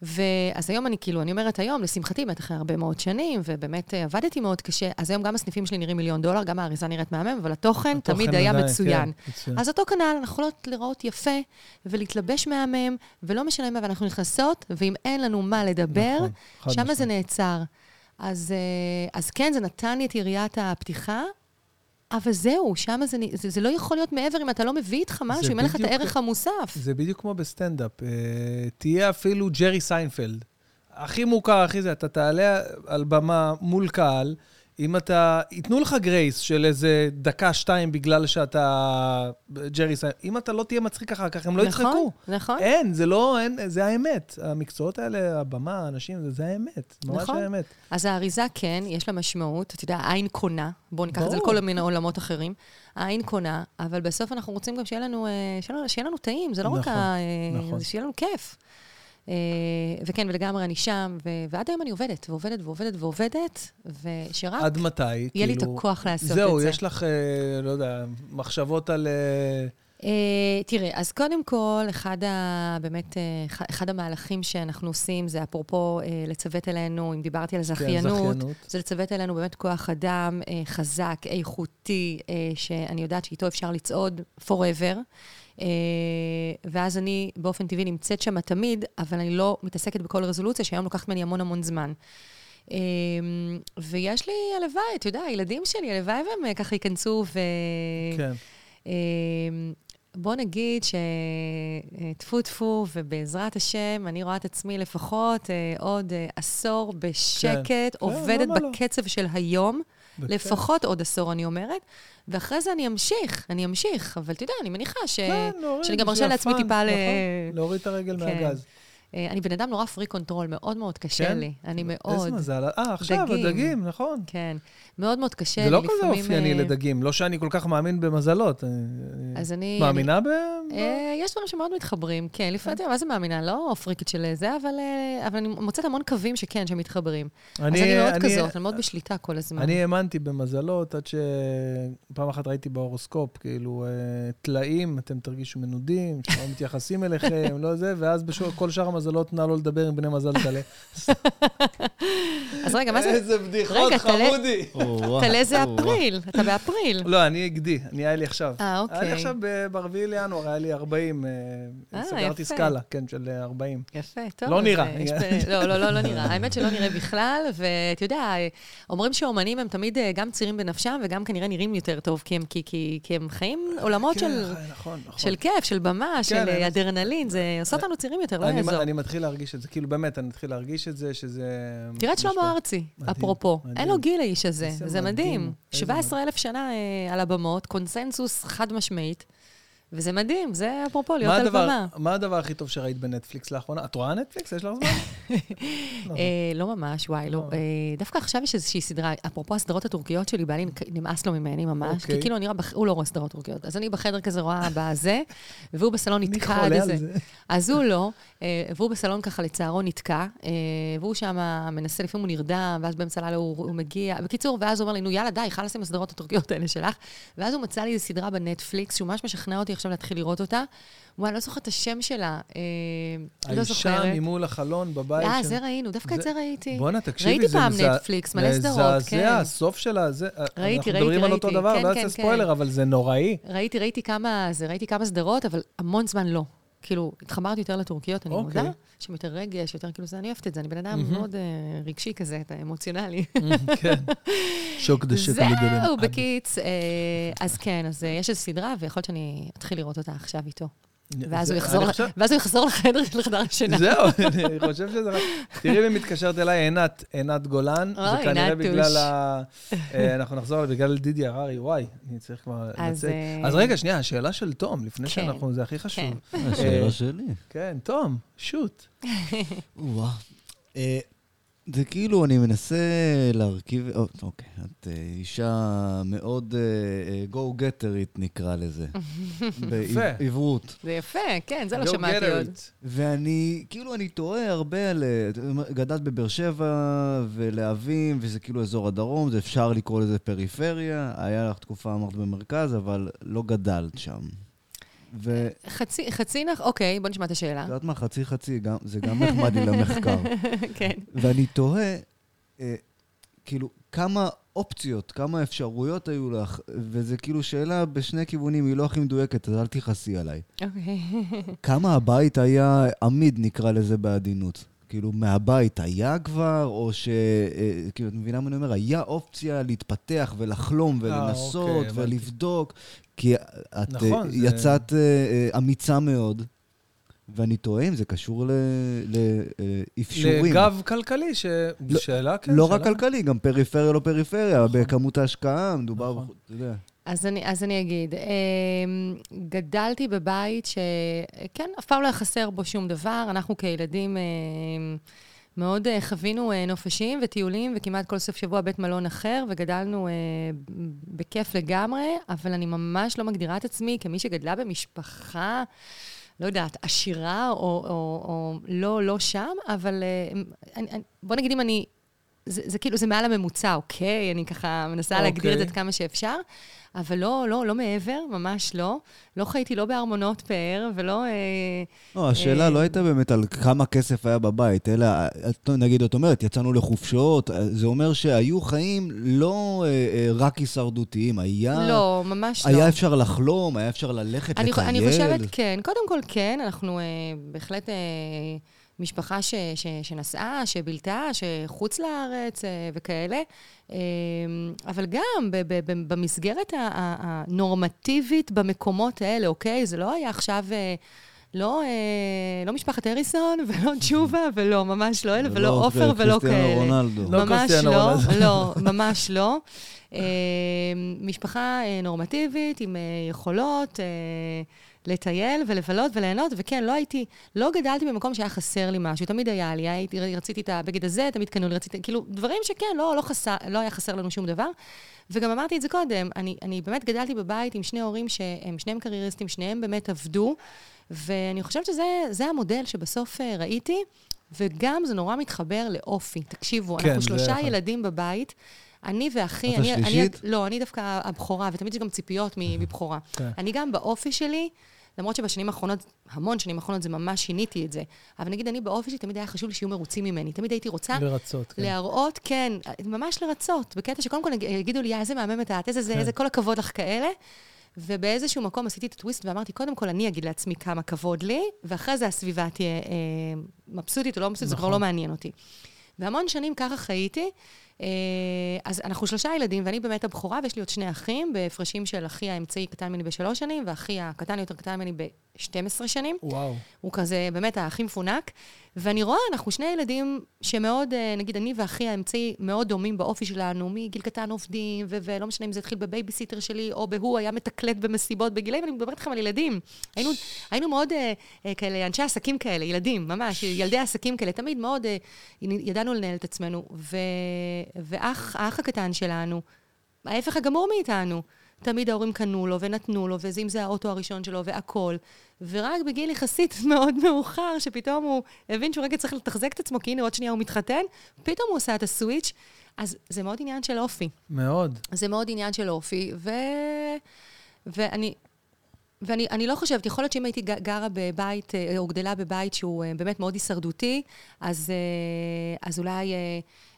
ואז היום אני כאילו, אני אומרת היום, לשמחתי, באמת אחרי הרבה מאוד שנים, ובאמת אה, עבדתי מאוד קשה, אז היום גם הסניפים שלי נראים מיליון דולר, גם האריזה נראית מהמם, אבל התוכן, התוכן תמיד היה עדיין, מצוין. כן, מצוין. אז אותו כנ"ל, אנחנו יכולות להיראות יפה ולהתלבש מהמם, ולא משנה מה, ואנחנו נכנסות, ואם אין לנו מה לדבר, נכון, שם זה. נעצר. אז, אה, אז כן, זה נתן לי את יריית הפתיחה, אבל זהו, שם זה, זה, זה לא יכול להיות מעבר אם אתה לא מביא איתך משהו, אם אין לך את הערך המוסף. זה בדיוק כמו בסטנדאפ. אה, תהיה אפילו ג'רי סיינפלד. הכי מוכר, הכי זה, אתה תעלה על במה מול קהל, אם אתה... ייתנו לך grace של איזה דקה, שתיים, בגלל שאתה ג'רי סיינפלד. אם אתה לא תהיה מצחיק אחר כך, הם לא נכון, יצחקו. נכון. אין, זה לא, אין, זה האמת. המקצועות האלה, הבמה, האנשים, זה, זה האמת. ממש נכון. האמת. אז האריזה כן, יש לה משמעות. אתה יודע, העין קונה, בואו ניקח את זה. לכל מיני עולמות אחרים. העין קונה, אבל בסוף אנחנו רוצים גם שיהיה לנו, אה, שיהיה לנו, שיהיה לנו טעים, זה לא רק נכון, ה... אה, נכון. שיהיה לנו כיף. אה, וכן, ולגמרי אני שם, ו- ועד היום אני עובדת, ועובדת, ועובדת, ועובדת, ושרק עד מתי? יהיה לי את כאילו- הכוח לעשות זהו, את זה. יש לך, אה, לא יודע, מחשבות על... אה, אה, תראה, אז קודם כל, אחד ה... באמת, אה, אחד- המהלכים שאנחנו עושים זה אפרופו אה, לצוות אלינו, אם דיברתי על זכיינות, זכיינות. זה לצוות אלינו באמת כוח אדם אה, חזק, איכותי, אה, שאני יודעת שאיתו אפשר לצעוד forever. אה, ואז אני באופן טבעי נמצאת שם תמיד, אבל אני לא מתעסקת בכל רזולוציה, שהיום לוקחת ממני המון המון זמן. אה, ויש לי, הלוואי, אתה יודע, הילדים שלי, הלוואי והם אה, ככה ייכנסו ו... כן. בוא נגיד שטפו טפו, ובעזרת השם, אני רואה את עצמי לפחות עוד עשור בשקט, כן, עובדת לא? בקצב של היום, לפחות עוד עשור, אני אומרת, ואחרי זה אני אמשיך, אני אמשיך, אבל אתה יודע, אני מניחה ש... כן, להוריד, שאני גם מרשה לעצמי טיפה ל... נכון, להוריד את הרגל כן. מהגז. אה, אני בן אדם נורא freak control, מאוד מאוד קשה כן? לי. אני איזה מאוד. מזל. אה, עכשיו, דגים. הדגים, נכון. כן. מאוד מאוד קשה זה לי. לא כזה לפעמים, אופייני אה, לדגים, לא שאני כל כך מאמין במזלות. אה, אז אני... מאמינה ב... אה, יש דברים שמאוד מתחברים, כן. לפעמים, יודע, מה זה מאמינה? לא פריקית של זה, אבל אבל אני מוצאת המון קווים שכן, שמתחברים. אז אני מאוד כזאת, אני מאוד בשליטה כל הזמן. אני האמנתי במזלות עד שפעם אחת ראיתי בהורוסקופ, כאילו, טלאים, אתם תרגישו מנודים, שלא מתייחסים אליכם, לא זה, ואז בכל שאר המזלות נא לא לדבר עם בני מזל טלה. אז רגע, מה זה? איזה בדיחות, חמודי. טלה זה אפריל, אתה באפריל. לא, אני הגדי, אני היה לי עכשיו. אה, היה לי אוקיי. עכשיו ב-4 לינואר, היה לי 40, אה, אה, סגרתי. סקאלה, כן, של אה, 40. יפה, טוב. לא נראה. אה, לא, לא, לא, לא נראה. האמת שלא נראה בכלל, ואתה יודע, אומרים שאומנים הם תמיד אה, גם צעירים בנפשם, וגם כנראה נראים יותר טוב, כי הם- חיים עולמות כן, של... נכון, נכון. של כיף, של במה, של אני- אה, אדרנלין, זה עושה אותנו צעירים יותר, לא יעזור. אני מתחיל להרגיש את זה, כאילו באמת, אני מתחיל להרגיש את זה, שזה... תראה את שלמה ארצי, אפרופו. מדהים. אין לו גיל האיש הזה, זה מדהים מדהים. הוא, איזה 17 אלף שנה אה, על הבמות, קונסנזוס חד משמעית, וזה מדהים, זה אפרופו להיות על במה. מה הדבר הכי טוב שראית בנטפליקס לאחרונה? את רואה נטפליקס? יש לך זמן? לא. אה, לא ממש, וואי, לא. לא. אה, דווקא עכשיו יש איזושהי סדרה, אפרופו הסדרות הטורקיות שלי, בעלי נמאס לו ממני ממש, כי אוקיי. כאילו נראה, הוא לא רואה סדרות טורקיות. אז אני בחדר כזה רואה בזה, והוא בסלון נתקע עד איזה... זה. אז הוא לא, אה, והוא בסלון ככה לצערו נתקע, אה, והוא שם מנסה, לפעמים הוא נרדם, ואז באמצע הלילה הוא, הוא מגיע. בקיצור, ואז הוא אומר לי, נו יאללה, די, חלאס עם הסדרות הטורקיות האלה שלך. ואז הוא מצא לי איזו סדרה בנטפליקס, שהוא ממש משכנע אותי עכשיו להתחיל לראות אותה. וואי, אני לא זוכרת את השם שלה, אה, לא זוכרת. האישה ממול החלון בבית. אה. זה ראינו, דווקא את זה- זה ראיתי. בואנה, תקשיבי, ראיתי זה פעם נטפליקס, מלא סדרות, כן. מזעזע, הסוף שלה, זה... ראיתי, אנחנו מדברים ראיתי, על אותו ראיתי, דבר, כן, לא כן, יעשה כן. ספוילר, אבל זה נוראי. ראיתי, ראיתי כמה, זה, ראיתי כמה סדרות, אבל המון זמן לא. כאילו, התחברתי יותר לטורקיות, אני אוקיי. מודה, שם יותר רגש, יותר כאילו זה, אני אוהבת את זה, אני בן אדם מאוד אה, רגשי כזה, אתה אמוציונלי. כן. שוק דה גדולים. זהו, בקיץ. אה, אז כן, אז אה, יש איזו סדרה, ויכול להיות שאני אתחיל לראות אותה עכשיו איתו. ואז הוא יחזור- אני חושב- ואז הוא יחזור לחדר לחדר השינה. זהו, אני חושב שזה... רק- תראי מי מתקשרת אליי, עינת, עינת גולן. אוי, זה כנראה. בגלל ה... אה, אנחנו נחזור עליו בגלל דידי הררי, וואי, אני צריך כבר לצאת. אה, אז רגע, שנייה, השאלה של תום, לפני כן. שאנחנו, זה הכי חשוב. כן. השאלה שלי. כן, תום, שוט. אה, זה כאילו, אני מנסה להרכיב... או, אוקיי, את אה, אישה מאוד גו גטרית, נקרא לזה. יפה. בעברות. זה יפה, כן, זה לא Go שמעתי get עוד. it. ואני, כאילו, אני תוהה הרבה על... אה, גדלת בבאר שבע ולהבים, וזה כאילו אזור הדרום, זה אפשר לקרוא לזה פריפריה. היה לך תקופה, אמרת, במרכז, אבל לא גדלת שם. ואת חצי, חצי נח... אוקיי, בוא נשמע את השאלה. יודעת מה? חצי חצי, גם- זה גם נחמד לי למחקר. כן. ואני תוהה, אה, כאילו, כמה אופציות, כמה אפשרויות היו לך, וזה כאילו שאלה בשני כיוונים, היא לא הכי מדויקת, אז אל תכעסי עליי. אוקיי. כמה הבית היה עמיד, נקרא לזה בעדינות? כאילו, מהבית היה כבר, או ש... אה, כאילו, את מבינה מה אני אומר? היה אופציה להתפתח ולחלום ולנסות אוקיי. ולבדוק, כי את אה, נכון, זה- יצאת אה, אה, אמיצה מאוד, ואני תוהה אם זה קשור לאפשורים. לגב כלכלי, ש... לא- שאלה, כן, לא שאלה. רק כלכלי, גם פריפריה לא פריפריה, בכמות ההשקעה, מדובר, נכון. אתה יודע. אז אני, אז אני אגיד, אמ, גדלתי בבית שכן, אף פעם לא היה חסר בו שום דבר. אנחנו כילדים אמ, מאוד אה, חווינו אה, נופשים וטיולים, וכמעט כל סוף שבוע בית מלון אחר, וגדלנו אה, בכיף לגמרי, אבל אני ממש לא מגדירה את עצמי כמי שגדלה במשפחה, לא יודעת, עשירה או, או, או לא, לא שם, אבל אה, אני, אני, בוא נגיד אם אני זה, זה כאילו, זה מעל הממוצע, אוקיי? אני ככה מנסה להגדיר את זה אוקיי. עד כמה שאפשר. אבל לא, לא, לא מעבר, ממש לא. לא חייתי לא בארמונות פאר, ולא... אה, לא, השאלה אה, לא הייתה באמת על כמה כסף היה בבית, אלא, נגיד, את אומרת, יצאנו לחופשות, זה אומר שהיו חיים לא אה, אה, רק הישרדותיים, היה... לא, ממש לא. היה אפשר לחלום, היה אפשר ללכת, לטייל. אני חושבת, כן. קודם כל, כן, אנחנו אה, בהחלט אה, משפחה ש, ש, שנסעה, שבילתה, שחוץ לארץ אה, וכאלה. אה, אבל גם ב, ב, ב, במסגרת ה- ה- הנורמטיבית במקומות האלה, אוקיי? זה לא היה עכשיו... אה, לא, אה, לא משפחת אריסון, ולא תשובה, ולא, ממש לא אלה, ולא עופר ולא כאלה. קריסטיאנו רונלדו. לא ממש לא. לא, ממש לא. אה, משפחה אה, נורמטיבית, עם אה, יכולות אה, לטייל ולבלות וליהנות, וכן, לא הייתי, לא גדלתי במקום שהיה חסר לי משהו, תמיד היה לי, הייתי, רציתי את הבגד הזה, תמיד קנו לי, רציתי, כאילו, דברים שכן, לא, לא, חסר, לא היה חסר לנו שום דבר. וגם אמרתי את זה קודם, אני, אני באמת גדלתי בבית עם שני הורים שהם שניהם קרייריסטים, שניהם באמת עבדו, ואני חושבת שזה זה המודל שבסוף אה, ראיתי, וגם זה נורא מתחבר לאופי. תקשיבו, כן, אנחנו שלושה אחד. ילדים בבית, אני ואחי... את אני, השלישית? אני, לא, אני דווקא הבכורה, ותמיד יש גם ציפיות מבכורה. כן. אני גם באופי שלי, למרות שבשנים האחרונות, המון שנים האחרונות, זה ממש שיניתי את זה. אבל נגיד, אני באופי שלי, תמיד היה חשוב לי שיהיו מרוצים ממני. תמיד הייתי רוצה לרצות, כן. להראות, כן, ממש לרצות. בקטע שקודם כל יגידו לי, "יא, איזה מהממת את, איזה זה, כן. איזה כל הכבוד לך כאלה. ובאיזשהו מקום עשיתי את הטוויסט ואמרתי, קודם כל אני אגיד לעצמי כמה כבוד לי, ואחרי זה הסביבה תהיה אה, מבסוטית או לא מבסוטית, זה כבר נכון. לא מעניין אותי. והמון שנים ככה חייתי. אה, אז אנחנו שלושה ילדים, ואני באמת הבכורה, ויש לי עוד שני אחים, בהפרשים של אחי האמצעי קטן ממני בשלוש שנים, ואחי הקטן יותר קטן ממני ב-12 שנים. וואו. הוא כזה, באמת, הכי מפונק. ואני רואה, אנחנו שני ילדים שמאוד, אה, נגיד, אני ואחי האמצעי מאוד דומים באופי שלנו, מגיל קטן עובדים, ו- ולא משנה אם זה התחיל בבייביסיטר שלי, או בהוא היה מתקלט במסיבות בגילאים, אני מדברת איתכם על ילדים. היינו, היינו מאוד אה, אה, כאלה, אנשי עסקים כאלה, ילדים, ממש, ילדי עסקים כאלה, תמיד מאוד אה, ידענו לנהל את עצמנו. ו- ואח, האח הקטן שלנו, ההפך הגמור מאיתנו. תמיד ההורים קנו לו ונתנו לו, וזה אם זה האוטו הראשון שלו והכול. ורק בגיל יחסית מאוד מאוחר, שפתאום הוא הבין שהוא רגע צריך לתחזק את עצמו, כי הנה עוד שנייה הוא מתחתן, פתאום הוא עושה את הסוויץ'. אז זה מאוד עניין של אופי. מאוד. זה מאוד עניין של אופי, ו... ואני... ואני אני לא חושבת, יכול להיות שאם הייתי גרה בבית, אה, או גדלה בבית שהוא אה, באמת מאוד הישרדותי, אז, אה, אז אולי,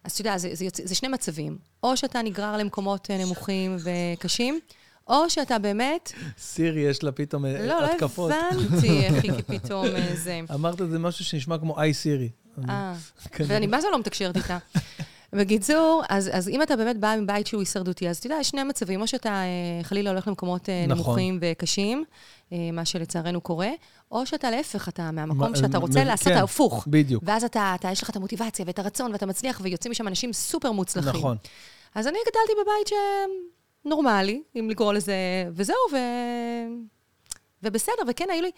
אז אתה יודע, זה, זה, זה שני מצבים. או שאתה נגרר למקומות נמוכים וקשים, או שאתה באמת... סירי, יש לה פתאום אה, לא, לא התקפות. הבנתי איך היא פתאום אה, זה. אמרת את זה משהו שנשמע כמו איי סירי. אה. ואני מה זה לא מתקשרת איתה. בקיצור, אז, אז אם אתה באמת בא מבית שהוא הישרדותי, אז אתה יודע, יש שני מצבים, או שאתה אה, חלילה הולך למקומות אה, נכון. נמוכים וקשים, אה, מה שלצערנו קורה, או שאתה להפך, אתה מהמקום מה- שאתה רוצה מ- לעשות כן, ההפוך. בדיוק. ואז אתה, אתה, יש לך את המוטיבציה ואת הרצון ואתה מצליח, ויוצאים משם אנשים סופר מוצלחים. נכון. אז אני גדלתי בבית שנורמלי, אם לקרוא לזה, וזהו, ו... ובסדר, וכן, היו לי...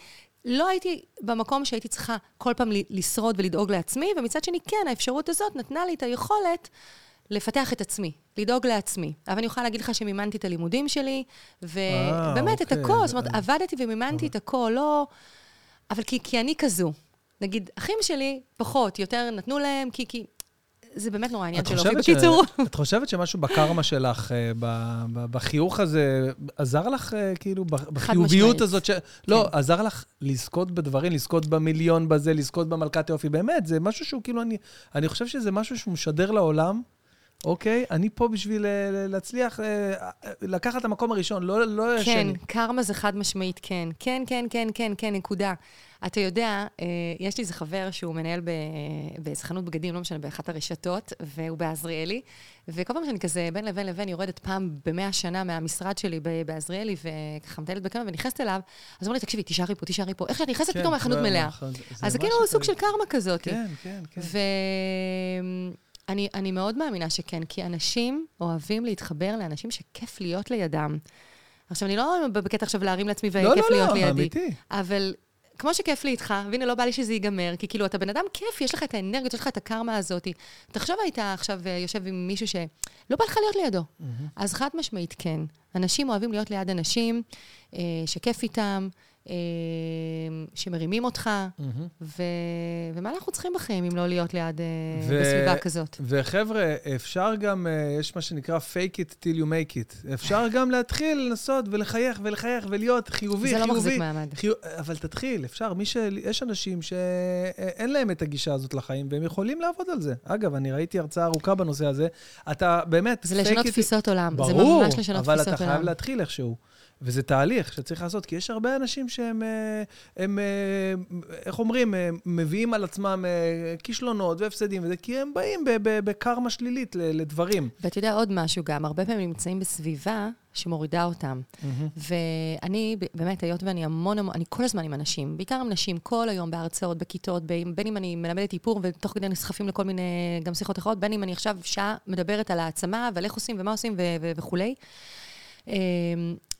לא הייתי במקום שהייתי צריכה כל פעם לשרוד ולדאוג לעצמי, ומצד שני, כן, האפשרות הזאת נתנה לי את היכולת לפתח את עצמי, לדאוג לעצמי. אבל אני יכולה להגיד לך שמימנתי את הלימודים שלי, ובאמת, את אוקיי. הכל, זאת אומרת, עבדתי ומימנתי את הכל, לא... אבל כי, כי אני כזו. נגיד, אחים שלי, פחות, יותר נתנו להם, כי... כי... זה באמת נורא עניין את של אופי. חושבת ש- בקיצור, את חושבת שמשהו בקרמה שלך, אה, ב- ב- בחיוך הזה, עזר לך, אה, כאילו, בחיוביות. הזאת? ש- לא, עזר לך לזכות בדברים, לזכות במיליון בזה, לזכות במלכת יופי. באמת, זה משהו שהוא כאילו, אני- אני חושב שזה משהו שהוא משדר לעולם. אוקיי, אני פה בשביל אה, להצליח לקחת את המקום הראשון, לא לא כן, השני. קרמה זה חד משמעית כן. כן, כן, כן, כן, כן, נקודה. אתה יודע, אה, יש לי איזה חבר שהוא מנהל באיזה חנות בגדים, לא משנה, באחת הרשתות, והוא בעזריאלי, וכל פעם שאני כזה בין לבין לבין יורדת פעם במאה שנה מהמשרד שלי בעזריאלי, וככה מטיילת בקרמה ונכנסת אליו, אז הוא אומר לי, תקשיבי, תישארי פה, תישארי פה. איך שאת נכנסת, כן, פתאום החנות לא, מלאה. נכון, אז זה כאילו סוג. של קרמה כזאת. כן, כן, כן. ואני אני מאוד מאמינה שכן, כי אנשים אוהבים להתחבר לאנשים שכיף להיות לידם. עכשיו, אני לא בקטע עכשיו להרים לעצמי לא, וכיף לא, להיות לא, לידי. אמיתי. אבל כמו שכיף לי איתך, והנה, לא בא לי שזה ייגמר, כי כאילו, אתה בן אדם כיף, יש לך את האנרגיות, יש לך את הקרמה הזאת. תחשוב, היית עכשיו אה, יושב עם מישהו שלא בא לך להיות לידו. אז חד משמעית, כן. אנשים אוהבים להיות ליד אנשים אה, שכיף איתם, שמרימים אותך, ו... ומה אנחנו צריכים בחיים אם לא להיות ליד, אה, ו- בסביבה כזאת? וחבר'ה, אפשר גם, אה, יש מה שנקרא fake it till you make it. אפשר גם להתחיל לנסות ולחייך ולחייך ולהיות חיובי, זה לא חיובי. מחזיק מעמד. חיו... אבל תתחיל, אפשר. מי ש... יש אנשים שאין להם את הגישה הזאת לחיים, והם יכולים לעבוד על זה. אגב, אני ראיתי הרצאה ארוכה בנושא הזה. אתה באמת... זה לשנות it- תפיסות עולם. זה ברור, ממש לשנות אבל תפיסות אתה עולם. חייב להתחיל איכשהו. וזה תהליך שצריך לעשות, כי יש הרבה אנשים שהם, אה, הם, אה, איך אומרים, אה, מביאים על עצמם כישלונות והפסדים וזה, כי הם באים בקרמה שלילית לדברים. ואתה יודע עוד משהו גם, הרבה פעמים נמצאים בסביבה שמורידה אותם. ואני, ב- באמת, היות ואני המון המון, אני כל הזמן עם אנשים, בעיקר עם נשים, כל היום בהרצאות, בכיתות, בין בין אם אני מלמדת איפור ותוך כדי נסחפים לכל מיני, גם שיחות אחרות, בין אם אני עכשיו שעה מדברת על העצמה ועל איך עושים ומה עושים ו- ו- וכולי.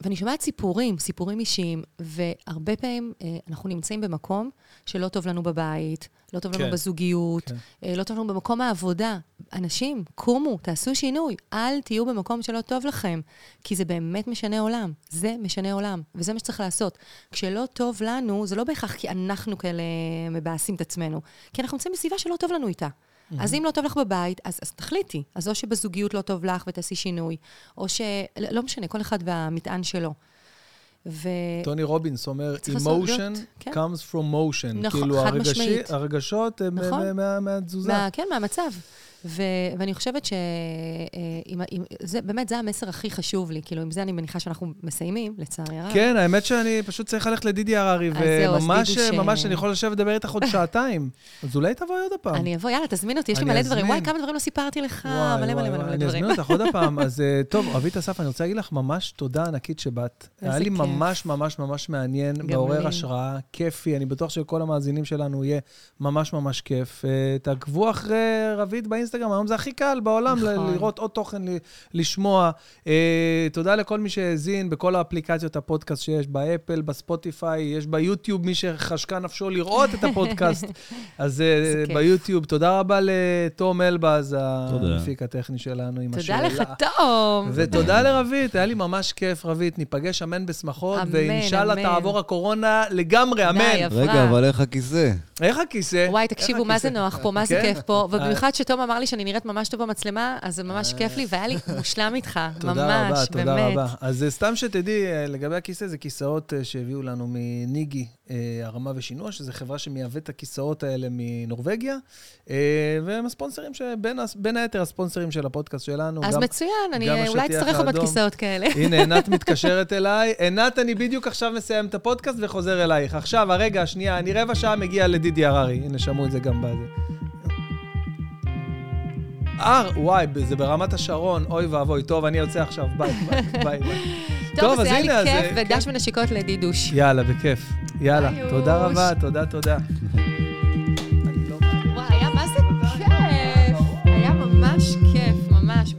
ואני שומעת סיפורים, סיפורים אישיים, והרבה פעמים אה, אנחנו נמצאים במקום שלא טוב לנו בבית, לא טוב לנו כן. בזוגיות, כן. אה, לא טוב לנו במקום העבודה. אנשים, קומו, תעשו שינוי, אל תהיו במקום שלא טוב לכם, כי זה באמת משנה עולם. זה משנה עולם, וזה מה שצריך לעשות. כשלא טוב לנו, זה לא בהכרח כי אנחנו כאלה מבאסים את עצמנו, כי אנחנו נמצאים בסביבה שלא טוב לנו איתה. אז אם לא טוב לך בבית, אז, אז תחליטי. אז או שבזוגיות לא טוב לך ותעשי שינוי, או ש... לא משנה, כל אחד והמטען שלו. ו... טוני רובינס אומר, emotion כן. comes from motion. נכון, כאילו, חד הרגשי- משמעית. הרגשות הם נכון. מה- מה- מהתזוזה. מה, כן, מהמצב. ו, ואני חושבת ש... אה, אם, אם, זה, באמת, זה המסר הכי חשוב לי. כאילו, עם זה אני מניחה שאנחנו מסיימים, לצערי הרב. כן, האמת שאני פשוט צריך ללכת לדידי הררי, וממש, דידו ש- ממש אני יכול לשבת לדבר איתך עוד שעתיים. אז אולי תבואי עוד הפעם. אני אבוא, יאללה, תזמין אותי, יש לי מלא דברים. אזמין. וואי, כמה דברים לא סיפרתי לך, וואי, מלא וואי, מלא מלא מלא אני דברים. אזמין אותך עוד הפעם. אז אה, טוב, רבית אסף, אני רוצה להגיד לך ממש תודה ענקית שבאת. היה לי. ממש ממש ממש מעניין, מעורר. השראה, כיפי. אני בטוח שלכל המאזינים שלנו יהיה ממש ממש כיף. אה, תעקבו אחרי רבית באינסטגרם, היום זה הכי קל בעולם ל- נכון. לראות עוד תוכן, ל- לשמוע. אה, תודה לכל מי שהאזין בכל האפליקציות הפודקאסט שיש, באפל, בספוטיפיי, יש ביוטיוב, מי שחשקה נפשו לראות את הפודקאסט. אז אה. ביוטיוב, תודה רבה לתום אלבז, תודה. המפיק הטכני שלנו עם תודה השאלה. לך, תום. ותודה לרבית, היה לי ממש כיף, רבית. ניפגש אמן בשמחות, ואינשאללה. תעבור הקורונה לגמרי, אמן. רגע, אבל איך הכיסא? איך הכיסא? וואי, תקשיבו, מה זה? נוח פה, מה זה כן? כיף פה. ובמיוחד שתום אמר לי שאני נראית ממש טוב במצלמה, אז זה ממש כיף לי, והיה לי מושלם איתך, תודה רבה, ממש, תודה באמת. רבה. אז אה, סתם שתדעי, אה, לגבי הכיסא, זה כיסאות אה, שהביאו לנו מניגי, אה, הרמה ושינוע, שזו חברה שמייבאת את הכיסאות האלה מנורבגיה, אה, והם הספונסרים, שבין היתר הספונסרים של הפודקאסט שלנו. אז מצוין, אני אולי אצטרך עוד. כיסאות כאלה. הנה, עינת מתקשרת אליי. עינת, אני בדיוק עכשיו מסיים את הפודקאסט וחוזר אלייך. עכשיו, הרגע, השנייה, אני רבע שעה מגיע לדידי הררי. הנה, שמעו את זה גם בזה. אה, וואי, זה ברמת השרון, אוי ואבוי. טוב, אני יוצא עכשיו, ביי, ביי, ביי. טוב, אז היה הנה, לי אה, כיף, ודש ונשיקות לדידוש. יאללה, בכיף. יאללה, תודה. רבה, תודה, תודה. וואי, היה מה זה כיף. היה ממש כיף, ממש.